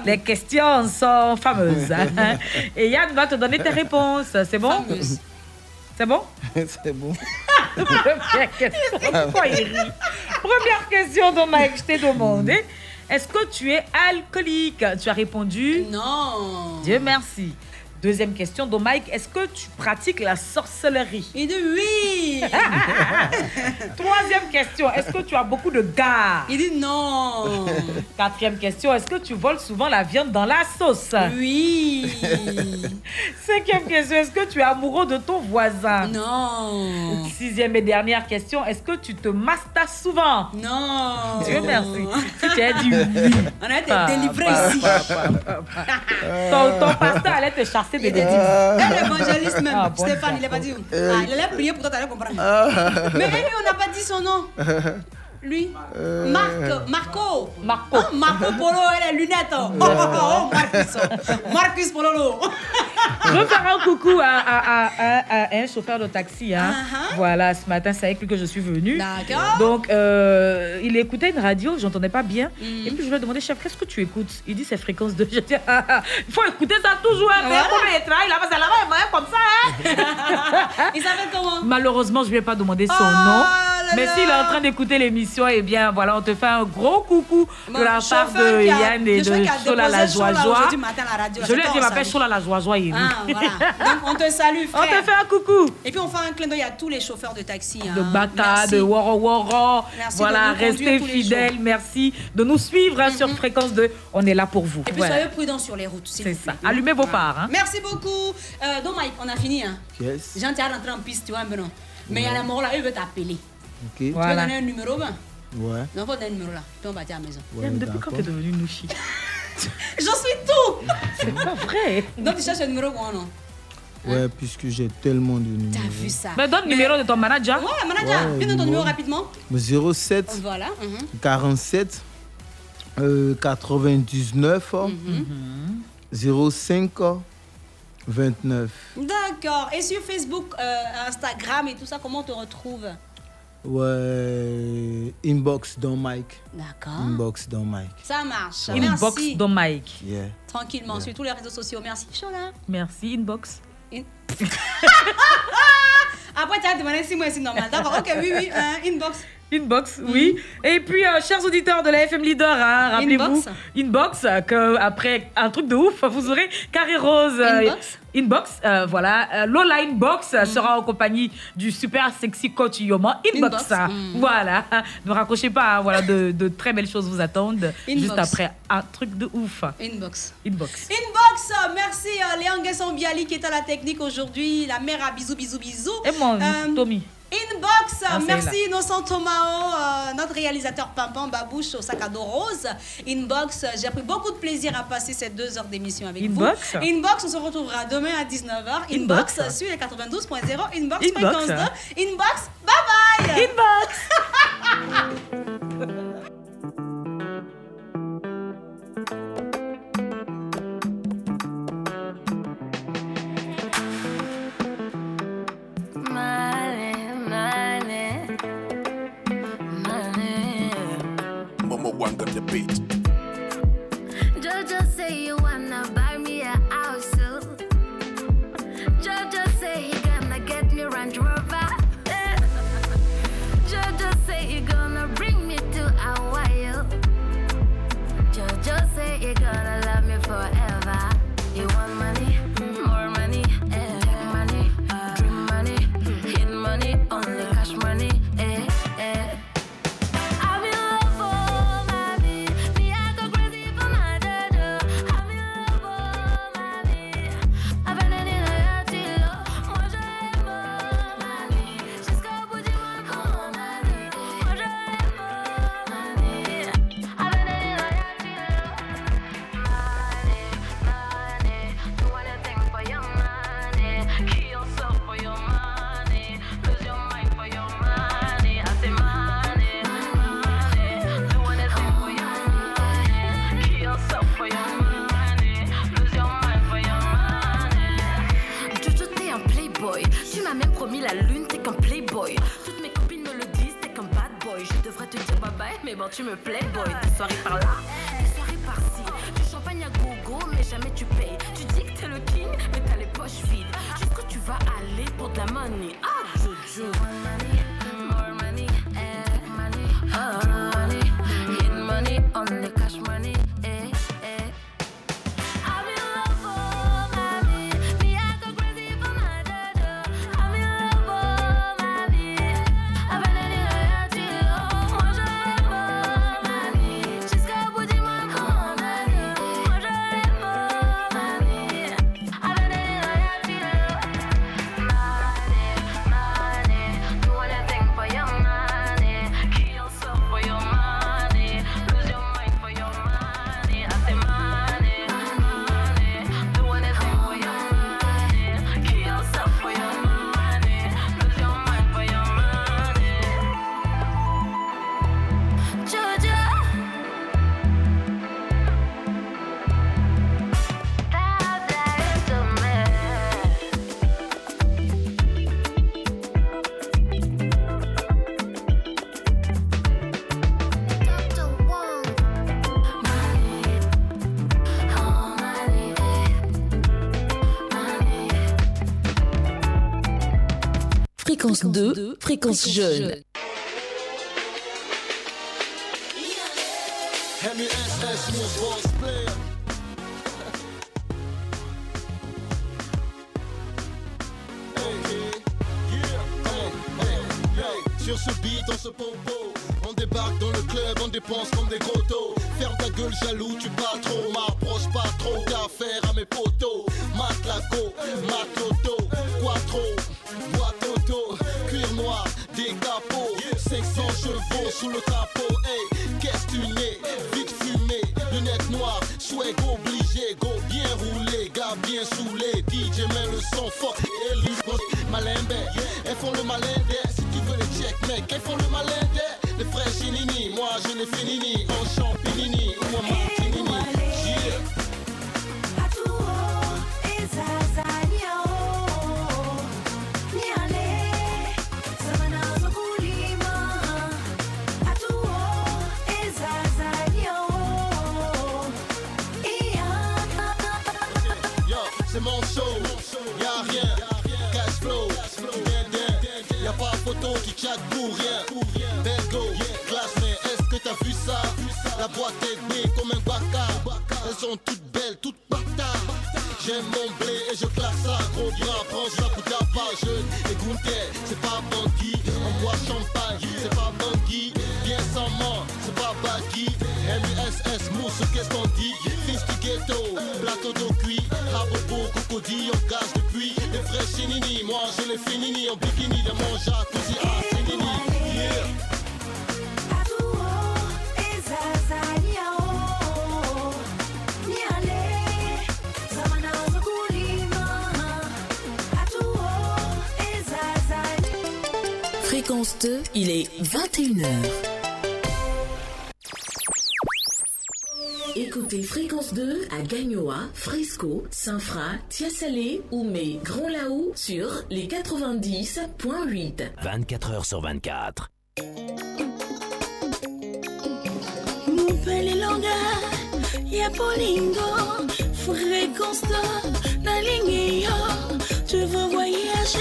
les questions sont fameuses. hein. Et Yann va te donner tes réponses. C'est bon? Fameuse. C'est bon? C'est bon. Première question. Pourquoi il rit? Première question, donc Mike, je t'ai demandé. Est-ce que tu es alcoolique? Tu as répondu Non. Dieu merci. Deuxième question, donc Mike, est-ce que tu pratiques la sorcellerie? Il dit oui. Troisième question, est-ce que tu as beaucoup de gars? Il dit non. Quatrième question, est-ce que tu voles souvent la viande dans la sauce? Oui. Cinquième question, est-ce que tu es amoureux de ton voisin? Non. Sixième et dernière question, est-ce que tu te mastas souvent? Non. Dieu merci. Si tu as dit oui. On a été délivrés ici. Ton, ton pasteur allait te chasser des dédits. Et l'évangéliste même, Ah, bon Stéphane, il n'a pas dit. Euh. Ah, il allait prier pour toi, tu allais comprendre. Ah. Mais lui, on n'a pas dit son nom. Lui? Euh. Marc, Marco. Marco. Ah, Marco Polo et les lunettes. Oh, oh, oh, oh, Marcus. Marcus Pololo. Je veux faire un coucou à, à- à- à- à un chauffeur de taxi. hein. Uh-huh. Voilà, ce matin, c'est avec lui que je suis venue. D'accord. Donc, euh, il écoutait une radio, j'entendais pas bien. Mm. Et puis, je lui ai demandé, chef, qu'est-ce que tu écoutes? Il dit, c'est fréquence 2. Je dis, ah, ah, il faut écouter ça toujours. Hein, mais Voilà. là-bas, là-bas, va comme ça. Hein. Il s'appelle comment? Malheureusement, je lui ai pas demandé son Oh nom. Mais s'il est en train d'écouter l'émission, eh bien, voilà, on te fait un gros coucou de la part de Yann et de Chola la joie joie. à Je lui ai dit, m'appelle on Chola la joie joie. Ah. Donc, on te salue, On frère. te fait un coucou. Et puis, on fait un clin d'œil à tous les chauffeurs de taxi. de hein. Baka, Merci. de Woro Woro. Merci voilà, de restez fidèles. Merci de nous suivre hein, sur Fréquence 2. On est là pour vous. Et puis, soyez prudents sur les routes. C'est ça. Allumez vos phares. hein. Merci beaucoup. Euh, donc, Mike, on a fini. Yes. Jean, tu as rentré en piste, tu vois, mais non? Mais il y a la mort là, il veut t'appeler. Ok. Tu veux donner un numéro, ben Ouais. Non, faut donner un numéro là. Puis on va à la maison. Ouais, depuis quand t'es devenu Nouchi J'en suis tout C'est pas vrai. Donc, tu cherches un numéro quoi, non Ouais, puisque j'ai tellement de numéros. T'as vu ça Mais donne le numéro de ton manager. Ouais, manager, Ouais, viens dans ton numéro. rapidement. 07 Voilà. mhm. 47 euh, 99 05 29. D'accord. Et sur Facebook, euh, Instagram et tout ça, comment on te retrouve? Ouais, inbox dans Mike. D'accord. Inbox dans Mike. Ça marche. Inbox Merci. dans Mike. Yeah. Tranquillement, sur tous les réseaux sociaux. Merci. Chola. Merci, inbox. Après, tu as demandé si moi, c'est normal. D'accord, ok, oui, oui. euh, inbox. Inbox, oui. Et puis, euh, chers auditeurs de la FM Leader, hein, rappelez-vous, Inbox. inbox, euh, que après un truc de ouf, vous aurez Carré Rose. euh, Inbox. Inbox, euh, voilà. Euh, Lola Inbox euh, sera en compagnie du super sexy coach Yoma. Inbox, Inbox, mm. voilà. Ne raccrochez pas, hein, voilà, de, de très belles choses vous attendent. Inbox. Juste après un truc de ouf. Inbox. Inbox. Inbox, merci euh, Léon Guesson Biali qui est à la technique aujourd'hui. La mère à bisous, bisous, bisous. Et mon Euh, Tommy. Inbox, Ah, merci Innocent Tomao, euh, notre réalisateur Pimpin Babouche au sac à dos rose. Inbox, euh, j'ai pris beaucoup de plaisir à passer ces deux heures d'émission avec Inbox. vous. Inbox, on se retrouvera demain à 19h. Inbox, Inbox. sur les 92.0. Inbox, Inbox. fréquence 2. Inbox, bye bye. Inbox. one got the beat. Jojo say you wanna buy me a house. so. Jojo say he gonna get me Range Rover. Eh. Jojo say he gonna bring me to Hawaii. Jojo say he gonna love me forever. Tu me playboy. Des soirées par là, des soirées par-ci. Du champagne à gogo, mais jamais tu payes. Tu dis que t'es le king, mais t'as les poches vides. Jusqu'où tu vas aller pour de la 102, fréquence, fréquence jeune. jeune. Monaco, Saint-Fra, Thiassalé, Oumé, Grand Laou sur les 90.8. 24 heures sur 24. Mupelilonga ya bolingo fréquence ligne je veux voyager